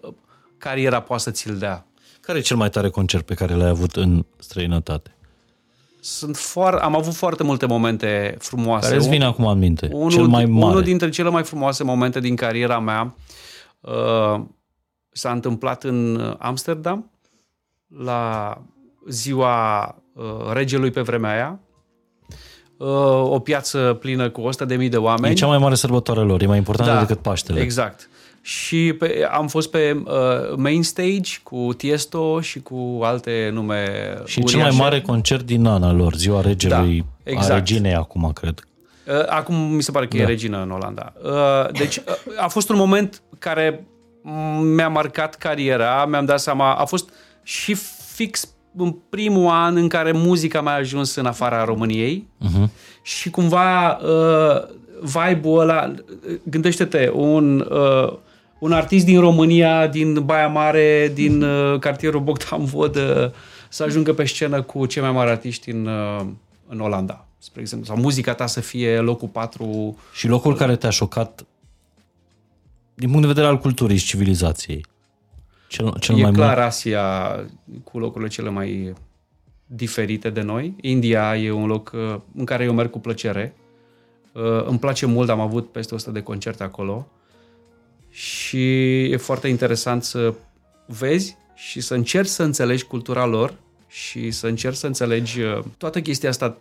cariera poate să ți-l dea. Care e cel mai tare concert pe care l-ai avut în străinătate? Sunt foar- am avut foarte multe momente frumoase. Care îți vine acum în minte? unul, cel mai mare. Unul dintre cele mai frumoase momente din cariera mea uh, s-a întâmplat în Amsterdam, la ziua uh, regelui pe vremea aia. Uh, o piață plină cu 100.000 de oameni. E cea mai mare sărbătoare lor. E mai importantă decât Paștele. Exact. Și pe, am fost pe uh, main stage cu Tiesto și cu alte nume Și cel mai mare concert din an al lor, ziua regelui, Da, a exact. reginei acum, cred. Uh, Acum mi se pare că da. e regină în Olanda. Uh, Deci uh, a fost un moment care m- mi-a marcat cariera, mi-am dat seama, a fost și fix în primul an în care muzica mea a ajuns în afara României uh-huh. și cumva uh, vibe-ul ăla, gândește-te, un, uh, un artist din România, din Baia Mare, din uh, cartierul Bogdan Vodă, să ajungă pe scenă cu cei mai mari artiști în, uh, în Olanda, spre exemplu. Sau muzica ta să fie locul 4. Și locul care te-a șocat din punct de vedere al culturii și civilizației? Cel, cel e mai clar mult? Asia cu locurile cele mai diferite de noi. India e un loc uh, în care eu merg cu plăcere. Uh, îmi place mult, am avut peste 100 de concerte acolo și e foarte interesant să vezi și să încerci să înțelegi cultura lor și să încerci să înțelegi uh, toată chestia asta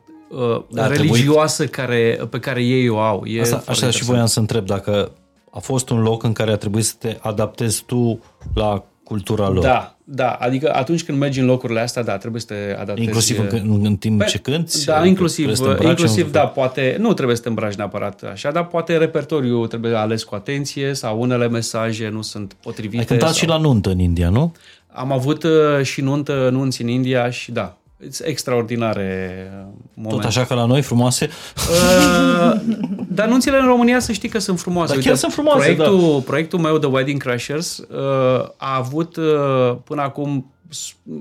da, religioasă care, pe care ei o au. E asta, așa și voiam să întreb dacă a fost un loc în care a trebuit să te adaptezi tu la cultura lor. Da, da. Adică atunci când mergi în locurile astea, da, trebuie să te adaptezi. Inclusiv în, în timp ce cânti? Da, inclusiv, inclusiv da, poate, nu trebuie să te îmbraci neapărat așa, dar poate repertoriul trebuie ales cu atenție sau unele mesaje nu sunt potrivite. Ai cântat sau... și la nuntă în India, nu? Am avut uh, și nuntă, nunți în India și da, extraordinare momente. Tot așa ca la noi, frumoase? Uh, dar nunțile în România să știi că sunt frumoase. Dar chiar Uite, sunt frumoase, proiectul, da. proiectul meu de Wedding Crashers uh, a avut uh, până acum,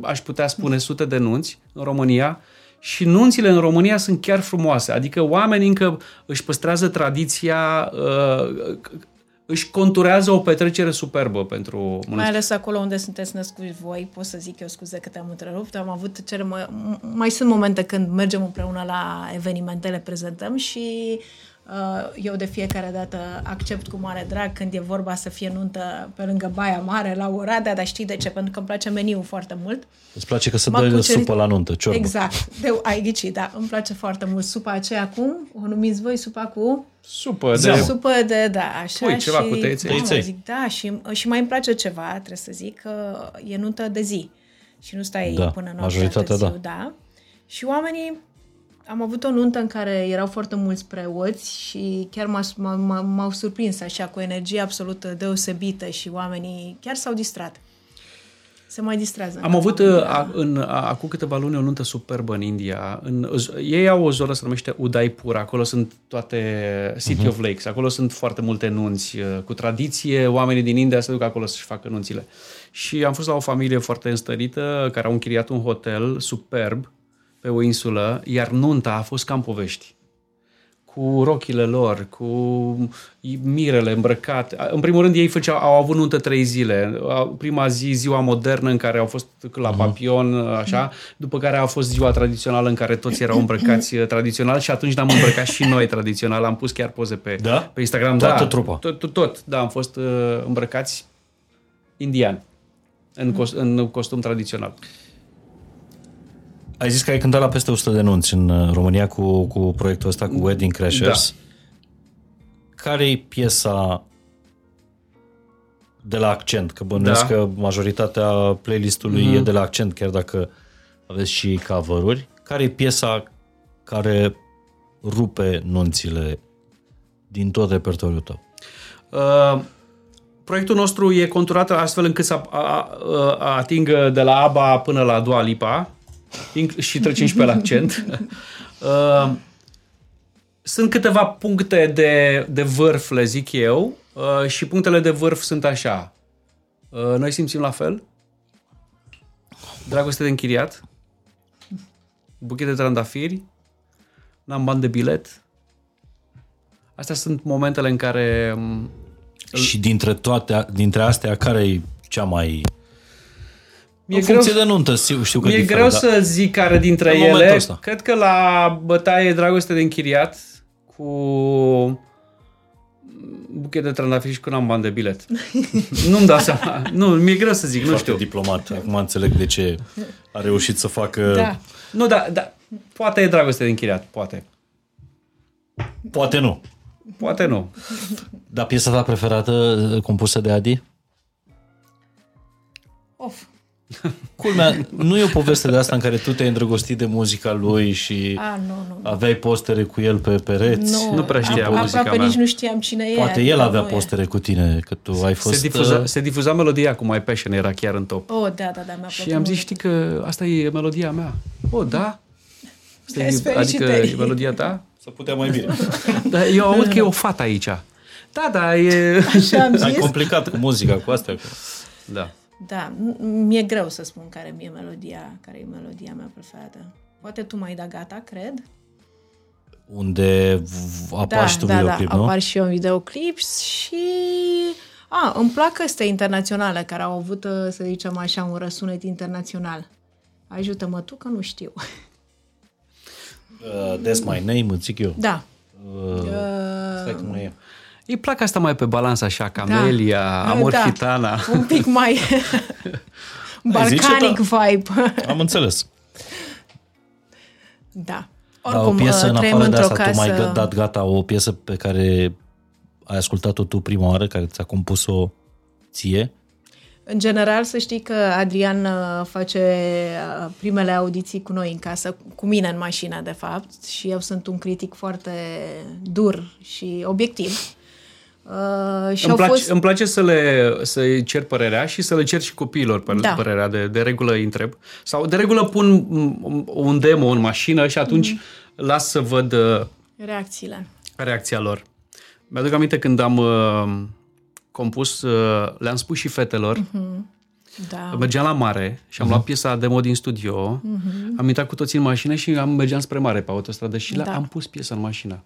aș putea spune, sute de nunți în România și nunțile în România sunt chiar frumoase. Adică oamenii încă își păstrează tradiția uh, își conturează o petrecere superbă pentru mănăstire. Mai ales acolo unde sunteți născuți voi, pot să zic eu scuze că te-am întrerupt, am avut cele mai, mai sunt momente când mergem împreună la evenimente, le prezentăm și uh, eu de fiecare dată accept cu mare drag când e vorba să fie nuntă pe lângă Baia Mare, la Oradea, dar știi de ce? Pentru că îmi place meniul foarte mult. Îți place că se dă cucerit... supă la nuntă, ciorbă. Exact, de, ai ghicit, da, îmi place foarte mult supa aceea acum, o numiți voi supa cu Supă de... Supă de, da, așa. Pui ceva și, cu teiței. Da, zic, da, și, și mai îmi place ceva, trebuie să zic, că e nuntă de zi. Și nu stai da, până noaptea majoritatea, târziu, da. da. Și oamenii, am avut o nuntă în care erau foarte mulți preoți și chiar m-au surprins așa, cu energie absolut deosebită și oamenii chiar s-au distrat se mai distrează. Am avut uh, a, în, a, acum câteva luni o nuntă superbă în India. În, ei au o zonă se numește Udaipur, acolo sunt toate City uh-huh. of Lakes, acolo sunt foarte multe nunți uh, cu tradiție, oamenii din India se duc acolo să-și facă nunțile. Și am fost la o familie foarte înstărită care au închiriat un hotel superb pe o insulă, iar nunta a fost cam povești cu rochile lor, cu mirele îmbrăcate. În primul rând, ei făceau, au avut nuntă trei zile. Prima zi, ziua modernă, în care au fost la mhm. papion, așa, după care a fost ziua tradițională în care toți erau îmbrăcați uh, tradițional și atunci ne-am îmbrăcat și noi tradițional. Am pus chiar poze pe, da? pe Instagram. Toată da, trupa? Tot, tot, tot, da, am fost uh, îmbrăcați indian în, cost, în costum tradițional. Ai zis că ai cântat la peste 100 de nunți în uh, România cu, cu proiectul ăsta, cu Wedding Crashers. Da. Care e piesa de la accent? Că bănuiesc da. că majoritatea playlistului mm-hmm. e de la accent, chiar dacă aveți și cover-uri. Care e piesa care rupe nunțile din tot repertoriul tău? Uh, proiectul nostru e conturat astfel încât să a, a, a, atingă de la ABBA până la Dua Lipa și trecem și pe la accent. Uh, sunt câteva puncte de, de vârf, le zic eu, uh, și punctele de vârf sunt așa. Uh, noi simțim la fel. Dragoste de închiriat. Buchet de trandafiri. N-am bani de bilet. Astea sunt momentele în care... Um, și dintre toate, dintre astea, care e cea mai mi-e în funcție greu, de nuntă, știu, știu că Mi-e diferă, greu da. să zic care dintre în ele. Ăsta. Cred că la bătaie dragoste de închiriat cu buchet de trandafiri și cu n-am bani de bilet. Nu-mi dau seama. Nu, mi-e greu să zic, Foarte nu știu. diplomat. Acum înțeleg de ce a reușit să facă... Da. Nu, da, da. Poate e dragoste de închiriat, poate. Poate nu. Poate nu. Dar piesa ta preferată compusă de Adi? Of. Culmea, nu e o poveste de asta în care tu te-ai îndrăgostit de muzica lui și A, nu, nu. nu. aveai postere cu el pe pereți? Nu, Nu prea știa a- muzica aproape mea. nici nu știam cine e. Poate adică el avea nu e. postere cu tine, că tu ai fost... Se difuza, uh, se difuza melodia cu My Passion, era chiar în top. Oh, da, da, da, mi-a Și plăcut am mult. zis, știi că asta e melodia mea. Oh, da? Asta Îți e, adică felicitări. e melodia ta? Să putea mai bine. Dar eu aud că e o fată aici. Da, da, e... Așa am Ai zis. complicat cu muzica, cu astea. Cu... Da. Da, m- mi-e greu să spun care mi-e melodia, care e melodia mea preferată. Poate tu mai da gata, cred. Unde v- apar da, și tu da, videoclip, da, nu? apar și eu în videoclip și... A, îmi plac astea internaționale care au avut, uh, să zicem așa, un răsunet internațional. Ajută-mă tu că nu știu. Uh, That's my name, îți zic eu. Da. Uh, stai cum e. Îi plac asta mai pe balans așa, Camelia, Da. Amor Da. Gitana. Un pic mai Hai, zice, balcanic vibe. Am înțeles. da. Dar o Oricum, piesă uh, în trăim afară de într-o asta, tu mai casă- dat gata o piesă pe care ai ascultat-o tu prima oară, care ți-a compus-o ție? În general, să știi că Adrian uh, face uh, primele audiții cu noi în casă, cu mine în mașină, de fapt, și eu sunt un critic foarte dur și obiectiv. Uh, și Îmi au place, fost... îmi place să le să cer părerea și să le cer și copiilor pă- Da. părerea. De, de regulă îi întreb. Sau de regulă pun mm, un demo în mașină și atunci Mhm. las să văd uh, Reacțiile. reacția lor. Mi-aduc aminte când am uh, compus, uh, le-am spus și fetelor, Da. mergeam la mare și am luat piesa demo din studio, am intrat cu toții în mașină și am mergeam spre mare pe autostradă și Da. da. am pus piesa în mașină.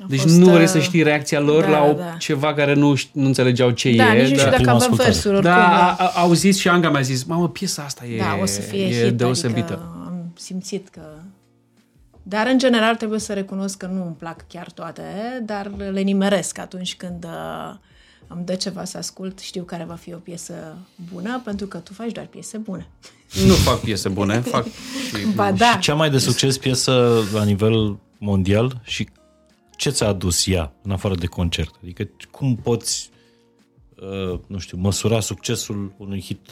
A Deci fost, nu vrei uh, să știi reacția lor da, la o, da. ceva care nu, ș- nu înțelegeau ce Da, e. nici nu știu dar- dacă prima avem ascultare. versuri oricum. da, a, a, au zis și Anga mi-a zis, mamă, piesa asta e, da, o să fie e hit, deosebită. Adică am simțit că... Dar, în general, trebuie să recunosc că nu îmi plac chiar toate, dar le nimeresc atunci când uh, îmi dă ceva să ascult, știu care va fi o piesă bună, pentru că tu faci doar piese bune. Nu fac piese bune, fac și... Ba da, Și cea mai de succes piesă la nivel mondial și ce ți-a adus ea, în afară de concert? Adică cum poți, uh, nu știu, măsura succesul unui hit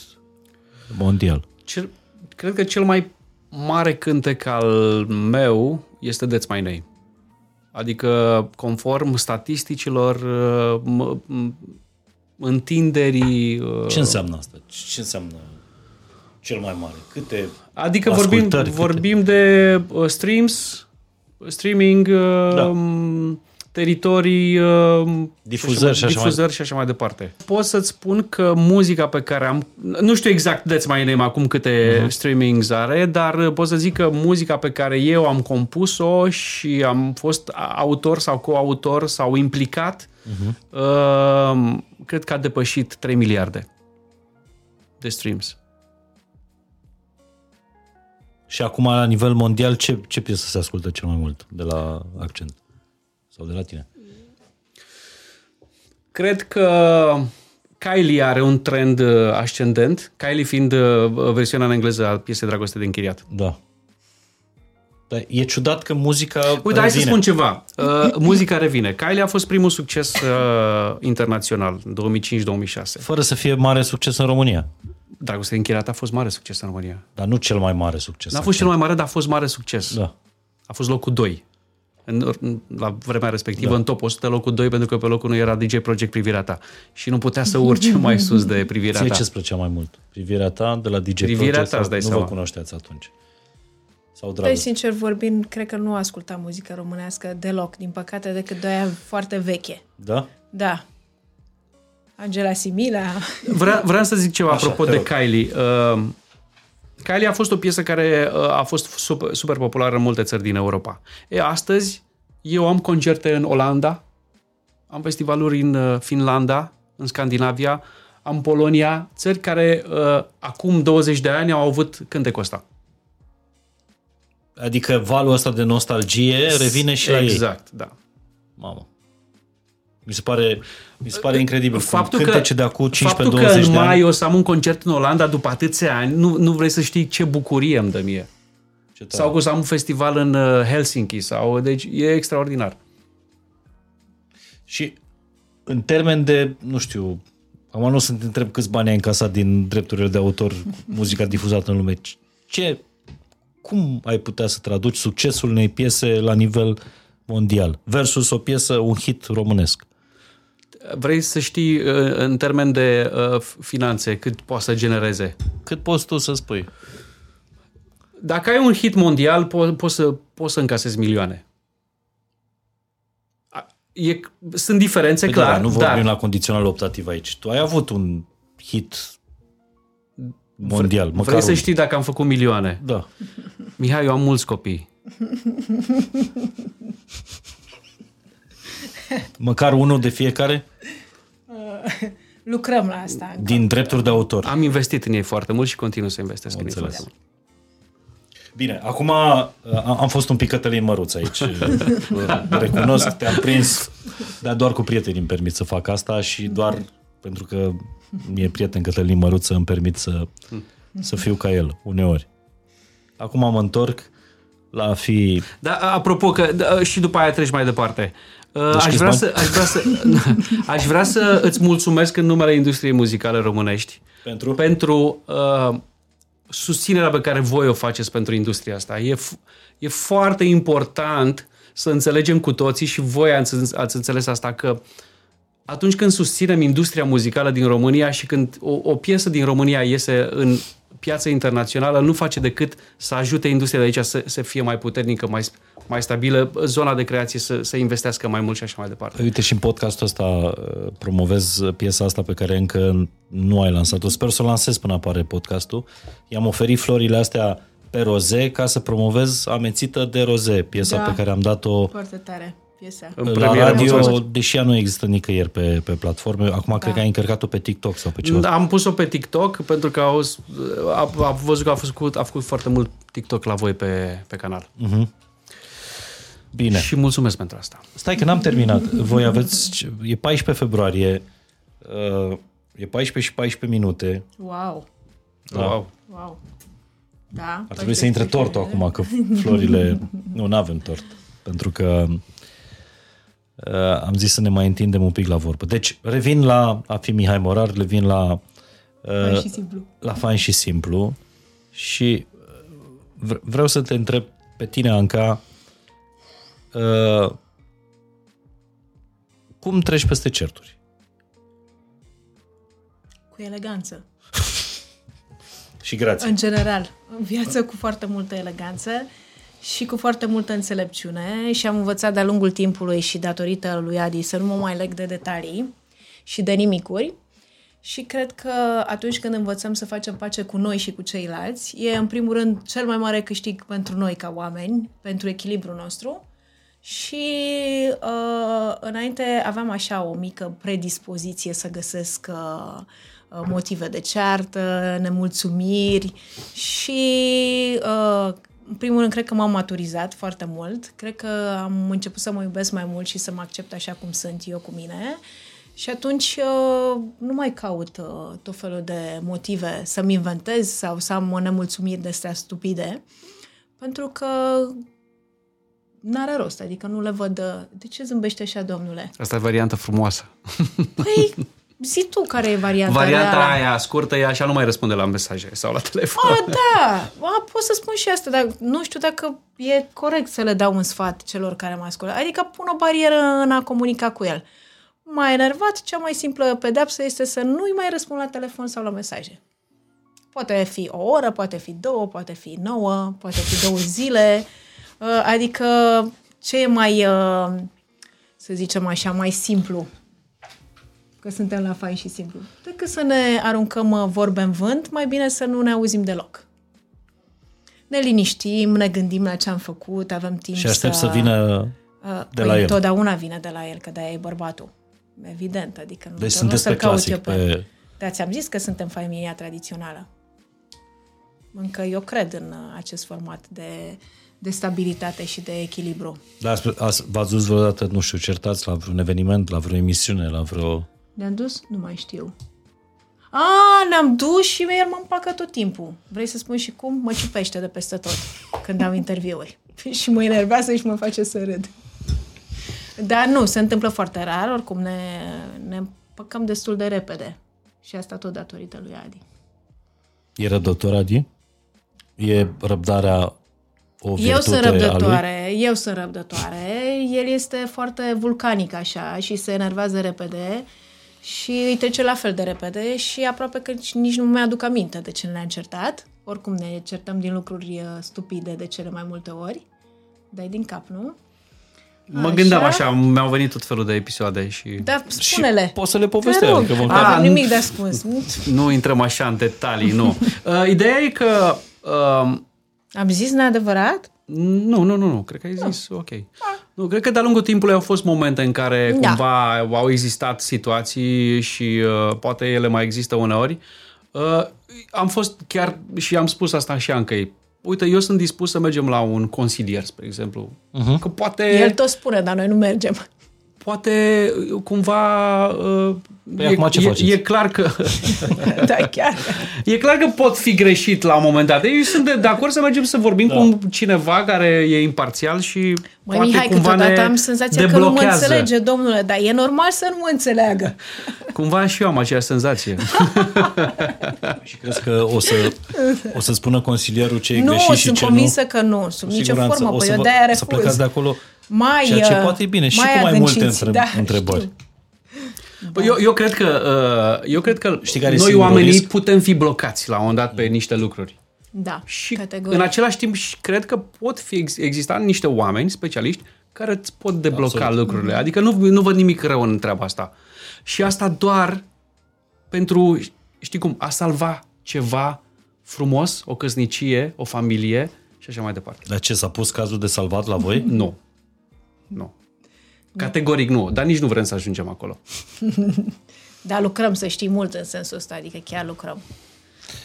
mondial? Cel, cred că cel mai mare cântec al meu este That's My Name. Adică, conform statisticilor, uh, m- m- întinderii... uh, Ce înseamnă asta? Ce înseamnă cel mai mare? Câte Adică vorbim, ascultări, câte- vorbim de uh, streams, streaming, uh, Da. teritorii, uh, Difuzări și așa mai- difuzări și așa mai departe. Pot să-ți spun că muzica pe care am... Nu știu exact That's My Name acum câte uh-huh. streamings are, dar uh, pot să zic că muzica pe care eu am compus-o și am fost autor sau coautor sau implicat, uh-huh. uh, cred că a depășit 3 miliarde de streams. Și acum, la nivel mondial, ce, ce piesă se ascultă cel mai mult de la Accent? Sau de la tine? Cred că Kylie are un trend uh, ascendent, Kylie fiind uh, versiunea în engleză a piesei Dragoste de închiriat. Da. Dar e ciudat că muzica Uite, hai să revine. spun ceva. Uh, muzica revine. Kylie a fost primul succes uh, internațional în 2005-2006. Fără să fie mare succes în România. Dragoste de închiriat a fost mare succes în România. Dar nu cel mai mare succes. N-a fost cel mai mare, dar a fost mare succes. Da. A fost locul 2. În, la vremea respectivă, da. în top 100, locul 2, pentru că pe locul 1 era DJ Project Privirea Ta. Și nu putea să urce mai sus de Privirea Ție Ta. ce-ți plăcea mai mult? Privirea ta de la DJ Privirea Project ta, îți sau dai nu seama. vă cunoșteați atunci? Sau Păi, dragoste? sincer vorbind, cred că nu ascultam muzică românească deloc, din păcate, decât de aia foarte veche. Da? Da. Angela Simila. Vre- vreau să zic ceva Așa, apropo te de rog. Kylie. Uh, Kylie a fost o piesă care uh, a fost super, super populară în multe țări din Europa. E, astăzi eu am concerte în Olanda, am festivaluri în uh, Finlanda, în Scandinavia, am Polonia, țări care uh, acum 20 de ani au avut cântecul ăsta. Adică valul ăsta de nostalgie revine și la ei. Exact, da. Mamă. Mi se pare, mi se pare incredibil. Faptul cum că, cântece de acum 15-20 faptul că în de mai ani. o să am un concert în Olanda după atâția ani, nu, nu vrei să știi ce bucurie îmi dă mie. Ce tare. Sau că o să am un festival în uh, Helsinki. Sau, deci e extraordinar. Și în termen de, nu știu, Acum nu o să te întreb câți bani ai încasat din drepturile de autor, muzica difuzată în lume. Ce, cum ai putea să traduci succesul unei piese la nivel mondial versus o piesă, un hit românesc? Vrei să știi uh, în termen de uh, finanțe cât poate să genereze? Cât poți tu să spui? Dacă ai un hit mondial, po- poți să, poți să încasezi milioane. A- E, sunt diferențe, Păi clar. da, nu vorbim dar la condițional optativ aici. Tu ai avut un hit mondial, măcar vrei să un. știi dacă am făcut milioane. Da. Mihai, eu am mulți copii. Măcar unul de fiecare Lucrăm la asta. încă. din drepturi de autor. Am investit în ei foarte mult și continuu să investesc în ei înțeles. foarte mult. Bine, acum uh, am fost un pic Cătălin Măruț aici. Recunosc, te-am prins, dar doar cu prieteni îmi permit să fac asta și doar pentru că mi-e prieten Cătălin Măruț să îmi permit să, să fiu ca el, uneori. Acum mă întorc la a fi... Da, apropo că da, și după aia treci mai departe. Deci aș, câți vrea bani? să, aș, vrea să, aș vrea să îți mulțumesc în numele industriei muzicale românești Pentru? pentru uh, susținerea pe care voi o faceți pentru industria asta. E, f- e foarte important să înțelegem cu toții și voi ați, ați înțeles asta că atunci când susținem industria muzicală din România și când o, o piesă din România iese în piața internațională, nu face decât să ajute industria de aici să, să fie mai puternică, mai, mai stabilă, zona de creație să, să investească mai mult și așa mai departe. Uite, și în podcastul ăsta uh, promovez piesa asta pe care încă nu ai lansat-o. Sper să o lansez până apare podcastul. I-am oferit florile astea pe roze ca să promovez Amețită de roze, piesa Da. pe care am dat-o Foarte tare piesa. În la premieră, radio, mulțumesc. deși ea nu există nicăieri pe, pe platforme. Acum da. cred că ai încărcat-o pe TikTok sau pe ceva. Am pus-o pe TikTok pentru că au, a, a văzut că a făcut, a făcut foarte mult TikTok la voi pe, pe canal. Bine. Și mulțumesc pentru asta. Stai că n-am terminat. Voi aveți... E 14 februarie. uh, E 14 și 14 minute. Wow. Da. Wow. Wow. Da. Ar trebui să intre tortul acum, că florile... Nu, nu avem tort. Pentru că uh, am zis să ne mai întindem un pic la vorbă. Deci, revin la a fi Mihai Morar, revin la Fain uh, și simplu. la fain și simplu și uh, vre- vreau să te întreb pe tine, Anca, uh, cum treci peste certuri? Cu eleganță. Și grație. În general, în viață cu foarte multă eleganță și cu foarte multă înțelepciune și am învățat de-a lungul timpului și datorită lui Adi să nu mă mai leg de detalii și de nimicuri. Și cred că atunci când învățăm să facem pace cu noi și cu ceilalți, e în primul rând cel mai mare câștig pentru noi ca oameni, pentru echilibrul nostru. Și uh, înainte aveam așa o mică predispoziție să găsesc uh, uh, motive de ceartă, nemulțumiri și uh, în primul rând cred că m-am maturizat foarte mult, cred că am început să mă iubesc mai mult și să mă accept așa cum sunt eu cu mine și atunci uh, nu mai caut uh, tot felul de motive să-mi inventez sau să am nemulțumiri de astea stupide, pentru că n-are rost, adică nu le văd... uh, De ce zâmbește așa, domnule? Asta e varianta frumoasă. Păi, zi tu care e varianta Varianta reală. aia scurtă e așa, nu mai răspunde la mesaje sau la telefon. A, da, a, pot să spun și asta, dar nu știu dacă e corect să le dau un sfat celor care mă ascultă. Adică pun o barieră în a comunica cu el. M-a enervat, cea mai simplă pedepsă este să nu-i mai răspund la telefon sau la mesaje. Poate fi o oră, poate fi două, poate fi nouă, poate fi două zile. Uh, Adică ce e mai, uh, să zicem așa, mai simplu că suntem la fain și simplu. Decât să ne aruncăm uh, vorbe în vânt, mai bine să nu ne auzim deloc. Ne liniștim, ne gândim la ce am făcut, avem timp Și aștept să... să vină Uh, de păi la el. Întotdeauna vine de la el, că de-aia e bărbatul. Evident, adică nu, Deci nu sunteți să-l pe caut clasic, eu pe... pe- Da, ți-am zis că suntem familia tradițională. Încă eu cred în uh, acest format de, de stabilitate și de echilibru. Da, ați- ați- v-ați dus vreodată, nu știu, certați la vreun eveniment, la vreo emisiune, la vreo... Ne-am dus? Nu mai știu. A, ne-am dus și el mă împacă tot timpul. Vrei să spun și cum? Mă ciupește de peste tot când am interviuri. și mă enervează și mă face să râd. Dar nu, se întâmplă foarte rar, oricum ne, ne împăcăm destul de repede. Și asta tot datorită lui Adi. E răbdător, Adi? E răbdarea o virtute Eu sunt a lui? răbdătoare, eu sunt răbdătoare. El este foarte vulcanic așa și se enervează repede și îi trece la fel de repede și aproape că nici nu mi-aduc aminte de ce ne-am certat. Oricum ne certăm din lucruri uh, stupide de cele mai multe ori. Dai din cap, nu? Mă Așa. gândeam așa, mi-au venit tot felul de episoade și Da, spune-le. poți să le Te povestești, rog. adică Nu măcar- Ah, avem nu- nimic de ascuns. nu intrăm așa în detalii, nu. Uh, ideea e că... Uh, Am zis neadevărat? Nu, nu, nu, nu, cred că ai zis ok. Nu, cred că de-a lungul timpului au fost momente în care Da. cumva au existat situații și uh, poate ele mai există uneori. Uh, am fost chiar și am spus asta și Ancăi. Uite, eu sunt dispus să mergem la un consilier, spre exemplu. Uh-huh. Că poate... El tot spune, dar noi nu mergem. Poate uh, cumva uh, Păi e, acum ce e, faceți? e clar că da, chiar. e clar că pot fi greșit la un moment dat. Eu sunt de, de acord să mergem să vorbim da. cu cineva care e imparțial și Măi, poate Mihai, cumva câteodată ne am senzația că nu mă deblochează. înțelege, domnule, dar e normal să nu mă înțeleagă. Cumva și eu am aceeași senzație. Și crezi că o să, o să spună consilierul ce e nu, greșit și sunt ce convinsă nu? că nu, sub Cu nicio siguranță. formă, O păi să eu vă- de-aia Să plecați refuz. de acolo Mai, ceea ce uh, poate e bine și mai cu mai multe adânciți, între, da, întrebări. știu. Da. Eu, eu cred că, uh, eu cred că Știi care e noi singurul oamenii risc? putem fi blocați la un moment dat pe niște lucruri. Da, Și categoric. în același timp și cred că pot fi ex- exista niște oameni specialiști care îți pot debloca Absolut. Absolut. lucrurile. Adică nu, nu văd nimic rău în treaba asta. Și asta doar pentru, știi cum, a salva ceva frumos, o căsnicie, o familie și așa mai departe. Dar ce, s-a pus cazul de salvat la voi? Nu. Nu. Categoric nu, dar nici nu vrem să ajungem acolo. Dar lucrăm, să știi, mult în sensul ăsta, adică chiar lucrăm.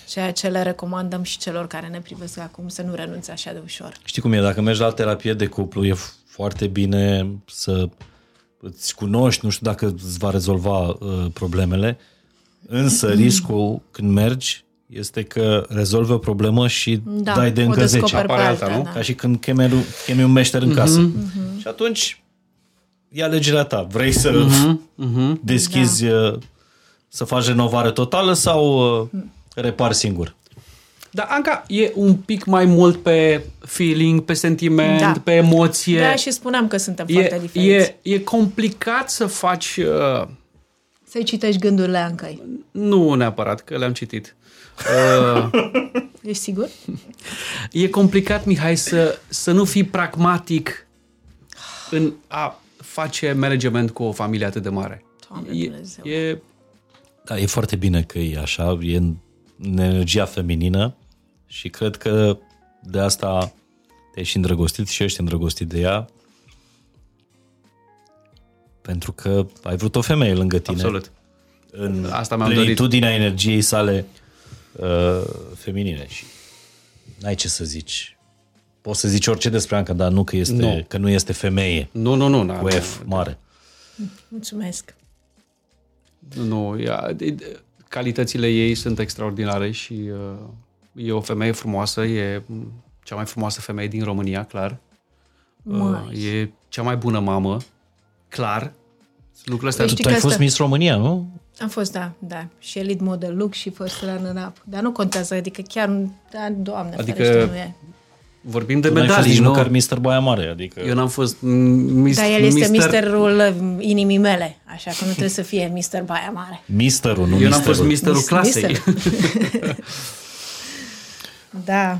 Ceea ce le recomandăm și celor care ne privesc acum să nu renunțe așa de ușor. Știi cum e, dacă mergi la terapie de cuplu, e f- foarte bine să îți cunoști, nu știu dacă îți va rezolva uh, problemele, însă riscul când mergi este că rezolvi o problemă și Da, dai de o încă 10. descoperi pe apare alta, alta, nu? da. Ca și când chemi, chemi un meșter în casă. Și atunci e alegerea ta. Vrei să deschizi, uh, să faci renovare totală sau uh, repari singur? Dar Anca e un pic mai mult pe feeling, pe sentiment, Da. pe emoție. Da, și spuneam că suntem foarte e, diferiți. e, e complicat să faci... Uh, Să-i citești gândurile Ancăi. nu neapărat, că le-am citit. Uh, Ești sigur? e complicat, Mihai, să, să nu fii pragmatic în a face management cu o familie atât de mare. Doamne e, Dumnezeu. e, Da, e foarte bine că e așa, e în, în energia feminină și cred că de asta te-ai și îndrăgostit și ești îndrăgostit de ea pentru că ai vrut o femeie lângă tine absolut. în Asta mi-am dorit. plenitudinea energiei sale uh, feminine și n-ai ce să zici. Poți să zici orice despre Anca, dar nu că, este, Nu. că nu este femeie Nu, nu, nu. n-am- cu F mare. Mulțumesc. Nu, ea, de- de- calitățile ei sunt extraordinare și uh, e o femeie frumoasă, e m, cea mai frumoasă femeie din România, clar. Uh, e cea mai bună mamă, clar. Lucrurile astea. Păi Tu, știi tu ai că fost asta- Miss România, nu? Am fost, da, da. Și lead model look și first runner up. Dar nu contează, adică chiar, da, doamne, Adică ferește, nu e. Vorbim de Tu n-ai fost medalii, nici nu? măcar Mr. Baia Mare, adică... Eu n-am fost m, mis, Dar el este mister... misterul uh, inimii mele, așa că nu trebuie să fie Mister Baia Mare. Misterul, nu Eu n-am fost misterul. misterul clasei. Mister. Da.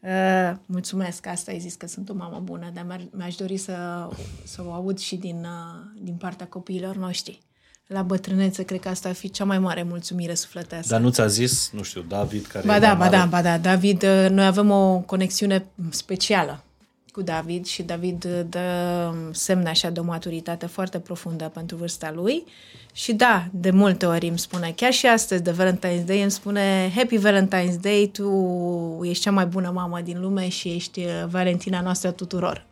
Uh, mulțumesc, asta ai zis că sunt o mamă bună, dar mi-ar- mi-aș dori să, să o aud și din, uh, din partea copiilor noștri. La bătrânețe, cred că asta ar fi cea mai mare mulțumire sufletească. Dar nu ți-a zis, nu știu, David, care Ba e da, mai ba mare? da, ba da. David, uh, noi avem o conexiune specială cu David și David uh, dă semne așa de o maturitate foarte profundă pentru vârsta lui. Și da, de multe ori îmi spune, chiar și astăzi de Valentine's Day, îmi spune Happy Valentine's Day, tu ești cea mai bună mamă din lume și ești uh, Valentina noastră tuturor.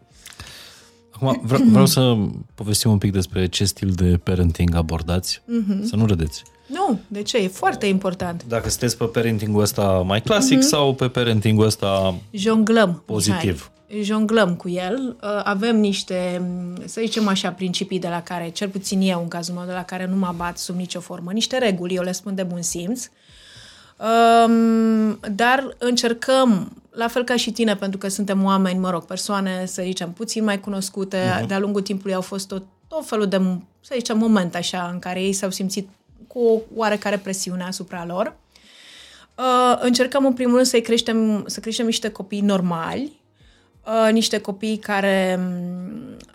Acum vreau, vreau să povestim un pic despre ce stil de parenting abordați, Mhm. mm-hmm. să nu râdeți. Nu, de ce? E foarte important. Dacă sunteți pe parentingul ăsta mai clasic mm-hmm. sau pe parentingul ăsta Jonglăm. Pozitiv. Mihai. jonglăm cu el. Uh, avem niște, să zicem așa, principii de la care, cel puțin eu, în cazul meu, de la care nu mă bat sub nicio formă. Niște reguli, eu le spun de bun simț. Um, dar încercăm, la fel ca și tine, pentru că suntem oameni, mă rog, persoane, să zicem, puțin mai cunoscute, uh-huh. de-a lungul timpului au fost tot, tot felul de, să zicem, moment așa în care ei s-au simțit cu o oarecare presiune asupra lor. Uh, încercăm în primul rând să creștem, să creștem niște copii normali, uh, niște copii care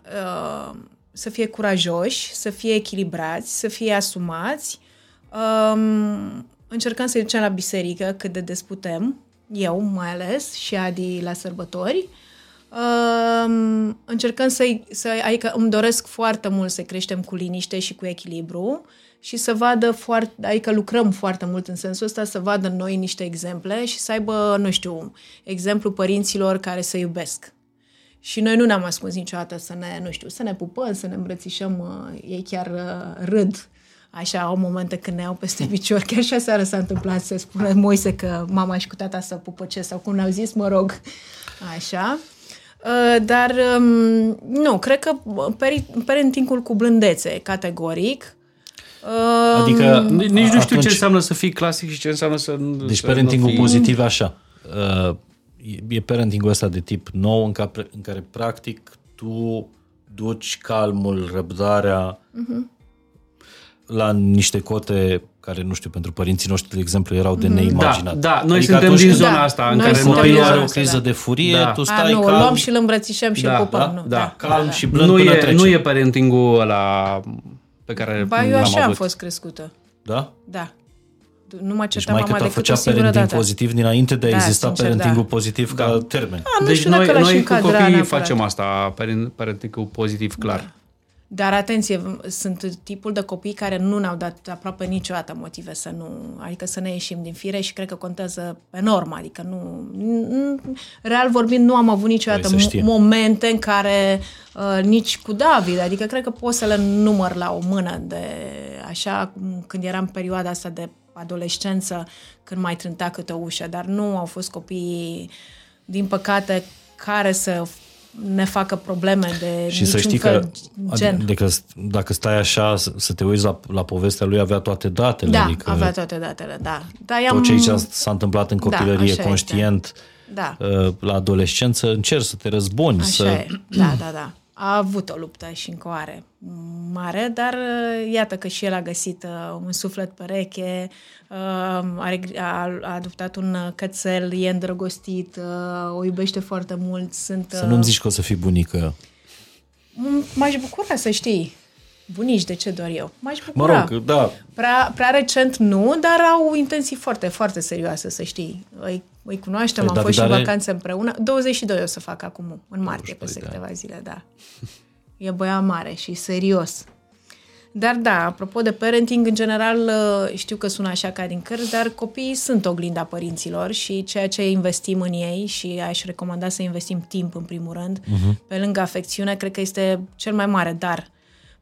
uh, să fie curajoși, să fie echilibrați, să fie asumați. Uh, încercăm să-i ducem la biserică cât de des putem, eu mai ales și Adi la sărbători. Uh, încercăm să-i, să, adică îmi doresc foarte mult să creștem cu liniște și cu echilibru și să vadă foarte, adică lucrăm foarte mult în sensul ăsta, să vadă noi niște exemple și să aibă, nu știu, exemplu părinților care să iubesc. Și noi nu ne-am ascuns niciodată să ne, nu știu, să ne pupăm, să ne îmbrățișăm, uh, ei chiar uh, râd așa, au momente când ne iau peste picior. Chiar și aseară s-a întâmplat să spună Moise că mama și cu tata să pupă ce sau cum ne-au zis, mă rog, așa. Uh, dar um, nu, cred că parentingul cu blândețe, categoric, Adică nici nu știu atunci, ce înseamnă să fii clasic și ce înseamnă să Deci să parentingul fii... pozitiv așa. Uh, e parentingul ăsta de tip nou în care, în care practic tu duci calmul, răbdarea uh-huh. La niște cote care, nu știu, pentru părinții noștri, de exemplu, erau de neimaginat. Da, da noi adică suntem din zona da, asta în noi care suntem noi... din zona are o asta, criză da. de furie, Da. tu A, stai nu, calm. o luăm și îl îmbrățișăm și Da, îl pupăm. da, nu, da, calm da. și blând Nu până e, trece. nu e parentingul ăla pe care Ba, eu l-am așa am avut. fost crescută. Da? Da. Nu mă Deci certa mai mama cât a decât o făcea singură parenting dată. pozitiv dinainte de a Da, exista sincer, parentingul da. pozitiv ca termen. A, nu Deci știu noi, dacă l-aș noi cu încadra copiii neapărat. facem asta, parent- parentingul pozitiv, clar. Dar atenție, sunt tipul de copii care nu ne-au dat aproape niciodată motive să nu, adică să ne ieșim din fire și cred că contează enorm, adică nu, n- real vorbind, nu am avut niciodată Păi, să știe. mo- momente în care uh, nici cu David, adică cred că pot să le număr la o mână de așa, cum când eram în perioada asta de adolescență, când mai trânta câte o ușă, dar nu au fost copii, din păcate, care să ne facă probleme de Și să niciun știi fel că gen. adică dacă stai așa să să te uiți la, la povestea lui, avea toate datele. Da, adică avea toate datele, da. Dar i-am... tot ce aici s-a întâmplat în Da, copilărie așa conștient, Da, uh, la adolescență, încerci să te războni, așa să... e. Da, da, da. A avut o luptă și încă o are mare, dar uh, iată că și el a găsit uh, un suflet pereche, uh, are, a, a adoptat un uh, cățel, e îndrăgostit, uh, o iubește foarte mult. Sunt, Să nu-mi zici că o să fii bunică. M- M-aș bucura să știi. Bunici, de ce doar eu? M-aș Mă bucura. rog, da, Prea, prea recent nu, dar au intenții foarte, foarte serioase, să știi. Îi, îi cunoaștem, Păi am fost și David în are- vacanțe împreună. 22 o să fac acum, în martie, 22 peste de câteva zile, da. E băiat mare și serios. Dar da, apropo de parenting, în general uh, știu că sună așa ca din cărți, dar copiii sunt oglinda părinților și ceea ce investim în ei și aș recomanda să investim timp în primul rând, uh-huh. pe lângă afecțiune, cred că este cel mai mare dar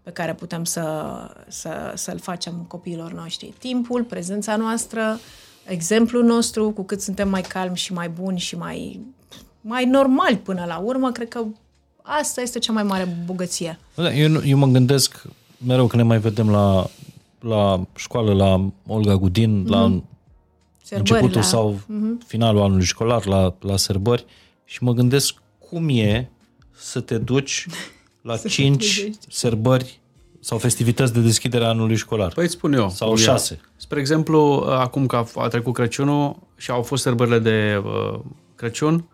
pe care putem să, să, să-l facem copiilor noștri. Timpul, prezența noastră, exemplul nostru, cu cât suntem mai calmi și mai buni și mai, mai normali până la urmă, cred că asta este cea mai mare bogăție. Da, Eu, nu- eu mă gândesc mereu când ne mai vedem la, la școală, la Olga Gudin, mm-hmm. la Sărbări începutul la- sau finalul anului școlar, la, la sărbări și mă gândesc cum e să te duci la cinci trezești. sărbări sau festivități de deschidere a anului școlar. Păi îți spun eu. Sau cum e. șase. Spre exemplu, acum că a, a trecut Crăciunul și au fost sărbările de uh, Crăciun,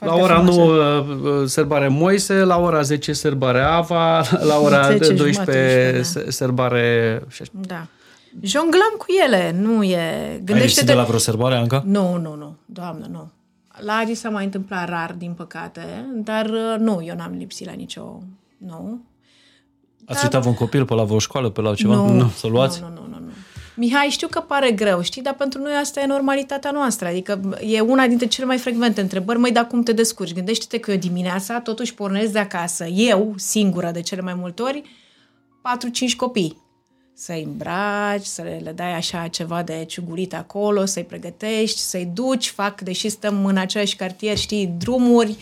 la Foarte ora frumoase. 9 uh, sărbare Moise, la ora 10 sărbare Ava, la ora 10 12 jumate, da. se- sărbare... și așa. Da. Jonglăm cu ele, nu e... Ai lipsit Gândește-te... de la vreo sărbare, Anca? Nu, nu, nu, doamnă, nu. La Adi s-a mai întâmplat rar, din păcate, dar uh, nu, eu n-am lipsit la nicio... Nu. Ați uitat un copil pe la vreo școală, pe la ceva? Nu, Să luați? Nu, nu, nu, nu, nu. Mihai, știu că pare greu, știi, dar pentru noi asta e normalitatea noastră. Adică e una dintre cele mai frecvente întrebări. Măi, dar cum te descurci? Gândește-te că eu dimineața totuși pornesc de acasă, eu, singură de cele mai multe ori, 4-5 copii. Să-i îmbraci, să le, le dai așa ceva de ciugurit acolo, să-i pregătești, să-i duci, fac, deși stăm în același cartier, știi, drumuri,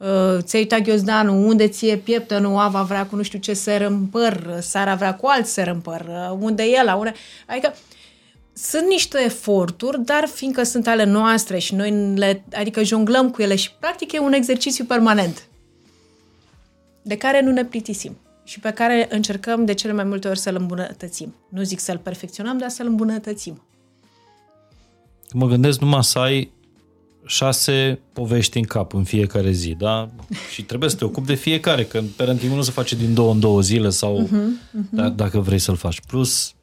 Uh, ți-ai uitat ghiozdanul, unde ție pieptă, nu Ava vrea cu nu știu ce ser în păr, Sara vrea cu alt ser în păr, uh, unde e la unde... Adică sunt niște eforturi, dar fiindcă sunt ale noastre și noi le, adică jonglăm cu ele și practic e un exercițiu permanent de care nu ne plictisim și pe care încercăm de cele mai multe ori să-l îmbunătățim. Nu zic să-l perfecționăm, dar să-l îmbunătățim. Mă gândesc numai să ai șase povești în cap în fiecare zi, da? Și trebuie să te ocupi de fiecare, că parenting nu se face din două în două zile sau uh-huh, uh-huh. Da, dacă vrei să-l faci. Plus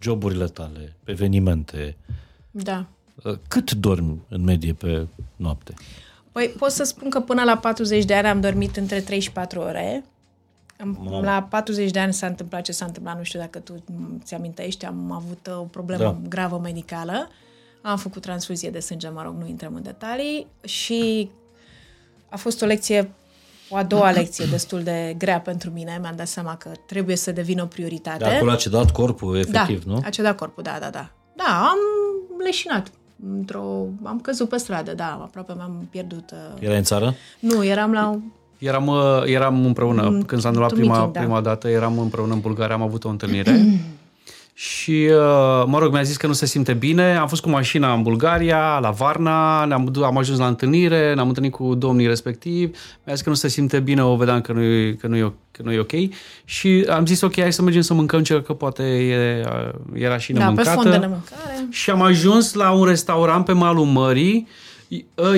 joburile tale, evenimente. Da. Cât dormi în medie pe noapte? Păi pot să spun că până la 40 de ani am dormit între 3 și 4 ore. Wow. La 40 de ani s-a întâmplat ce s-a întâmplat, nu știu dacă tu ți amintești, am avut o problemă da. gravă medicală. Am făcut transfuzie de sânge, mă rog, nu intrăm în detalii și a fost o lecție, o a doua lecție destul de grea pentru mine. Mi-am dat seama că trebuie să devină o prioritate. De acolo a cedat corpul, efectiv, da, nu? a cedat corpul, da, da, da. Da, am leșinat într-o... Am căzut pe stradă, da, aproape m-am pierdut. Uh... Era în țară? Nu, eram la... Eram, uh, eram împreună, mm, când s-a întâmplat prima, meeting, da. prima dată, eram împreună în Bulgaria, am avut o întâlnire și, uh, mă rog, mi-a zis că nu se simte bine. Am fost cu mașina în Bulgaria, la Varna, ne-am, am ajuns la întâlnire, ne-am întâlnit cu domnii respectiv. Mi-a zis că nu se simte bine, o vedeam că nu e, că nu e, că nu e ok. Și am zis, ok, hai să mergem să mâncăm ceva, că poate e, era și nemâncată. Da, pe fond de nemâncare. Și am ajuns la un restaurant pe malul mării.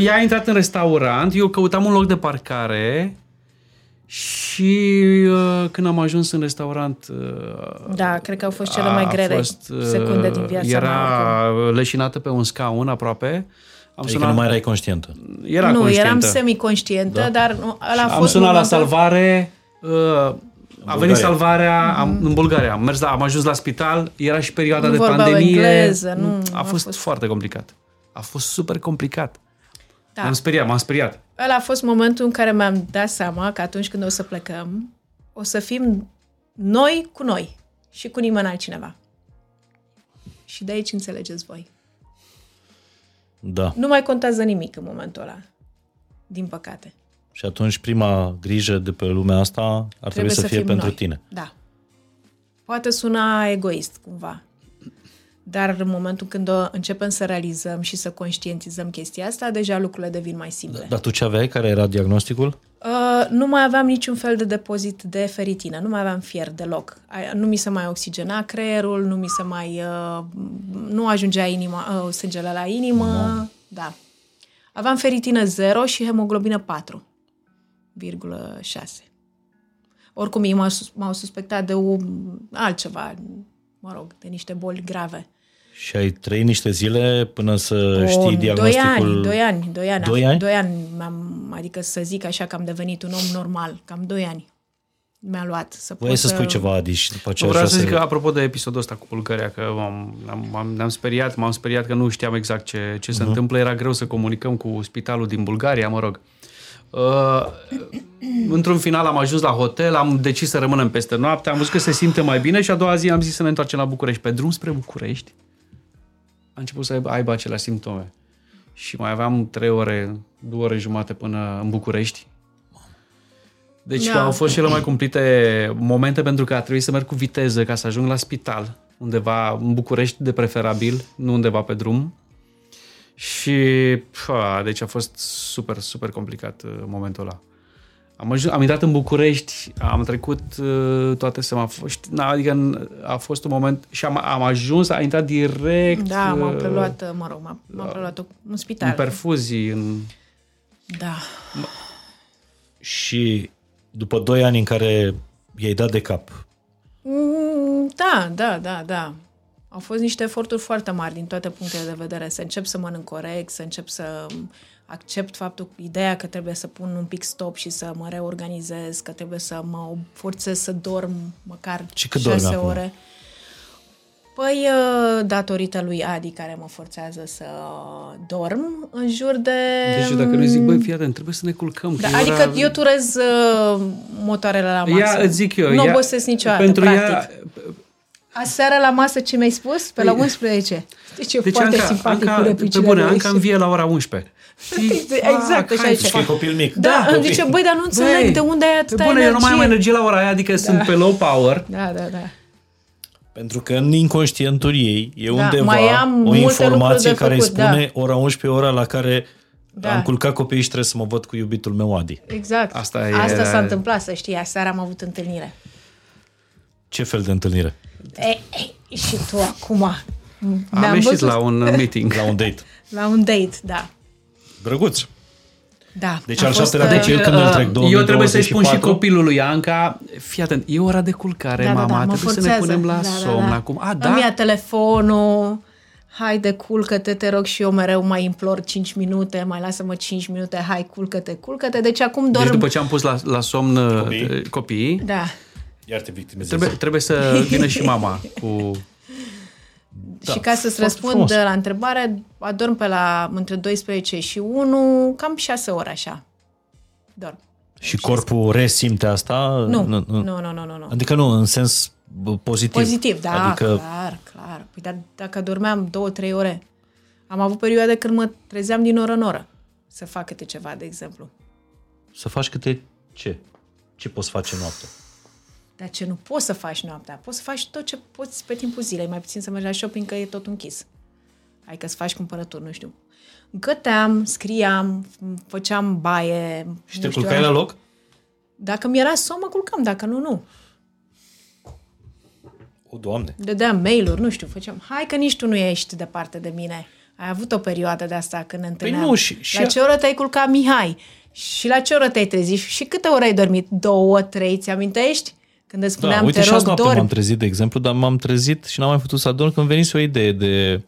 Ea a intrat în restaurant, eu căutam un loc de parcare și uh, când am ajuns în restaurant... Uh, da, cred că au fost cele mai grele fost, uh, secunde din viața Era mea. leșinată pe un scaun aproape. Am adică sunat, nu mai erai conștientă. Era nu, conștientă. eram semi-conștientă, da. dar ăla a fost Am sunat momentul... la salvare... Uh, a venit salvarea am, mm-hmm. în Bulgaria. Am mers la, am ajuns la spital, era și perioada nu de pandemie. Engleză, nu, a, a fost, fost foarte complicat. A fost super complicat. Da. M-am speriat, m-am speriat. Ăla a fost momentul în care mi-am dat seama că atunci când o să plecăm, o să fim noi cu noi și cu nimeni altcineva. Și de aici înțelegeți voi. Da. Nu mai contează nimic în momentul ăla. Din păcate. Și atunci prima grijă de pe lumea asta ar trebui, trebui să, să fie pentru noi. tine. Da. Poate suna egoist cumva. Dar în momentul când o începem să realizăm și să conștientizăm chestia asta, deja lucrurile devin mai simple. Dar tu ce aveai? Care era diagnosticul? Uh, nu mai aveam niciun fel de depozit de feritină, nu mai aveam fier deloc. Nu mi se mai oxigena creierul, nu mi se mai... Uh, nu ajungea inima, uh, sângele la inimă. No. Da. Aveam feritină 0 și hemoglobină 4,6. Oricum, ei m-au suspectat de o, altceva, mă rog, de niște boli grave. Și ai trăit niște zile până să o, știi diagnosticul? Doi ani, doi ani. Doi ani? Doi ani, am, adică să zic așa că am devenit un om normal, cam doi ani mi-a luat să Voi să spui ceva, Adi, și după ce Vreau să zic că, apropo de episodul ăsta cu Bulgaria, că am, am, am, ne-am speriat, m-am speriat că nu știam exact ce, ce se uh-huh. întâmplă, era greu să comunicăm cu spitalul din Bulgaria, mă rog. Uh, într-un final am ajuns la hotel, am decis să rămânem peste noapte, am văzut că se simte mai bine și a doua zi am zis să ne întoarcem la București. Pe drum spre București a început să aibă, aibă aceleași simptome. Și mai aveam trei ore, două ore jumate până în București. Deci da. au fost cele mai cumplite momente pentru că a trebuit să merg cu viteză ca să ajung la spital, undeva în București de preferabil, nu undeva pe drum. Și, pă, deci a fost super, super complicat uh, momentul ăla. Am, ajuns, am intrat în București, am trecut uh, toate semaforii, adică a fost un moment și am, am ajuns, a intrat direct... Da, m-am uh, preluat, uh, mă rog, m-am, m-am preluat în spital. În perfuzii, în... Da. Și după doi ani în care i-ai dat de cap. Mm, da, da, da, da. Au fost niște eforturi foarte mari din toate punctele de vedere. Să încep să mănânc corect, să încep să accept faptul, ideea că trebuie să pun un pic stop și să mă reorganizez, că trebuie să mă forțez să dorm măcar și cât 6 ore. Acum? Păi, uh, datorită lui Adi, care mă forțează să dorm, în jur de... Deci dacă nu zic, băi, fii atent, trebuie să ne culcăm. Da, adică ora... eu turez uh, motoarele la masă. Ia, îți zic eu. Nu obosesc niciodată, pentru practic. Ea, Aseară la masă ce mi-ai spus? Pe la 11. Deci e deci foarte Anca, simpatic Anca, cu Pe bune, Anca învie la ora 11. Exact, așa hai zice. Deci că e copil mic. Da, îmi copil. zice, băi, dar nu înțeleg Băi, de unde ai atâta Bune, eu nu mai am energie. energie la ora aia, adică sunt pe low power. Da, da, da. Pentru că în inconștientul ei e Da, undeva mai am o multe informație lucruri de care îi făcut, da. spune ora 11 ora la care Da. am culcat copiii și trebuie să mă văd cu iubitul meu Adi. Exact. Asta e- Asta s-a întâmplat, să știi. Aseară am avut întâlnire. Ce fel de întâlnire? Ei, ei, și tu acum. Am Ne-am ieșit văzut la un meeting. La un date. la un date, da. Drăguț. Da. Deci A al fost, șaptelea uh, de ce când îl trec Eu trebuie să-i spun și 2024? copilului Anca, fii atent, e ora de culcare, Da, da, mama, da, mă trebuie să ne forțează. punem la Da, da, somn da. acum. A, Îmi ia da? telefonul, haide, culcă-te, te rog, și eu mereu mai implor 5 minute, mai lasă-mă 5 minute, hai, culcă-te, culcă-te. Deci acum dorm... Deci după ce am pus la, la somn Copiii. copiii, copiii Da. Iar te victimizezi. trebuie, trebuie să vină și mama cu... și ca să-ți foarte răspund frumos. la întrebare, adorm pe la între 12 și 1, cam 6 ore așa. Dorm. Și corpul resimte asta? Nu, nu, nu, nu, nu, nu. nu. Adică nu, în sens bă, pozitiv. Pozitiv, da, Adică clar, clar. Păi dar dacă dormeam două, trei ore, am avut perioade când mă trezeam din oră în oră să fac câte ceva, de exemplu. să faci câte ce? Ce poți face noaptea? Dar ce nu poți să faci noaptea? Poți să faci tot ce poți pe timpul zilei, mai puțin să mergi la shopping, că e tot închis. Adică să faci cumpărături, nu știu. Găteam, scriam, făceam baie. Și te nu știu, culcai la loc? Dacă mi era somn, mă culcam, dacă nu, nu. O, Doamne! Dădeam mail-uri, nu știu, făceam, hai că nici tu nu ești departe de mine. Ai avut o perioadă de asta când ne întâlneam. nu, și- și- La ce oră te-ai culcat, Mihai? Și la ce oră te-ai trezit? Și câte ore ai dormit? Două, trei, ți-amintești? Când îți Da, spuneam, uite te și azi rog, noapte dormi. m-am trezit, de exemplu, dar m-am trezit și n-am mai putut să adorm când venise o idee de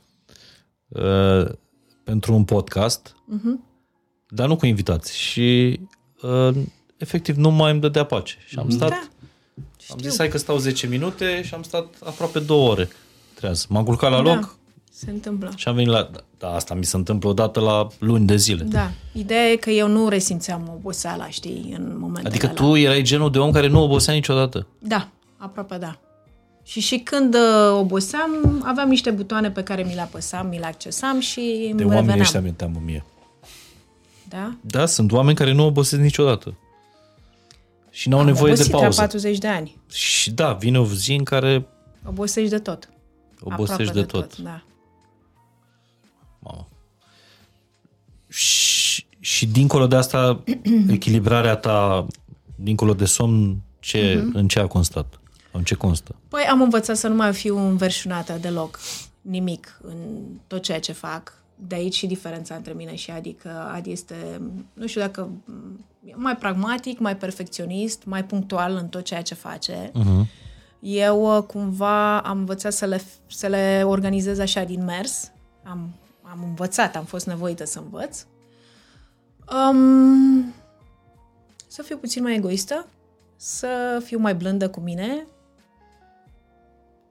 uh, pentru un podcast, uh-huh. dar nu cu invitați. Și uh, efectiv nu mai îmi dădea pace. Și am stat, Da, am zis hai că stau 10 minute și am stat aproape două ore treaz. M-am culcat la Da. loc se întâmplă. și am venit la... Da, asta mi se întâmplă odată la luni de zile. Da. Ideea e că eu nu resimțeam oboseala, știi, în momentele Adică alea. tu erai genul de om care nu obosea niciodată. Da, aproape da. Și și când uh, oboseam, aveam niște butoane pe care mi le apăsam, mi le accesam și De îmi oamenii reveneam. ăștia mi teamă mie. Da? Da, sunt oameni care nu obosesc niciodată. Și n-au Am nevoie de obosit la pauză. 40 de ani. Și da, vine o zi în care Obosești de tot. obosești Aproape de tot. Da. Și, și dincolo de asta, echilibrarea ta, dincolo de somn, ce, Mhm. în ce a constat? Sau în ce constă? Păi am învățat să nu mai fiu înverșunată deloc, nimic în tot ceea ce fac. De aici și diferența între mine și Adi, că Adi este, nu știu dacă e mai pragmatic, mai perfecționist, mai punctual în tot ceea ce face. Uh-huh. Eu uh, cumva am învățat să le, să le organizez așa din mers. Am, am învățat, am fost nevoită să învăț. Um, să fiu puțin mai egoistă, să fiu mai blândă cu mine,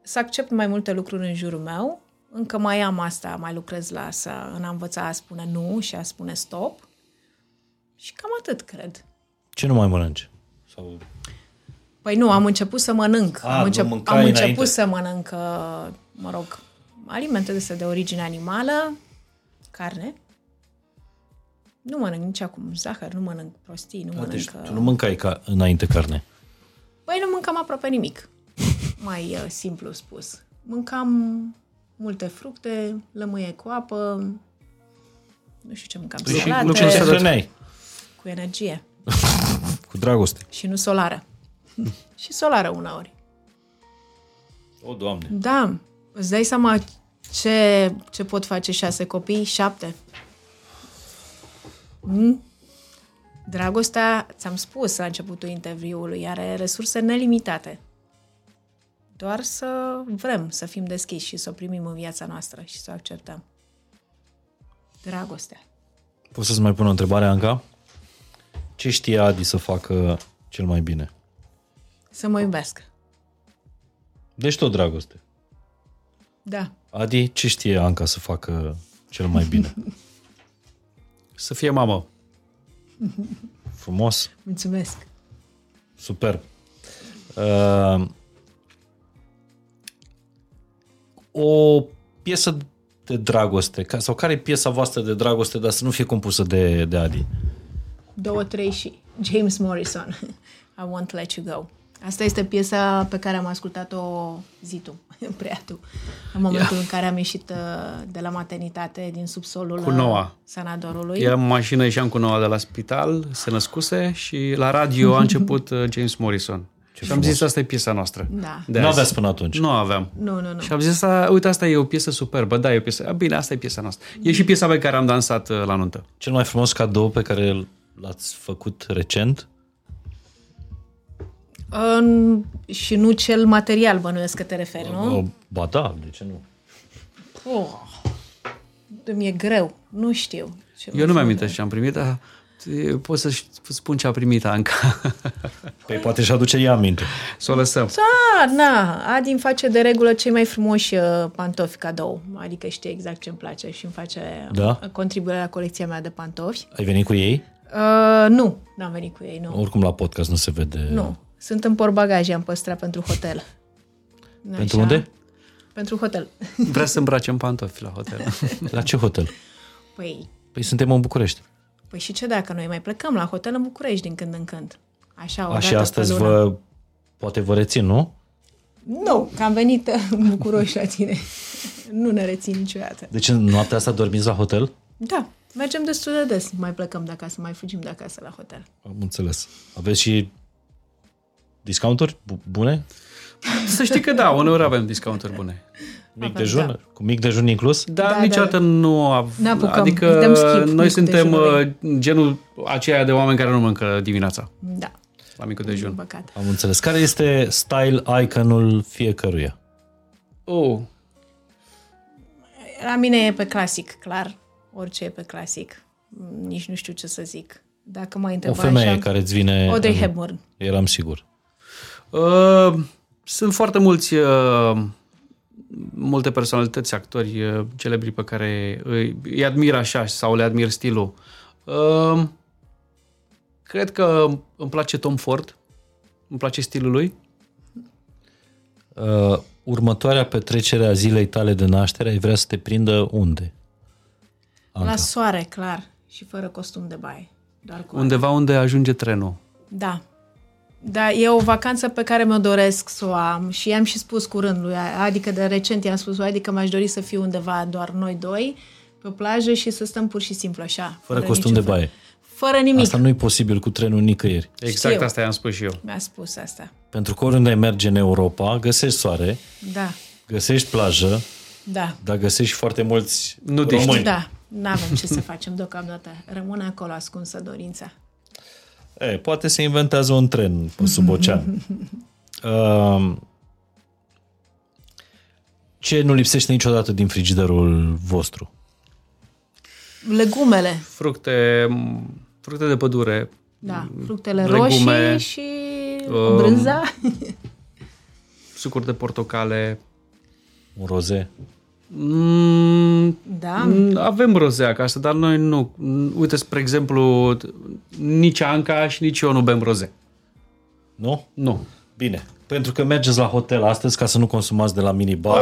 să accept mai multe lucruri în jurul meu. Încă mai am asta, mai lucrez la să în a învăța a spune nu și a spune stop. Și cam atât, cred. Ce nu mai mănânci? Sau... Păi nu, am început să mănânc. A, am, nu încep, mâncai am început înainte. să mănânc, uh, mă rog, alimente de de origine animală, carne. Nu mănânc nici acum zahăr, nu mănânc prostii, nu A, mănânc... deci uh, tu nu mâncai ca înainte carne. Păi nu mâncam aproape nimic, mai uh, simplu spus. Mâncam multe fructe, lămâie cu apă, nu știu ce mâncam, Păi și salate, nu ce te hrăneai? cu energie Cu dragoste. și nu solară. și solară uneori. O, Doamne. Da, îți dai seama ce, ce pot face șase copii? Șapte. Mm? Dragostea, ți-am spus la începutul interviului, are resurse nelimitate. Doar să vrem să fim deschiși și să o primim în viața noastră și să o acceptăm. Dragostea. Poți să-ți mai pun o întrebare, Anca? Ce știe Adi să facă cel mai bine? Să mă iubesc. Deci tot dragoste. Da. Adi, ce știe Anca să facă cel mai bine? Să fie mamă. Frumos, Mulțumesc. super. Uh, o piesă de dragoste? Ca- Sau care e piesa voastră de dragoste, dar să nu fie compusă de, de Adi? Două, trei și James Morrison. I won't let you go. Asta este piesa pe care am ascultat-o zi tu, prea tu, în momentul în care am ieșit uh, de la maternitate din subsolul Cu uh, Noa. sanatorului. Eram în mașină, ieșeam cu Noa de la spital, se născuse și la radio a început uh, James Morrison. Ce și am zis, asta e piesa noastră. Da. De nu azi. aveați până atunci. Nu aveam. Nu, nu, nu. Și am zis, asta, uite, asta e o piesă superbă, da, e o piesă. A, bine, asta e piesa noastră. E și piesa pe care am dansat uh, la nuntă. Cel mai frumos cadou pe care l-ați făcut recent? Uh, și nu cel material, bănuiesc că te referi, nu? Oh, ba da, de ce nu? Oh, mi-e greu. Nu știu. Ce Eu nu mi-am amintesc ce am primit, dar e, pot să spun ce a primit Anca. Păi poate și aduce ea aminte. să o lăsăm. Da, na, Adi îmi face de regulă cei mai frumoși uh, pantofi cadou. Adică știe exact ce îmi place și îmi face Da? contribuire la colecția mea de pantofi. Ai venit cu ei? Uh, nu, n-am venit cu ei, nu. Oricum la podcast nu se vede. Nu. Sunt în portbagaje, am păstrat pentru hotel. Pentru unde? Pentru hotel. Vrea să îmbrace în pantofi la hotel. La ce hotel? Păi, Păi suntem în București. păi și ce dacă noi mai plecăm la hotel în București din când în când? Așa, o A, și dată astăzi pe lună. vă, poate vă rețin, nu? Nu, că am venit în București la tine. nu ne rețin niciodată. Deci în noaptea asta dormiți la hotel? Da, mergem destul de des. Mai plecăm de acasă, mai fugim de acasă la hotel. Am înțeles. Aveți și discounturi bu- bune? să știi că da, uneori avem discounturi bune. Mic Avem, dejun? da. Cu mic dejun inclus? Dar Da, da, niciodată da. nu av- N-apucăm, Adică îi dăm skip noi micul suntem dejunului. uh, genul aceia de oameni care nu mănâncă dimineața Da, la micul din dejun. păcate. Am înțeles. Care este style iconul fiecăruia? Oh, La mine e pe clasic, clar. Orice e pe clasic. Nici nu știu ce să zic. Dacă mă O întreba femeie așa... care îți vine... Audrey în- Hepburn. Eram sigur. Uh, sunt foarte mulți uh, multe personalități, actori uh, celebri pe care îi, îi admir așa sau le admir stilul. Uh, cred că îmi place Tom Ford. Îmi place stilul lui. Uh, următoarea petrecere a zilei tale de naștere ai vrea să te prindă unde? La soare, clar. Și fără costum de baie. Doar cu Undeva unde ajunge trenul. Da. Da, e o vacanță pe care mi-o doresc să o am și i-am și spus curând lui Adi, adică de recent i-am spus lui Adi că mi-aș dori să fiu undeva doar noi doi pe o plajă și să stăm pur și simplu așa. Fără costum de niciun fel- baie. Fără nimic. Asta nu e posibil cu trenul nicăieri. Exact Știu. asta i-am spus și eu. Mi-a spus asta. Pentru că oriunde ai merge în Europa, găsești soare, Da, găsești plajă, da. dar găsești și foarte mulți Nudiști. români. Da, nu avem ce să facem deocamdată. Rămâne acolo ascunsă dorința. E, poate se inventează un tren pe sub ocean. Uh, ce nu lipsește niciodată din frigiderul vostru? Legumele, Fructe, m, fructe de pădure, da, fructele Legume, roșii și um, brânza. sucuri de portocale. Un roze? Mm, Da, Mm, Avem roze acasă, dar noi nu. Mm, Uite, spre exemplu, nici Anca și nici eu nu bem roze. Nu? Nu. Bine. Pentru că mergeți la hotel astăzi ca să nu consumați de la minibar.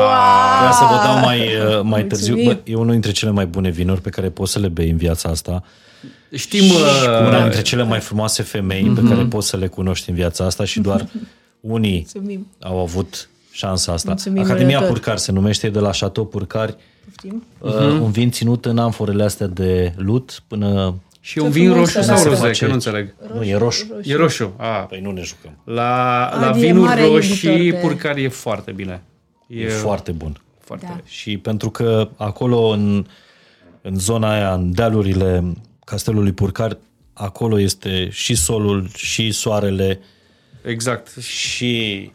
Vreau să vă dau mai, uh, mai târziu. Mulțumim. Bă, e unul dintre cele mai bune vinuri pe care poți să le bei în viața asta. Știm... uh, Una dintre cele mai frumoase femei pe care poți să le cunoști în viața asta și doar unii mulțumim. au avut șansa asta. Mulțumim Academia răutor. Purcar se numește e de la Chateau Purcari. Poftim? Uh, un vin ținut în amforele astea de lut până... Și un Ce vin frumos roșu arată. sau Se roze? face- Că nu înțeleg. Nu, e roșu. E roșu. A, Păi nu ne jucăm. la, la Adi e vinuri mare roșii, iubitor de- purcari e foarte bine. E, e foarte bun. foarte Da. Și pentru că acolo, în, în zona aia, în dealurile castelului Purcar, acolo este și solul, și soarele, Exact. și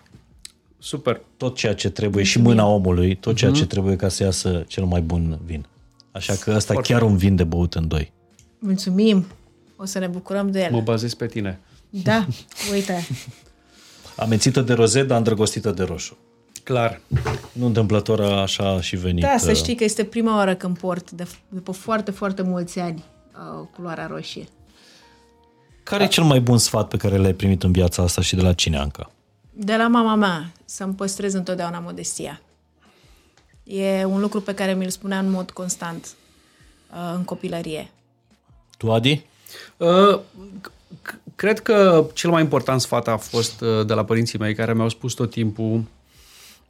Super. tot ceea ce trebuie, și mâna omului, tot ceea ce trebuie ca să iasă cel mai bun vin. Așa că ăsta chiar un vin de băut în doi. Mulțumim. O să ne bucurăm de el. Mă bazez pe tine. Da, uite. Amețită de roze, dar îndrăgostită de roșu. Clar. Nu întâmplător așa și venit. Da, să uh, știi că este prima oară când port, de, după foarte, foarte mulți ani, uh, culoarea roșie. Care e cel mai bun sfat pe care l-ai primit în viața asta și de la cine, Anca? De la mama mea, să-mi păstrez întotdeauna modestia. E un lucru pe care mi-l spunea în mod constant uh, în copilărie. Tu, Adi? Uh, c- cred că cel mai important sfat a fost uh, de la părinții mei care mi-au spus tot timpul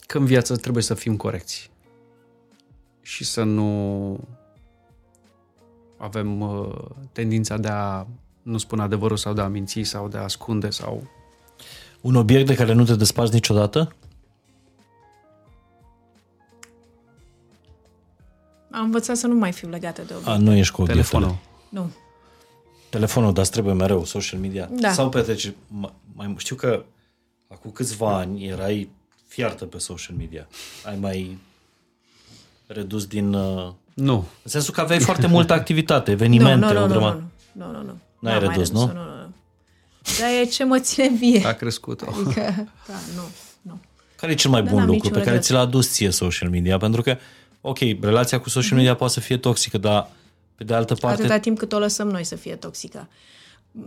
că în viață trebuie să fim corecți și să nu avem uh, tendința de a nu spune adevărul sau de a minți sau de a ascunde sau... Un obiect de care nu te desparți niciodată? Am învățat să nu mai fiu legată de obiecte. A, nu ești cu obiectele. Telefonul. Nu. Telefonul, dar îți trebuie mereu, social media. Da. Sau petreci, mai, mai știu că acum câțiva ani erai fiartă pe social media. Ai mai redus din... Uh, Nu. în sensul că aveai foarte multă activitate, evenimente, nu, nu, o nu, grămadă. nu, nu, nu, nu. N-ai N-am mai redus, redus-o, nu? nu, nu, nu. Dar e ce mă ține vie. A crescut. Adică, da, nu, nu. Care e cel mai Da, bun n-am lucru niciun pe care regret. ți l-a adus ție social media? Pentru că, ok, relația cu social Mhm. media poate să fie toxică, dar pe de altă parte... Atâta timp cât o lăsăm noi să fie toxică.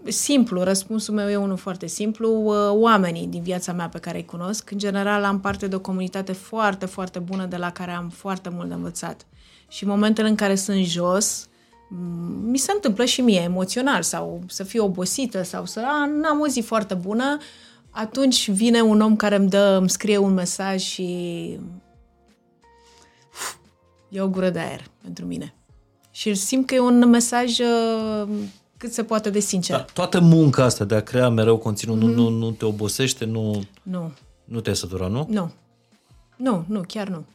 Simplu, răspunsul meu e unul foarte simplu. Uh, Oamenii din viața mea pe care îi cunosc, în general am parte de o comunitate foarte, foarte bună de la care am foarte mult de învățat. Și în momentele în care sunt jos, m, mi se întâmplă și mie emoțional sau să fiu obosită sau să a, n-am o zi foarte bună, atunci vine un om care îmi dă, îmi scrie un mesaj și e o gură de aer pentru mine. Și simt că e un mesaj uh, cât se poate de sincer. Da, toată munca asta de a crea mereu conținut Mhm. nu, nu, nu te obosește, nu, Nu, nu te-ai săturat, nu? nu. Nu, nu, chiar nu.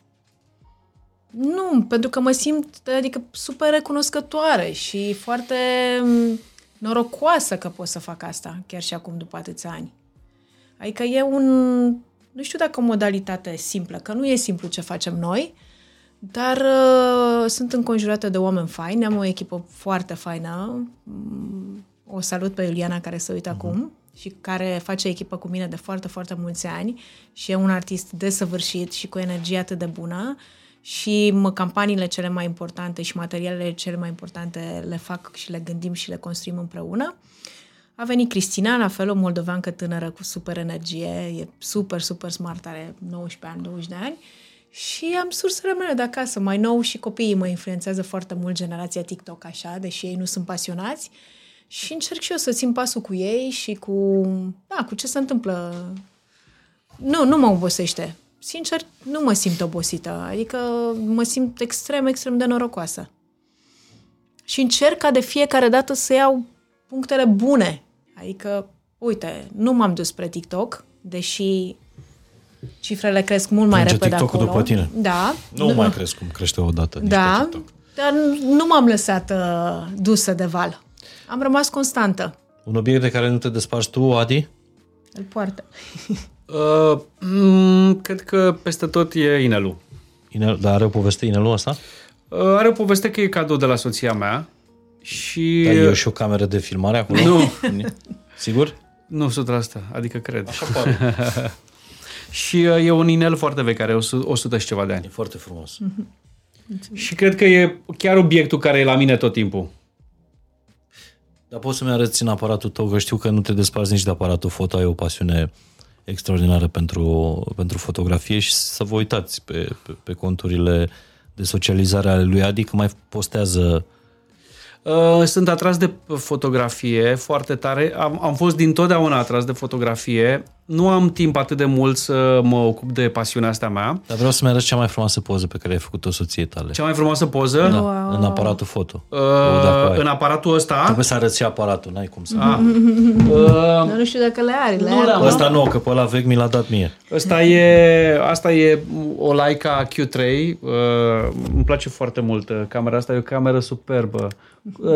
Nu, pentru că mă simt, adică, super recunoscătoare și foarte mm, norocoasă că pot să fac asta, chiar și acum după atâția ani. Adică e un, nu știu dacă o modalitate simplă, că nu e simplu ce facem noi, dar uh, sunt înconjurată de oameni faini, am o echipă foarte faină. Mm, O salut pe Iuliana care se uită acum și care face echipă cu mine de foarte, foarte mulți ani și e un artist desăvârșit și cu energie atât de bună și mă, campaniile cele mai importante și materialele cele mai importante le fac și le gândim și le construim împreună. A venit Cristina, la fel, o moldoveancă tânără cu super energie, e super, super smart, are 19 ani, 20 de ani și am sursele mele de acasă. Mai nou și copiii mă influențează foarte mult generația TikTok, așa, deși ei nu sunt pasionați. Și încerc și eu să țin pasul cu ei și cu, da, cu ce se întâmplă. Nu, nu mă obosește. Sincer, nu mă simt obosită. Adică mă simt extrem, extrem de norocoasă. Și încerc ca de fiecare dată să iau punctele bune. Adică, uite, nu m-am dus spre TikTok, deși cifrele cresc mult mai Plânge repede TikTok-ul acolo. după tine. Da. Nu mai crezi cum crește odată nici Da, pe TikTok. dar nu m-am lăsat uh, dusă de val. Am rămas constantă. Un obiect de care nu te desparți tu, Adi? Îl poartă. Uh, mm, cred că peste tot e inelul. Inel, dar are o poveste inelul ăsta? Uh, are o poveste că e cadou de la soția mea și... Dar e și o cameră de filmare acolo? Nu. Sigur? Nu 100%, adică cred. Așa pare. Și uh, e un inel foarte vechi, are 100, 100 și ceva de E ani. foarte frumos. Și cred că e chiar obiectul care e la mine tot timpul. Dar poți să-mi arăți în aparatul tău, că știu că nu te desparți nici de aparatul foto, ai o pasiune extraordinară pentru, pentru fotografie și să vă uitați pe, pe, pe conturile de socializare ale lui Adi, că mai postează Uh, Sunt atras de fotografie foarte tare. Am, am fost dintotdeauna atras de fotografie. Nu am timp atât de mult să mă ocup de pasiunea asta mea. Dar vreau să-mi arăți cea mai frumoasă poză pe care ai făcut-o soției tale. Cea mai frumoasă poză Da, Wow. în aparatul foto. uh, O, dacă ai. în aparatul ăsta. Trebuie să arăți și aparatul, n-ai cum să... Ah, uh, Dar nu știu dacă le are. Le Nu are. le-am. Ăsta nu, că pe ăla vechi mi l-a dat mie. Asta e, asta e o Leica Q3. Uh, îmi place foarte mult uh, camera asta. E o cameră superbă.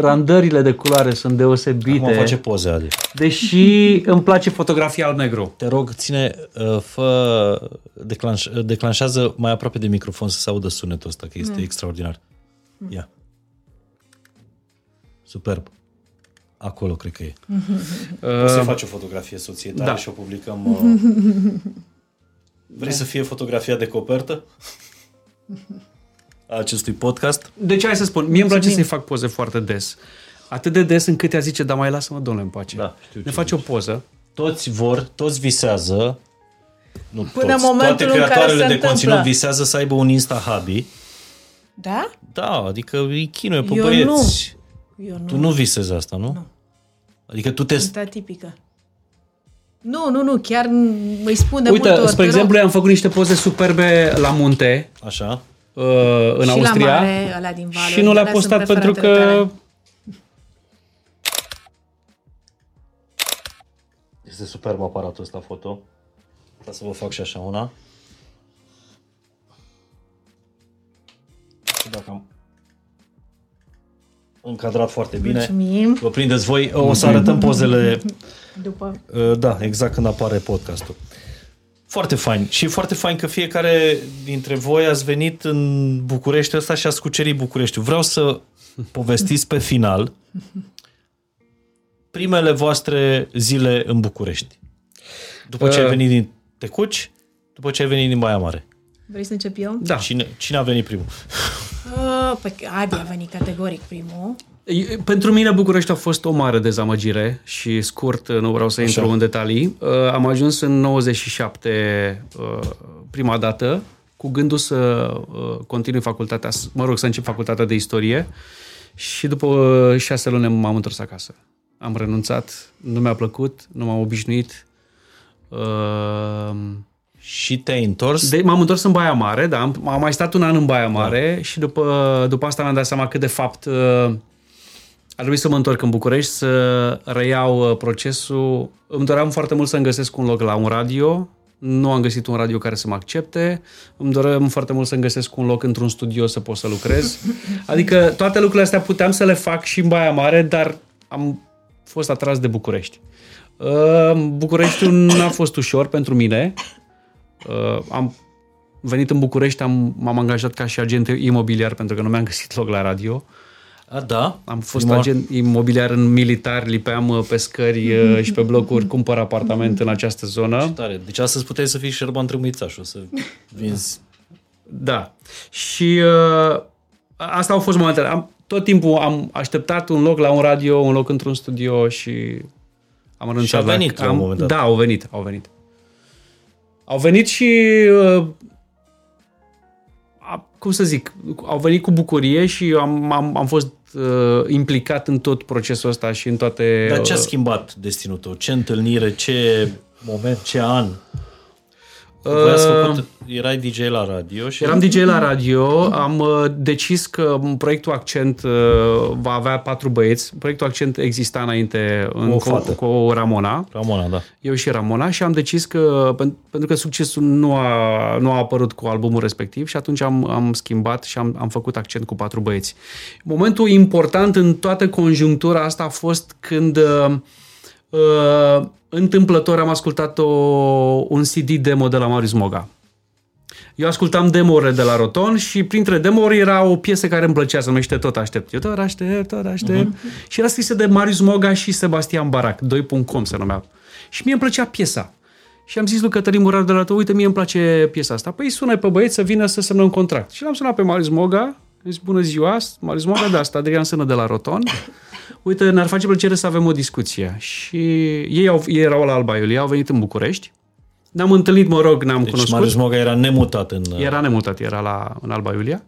Randările de culoare sunt deosebite. Acum face poze, Adi. Deși îmi place fotografia alb-negru. Te rog, ține, uh, fă, declanș, uh, declanșează mai aproape de microfon să se audă sunetul ăsta, că este extraordinar. Ia. Superb. Acolo cred că e. O să faci o fotografie soției tale da. și o publicăm. Uh... Vrei să fie fotografia de copertă? A acestui podcast? Deci hai să spun, mie îmi place să-i fac poze foarte des. Atât de des încât ea zice, dar mai lasă-mă, domnule, în pace. Da, știu ne ce face o poză. Toți vor, toți visează Nu Până toți. în momentul Toate în care creatoarele se de întâmplă. conținut visează să aibă un Insta Hubby. Da? Da, adică îi chinuie pe Eu băieți. Eu nu. Tu nu visezi asta, nu? Nu. Adică tu te... Asta tipică. Nu, nu, nu, chiar îi spun de Uite, multe ori. spre te exemplu, rog. am făcut niște poze superbe la munte, Așa? uh, în Și la Austria. mare, alea din valuri, și nu le-a alea sunt postat pentru că preferatele tale. Este superb aparatul ăsta foto. Ca să vă fac și așa una. Nu știu dacă am încadrat foarte bine. Mulțumim. Vă prindeți voi. O să arătăm pozele După. Uh, Da, exact când apare podcastul. Foarte fain. Și foarte fain că fiecare dintre voi ați venit în București ăsta și ați cucerit Bucureștiul. Vreau să povestiți pe final primele voastre zile în București. După ce ai Uh. venit din Tecuci, după ce ai venit din Baia Mare. Vrei să încep eu? Da. Cine, cine a venit primul? Uh, păi Adi a venit categoric primul. E- Pentru mine București a fost o mare dezamăgire și scurt, nu vreau să intru Așa. în detalii. Uh, Am ajuns în 97 uh, prima dată cu gândul să uh, continui facultatea, s- mă rog, să încep facultatea de istorie și după uh, șase luni m-am întors acasă. Am renunțat, nu mi-a plăcut, nu m-am obișnuit. Uh, Și te-ai întors? de, m-am întors în Baia Mare, da, am, am mai stat un an în Baia Mare da. și după, după asta mi-am dat seama că de fapt uh, ar trebui să mă întorc în București, să reiau uh, procesul. Îmi doream foarte mult să-mi găsesc un loc la un radio, nu am găsit un radio care să mă accepte, îmi doream foarte mult să-mi găsesc un loc într-un studio să pot să lucrez. Adică toate lucrurile astea puteam să le fac și în Baia Mare, dar am fost atras de București. Uh, Bucureștiul n-a fost ușor pentru mine, Uh, am venit în București, am, m-am angajat ca și agent imobiliar pentru că nu mi-am găsit loc la radio. A, da? Am fost Prima- agent imobiliar în militar, lipeam uh, pe scări uh, și pe blocuri, cumpăr apartament în această zonă. Tare. Deci astăzi puteai să fii Șerban Trâmbițaș, o să vinzi. Da. Și uh, asta au fost momentele. Am, tot timpul am așteptat un loc la un radio, un loc într-un studio și am renunțat. Și a venit la, la am, un moment dat. Da, au venit, au venit. Au venit și uh, a, cum să zic, au venit cu bucurie și am, am, am fost uh, implicat în tot procesul ăsta și în toate... Dar ce a uh, schimbat destinul tău? Ce întâlnire, ce moment, ce an? Voi ați făcut, erai DJ la radio și... Eram DJ la radio, am uh, decis că proiectul Accent uh, va avea patru băieți. Proiectul Accent exista înainte în, O cu, fată. cu Ramona, Ramona, da. eu și Ramona și am decis că, pen- pentru că succesul nu a, nu a apărut cu albumul respectiv și atunci am, am schimbat și am, am făcut accent cu patru băieți. Momentul important în toată conjunctura asta a fost când uh, uh, întâmplător am ascultat o, un CD demo de la Marius Moga. Eu ascultam demo de la Roton și printre demo era o piesă care îmi plăcea, se numește Tot aștept. Eu tot aștept, tot aștept. Uh-huh. Și era scrisă de Marius Moga și Sebastian Barac, 2.com se numea. Și mie îmi plăcea piesa. Și am zis lui Cătălin Murar de la tot, uite, mie îmi place piesa asta. Păi sună pe băieți să vină să semnăm contract. Și l-am sunat pe Marius Moga, am zis, bună ziua, Marius Moga, da, asta Adrian Sână de la Roton. Uite, ne-ar face plăcere să avem o discuție. Și ei, au, ei erau la Alba Iulia, au venit în București. Ne-am întâlnit, mă rog, ne-am Deci cunoscut. Marius Moga era nemutat în... Era nemutat, era la, în Alba Iulia.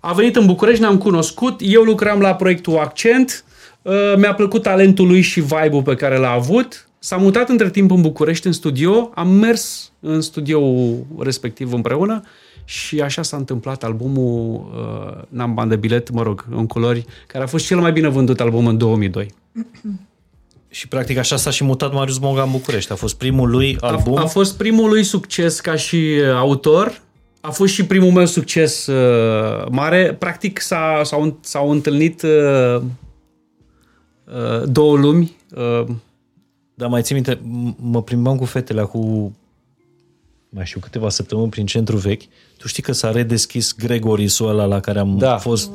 A venit în București, ne-am cunoscut, eu lucram la proiectul Accent, uh, mi-a plăcut talentul lui și vibe-ul pe care l-a avut. S-a mutat între timp în București, în studio, am mers în studioul respectiv împreună și așa s-a întâmplat albumul uh, N-am bani de bilet, mă rog, în culori, care a fost cel mai bine vândut album în 2002. Și practic așa s-a și mutat Marius Moga în București. A fost primul lui album. A, a fost primul lui succes ca și uh, autor. A fost și primul meu succes uh, mare. Practic s-a, s-au, s-au întâlnit uh, uh, două lumi. Uh, Dar mai țin minte, m- mă plimbam cu fetele cu mai știu câteva săptămâni prin centru vechi. Tu știi că s-a redeschis Gregorisul ăla la care am Da. fost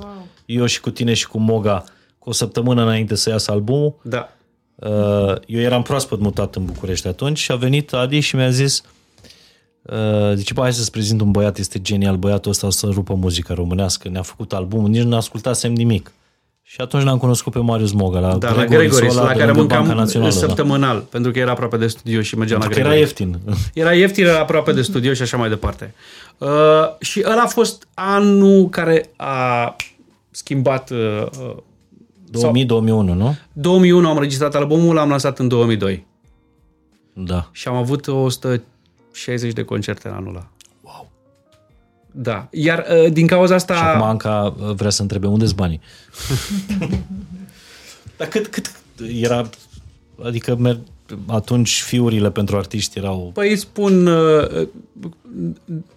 eu și cu tine și cu Moga cu o săptămână înainte să iasă albumul. da. Uh, Eu eram proaspăt mutat în București atunci și a venit Adi și mi-a zis uh, zice, bă, hai să-ți prezint un băiat, este genial, băiatul ăsta o să rupă muzica românească, ne-a făcut albumul, nici nu ascultasem nimic. Și atunci l-am cunoscut pe Marius Moga la Da, la Gregoris, Gregoris, ăla la de care lângă Banca mâncam Națională, da. săptămânal, pentru că era aproape de studio și mergeam la Pentru că era Gregoris. ieftin. Era ieftin, era aproape de studio și așa mai departe. Uh, și ăla a fost anul care a schimbat... Uh, uh, 2000-2001, nu? 2001 am înregistrat albumul, l-am lansat în 2002. Da. Și am avut 160 de concerte în anul ăla. Wow. Da. Iar uh, din cauza asta... Și acum Anca uh, vrea să întrebe unde sunt banii. Dar cât, cât era... Adică mer- atunci fiurile pentru artiști erau... Păi îți spun... uh,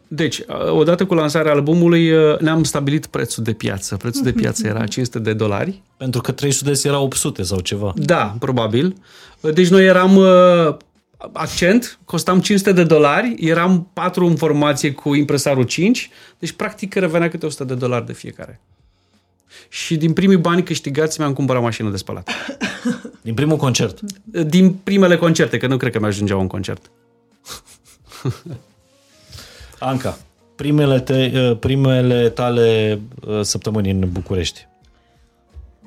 Deci, uh, odată cu lansarea albumului uh, ne-am stabilit prețul de piață. Prețul de piață era 500 de dolari. Pentru că 300 de era 800 sau ceva. Da, probabil. Deci noi eram uh, accent, costam 500 de dolari, eram 4 în formație cu impresarul 5, deci practic revenea câte 100 de dolari de fiecare. Și din primii bani câștigați mi-am cumpărat mașină de spălat. Din primul concert. Din primele concerte, că nu cred că mi-ajungea un concert. Anca, primele, te, uh, primele tale uh, săptămâni în București.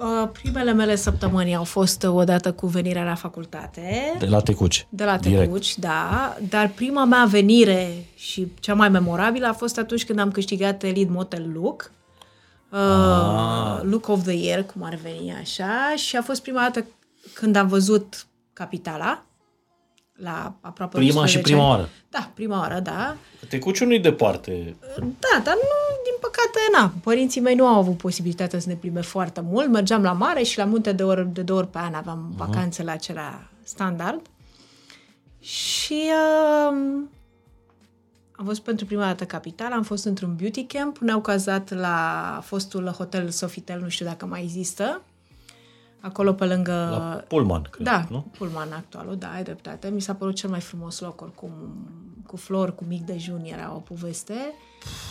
Uh, Primele mele săptămâni au fost uh, odată cu venirea la facultate, De la Tecuci. de la Direct. Tecuci, da, dar prima mea venire și cea mai memorabilă a fost atunci când am câștigat Lead Motel Look, uh, Ah. Look of the Year, cum ar veni așa, și a fost prima dată când am văzut Capitala, la aproape Prima 11 și prima ani. oară. Da, prima oară, da. Tecuciul nu-i departe. Da, dar nu, din păcate, na. Părinții mei nu au avut posibilitatea să ne plimbe foarte mult. Mergeam la mare și la munte de, ori, de două ori pe an aveam vacanțele acelea standard. Și uh, am fost pentru prima dată capital, am fost într-un beauty camp, ne-au cazat la fostul hotel Sofitel, nu știu dacă mai există, acolo pe lângă... La Pullman, cred, Da, nu? Pullman actualul, da, ai dreptate. Mi s-a părut cel mai frumos loc, oricum, cu flori, cu mic dejun, era o poveste.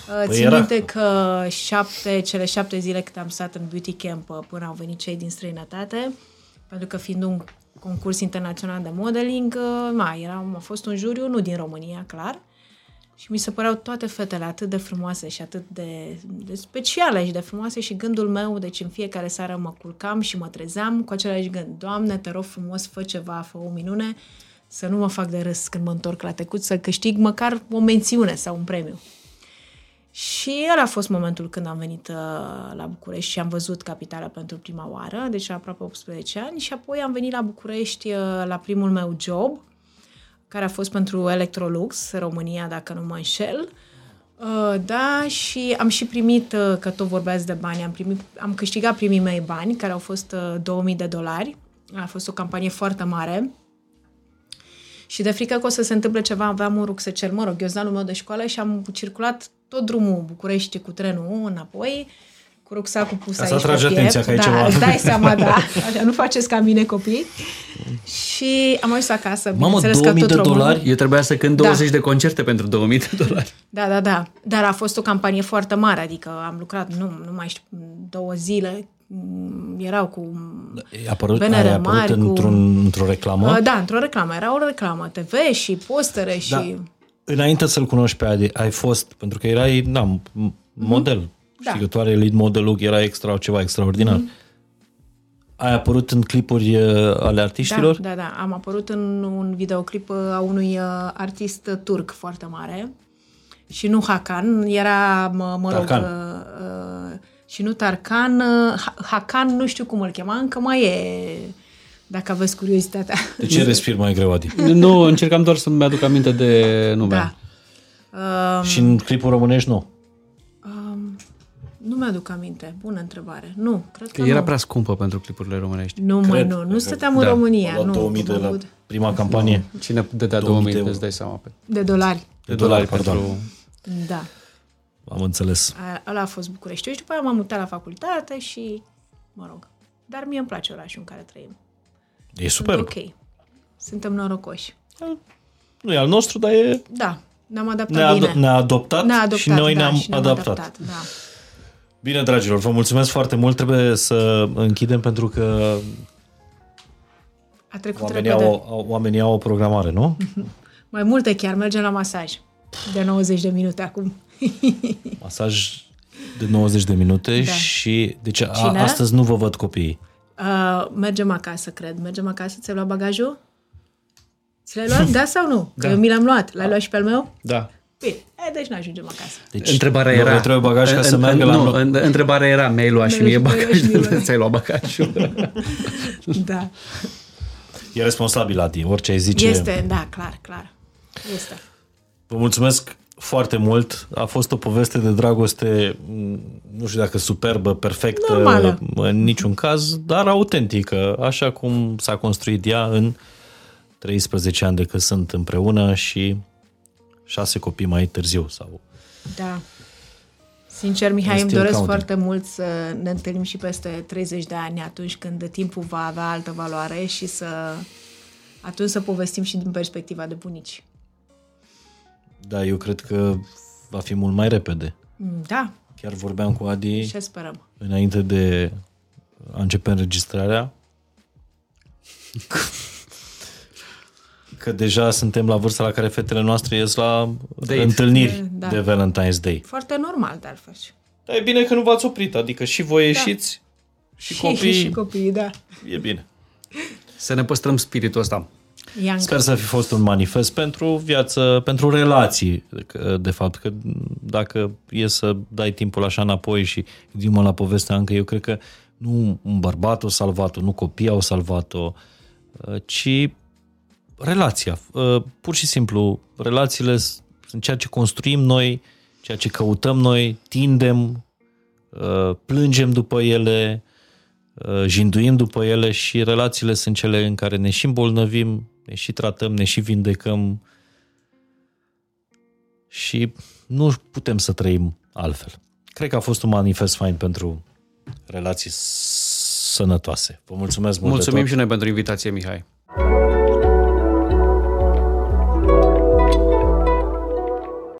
Păi Țin era. minte că șapte, cele șapte zile cât am stat în beauty camp uh, până au venit cei din străinătate, pentru că fiind un concurs internațional de modeling, uh, mai era, a fost un juriu, nu din România, clar, și mi se păreau toate fetele atât de frumoase și atât de, de speciale și de frumoase și gândul meu, deci în fiecare seară mă culcam și mă trezeam cu același gând. Doamne, te rog frumos, fă ceva, fă o minune, să nu mă fac de râs când mă întorc la tecut, să câștig măcar o mențiune sau un premiu. Și ăla a fost momentul când am venit uh, la București și am văzut capitala pentru prima oară, deci la aproape 18 ani, și apoi am venit la București uh, la primul meu job, care a fost pentru Electrolux, România, dacă nu mă înșel. Uh, da, și am și primit, uh, că tot vorbeați de bani, am, primit, am câștigat primii mei bani, care au fost uh, 2000 de dolari. A fost o campanie foarte mare. Și de frică că o să se întâmple ceva, aveam un rucsăcel, mă rog, ghiozdanul meu de școală și am circulat tot drumul București cu trenul înapoi, cu rucsacul pus Ca să aici atragi pe piept. atenția că ai da, ceva. îți dai seama, da. Așa, nu faceți ca mine copii. Și am ajuns acasă, Mamă, bineînțeles că 2000 tot de românul. dolari? Eu trebuia să cânt Da. 20 de concerte pentru 2000 de dolari. Da, da, da. Dar a fost o campanie foarte mare, adică am lucrat, nu, nu mai știu, două zile, m, erau cu... A apărut, Benere a apărut mari cu- într-un, într-o reclamă. Uh, Da, într-o reclamă. Era o reclamă TV și postere și... Da. Înainte să-l cunoști pe Adi, ai fost, pentru că erai, da, m- model. Da. Știi că tu are lead modelul, era extra, ceva extraordinar. Ai apărut în clipuri uh, ale artiștilor? Da, da, da. Am apărut în un videoclip uh, a unui uh, artist uh, turc foarte mare și nu Hakan, era, mă, mă rog, Tarkan. uh, uh, și nu Tarkan, uh, Ha- Hakan, nu știu cum îl chema, încă mai e, dacă aveți curiozitatea. De ce respiri mai greu, Adi? nu, încercam doar să-mi aduc aminte de nume. Da. Uh, Și în clipuri românești nu. Um, nu mi-aduc aminte. Bună întrebare. Nu, cred că Că era nu. prea scumpă pentru clipurile românești. Nu, mai Cred, nu. Nu cred. stăteam în Da. România. La Nu, 2000 de am la avut prima campanie. Cine dădea 2000 2000, de euro. îți dai seama. Pe... de dolari. De dolari, pardon. pentru... Da. Am înțeles. A, ăla a fost București. Și după aia m-am mutat la facultate și, mă rog, dar mie îmi place orașul în care trăim. E Sunt super. ok. Suntem norocoși. Nu e al nostru, dar e... Da, ne-am adaptat Ne-a, bine. ad- ne-a adoptat, Ne-a adoptat, și noi da, ne-am și ne-am adaptat. adaptat da. Bine, dragilor, vă mulțumesc foarte mult. Trebuie să închidem pentru că A trecut oamenii repede. au, au, oamenii au o programare, nu? Mai multe chiar, mergem la masaj. De 90 de minute acum. Masaj de 90 de minute Da. și deci a, Cine? astăzi nu vă văd copiii. Uh, mergem acasă, cred. Mergem acasă, ți-ai luat bagajul? Ți l-ai luat? Da sau nu? Că Da. eu mi l-am luat. L-ai luat și pe al meu? Da. Bine, e, deci nu ajungem acasă. Deci, Întrebarea nu, era... îi trebuie bagaj ca să în- meargă în- la nu, loc. în- Întrebarea era, mi-ai luat și Mi-ai mie luat și mie bagajul, bagajul. ți-ai luat bagajul. Da. E responsabil, Adi, orice ai zice. Este, da, clar, clar. Este. Vă mulțumesc foarte mult. A fost o poveste de dragoste, m, nu știu dacă superbă, perfectă, Normală. în niciun caz, dar autentică, așa cum s-a construit ea în 13 ani de când sunt împreună și șase copii mai târziu. Sau... Da. Sincer, Mihai, îmi Still doresc counting. foarte mult să ne întâlnim și peste 30 de ani, atunci când timpul va avea altă valoare și să atunci să povestim și din perspectiva de bunici. Da, eu cred că va fi mult mai repede. Mm, Da, Chiar vorbeam cu Adi ce sperăm. înainte de a începe înregistrarea că deja suntem la vârsta la care fetele noastre ies la Date. întâlniri Da. de Valentine's Day. Foarte normal, de altfel. Dar e bine că nu v-ați oprit, adică și voi ieșiți și, copiii, și copiii, da. e bine. Să ne păstrăm spiritul ăsta. Young. Sper să fi fost un manifest pentru viață, pentru relații, că- de fapt, că dacă e să dai timpul așa înapoi și gândim la povestea încă, eu cred că nu un bărbat a salvat-o, nu copiii au salvat-o, uh, ci relația. Uh, Pur și simplu, relațiile s- sunt ceea ce construim noi, ceea ce căutăm noi, tindem, uh, plângem după ele, uh, jinduim după ele și relațiile sunt cele în care ne și îmbolnăvim, ne și tratăm, ne și vindecăm și nu putem să trăim altfel. Cred că a fost un manifest fain pentru relații sănătoase. Vă mulțumesc mult de Mulțumim tot. și noi pentru invitație, Mihai.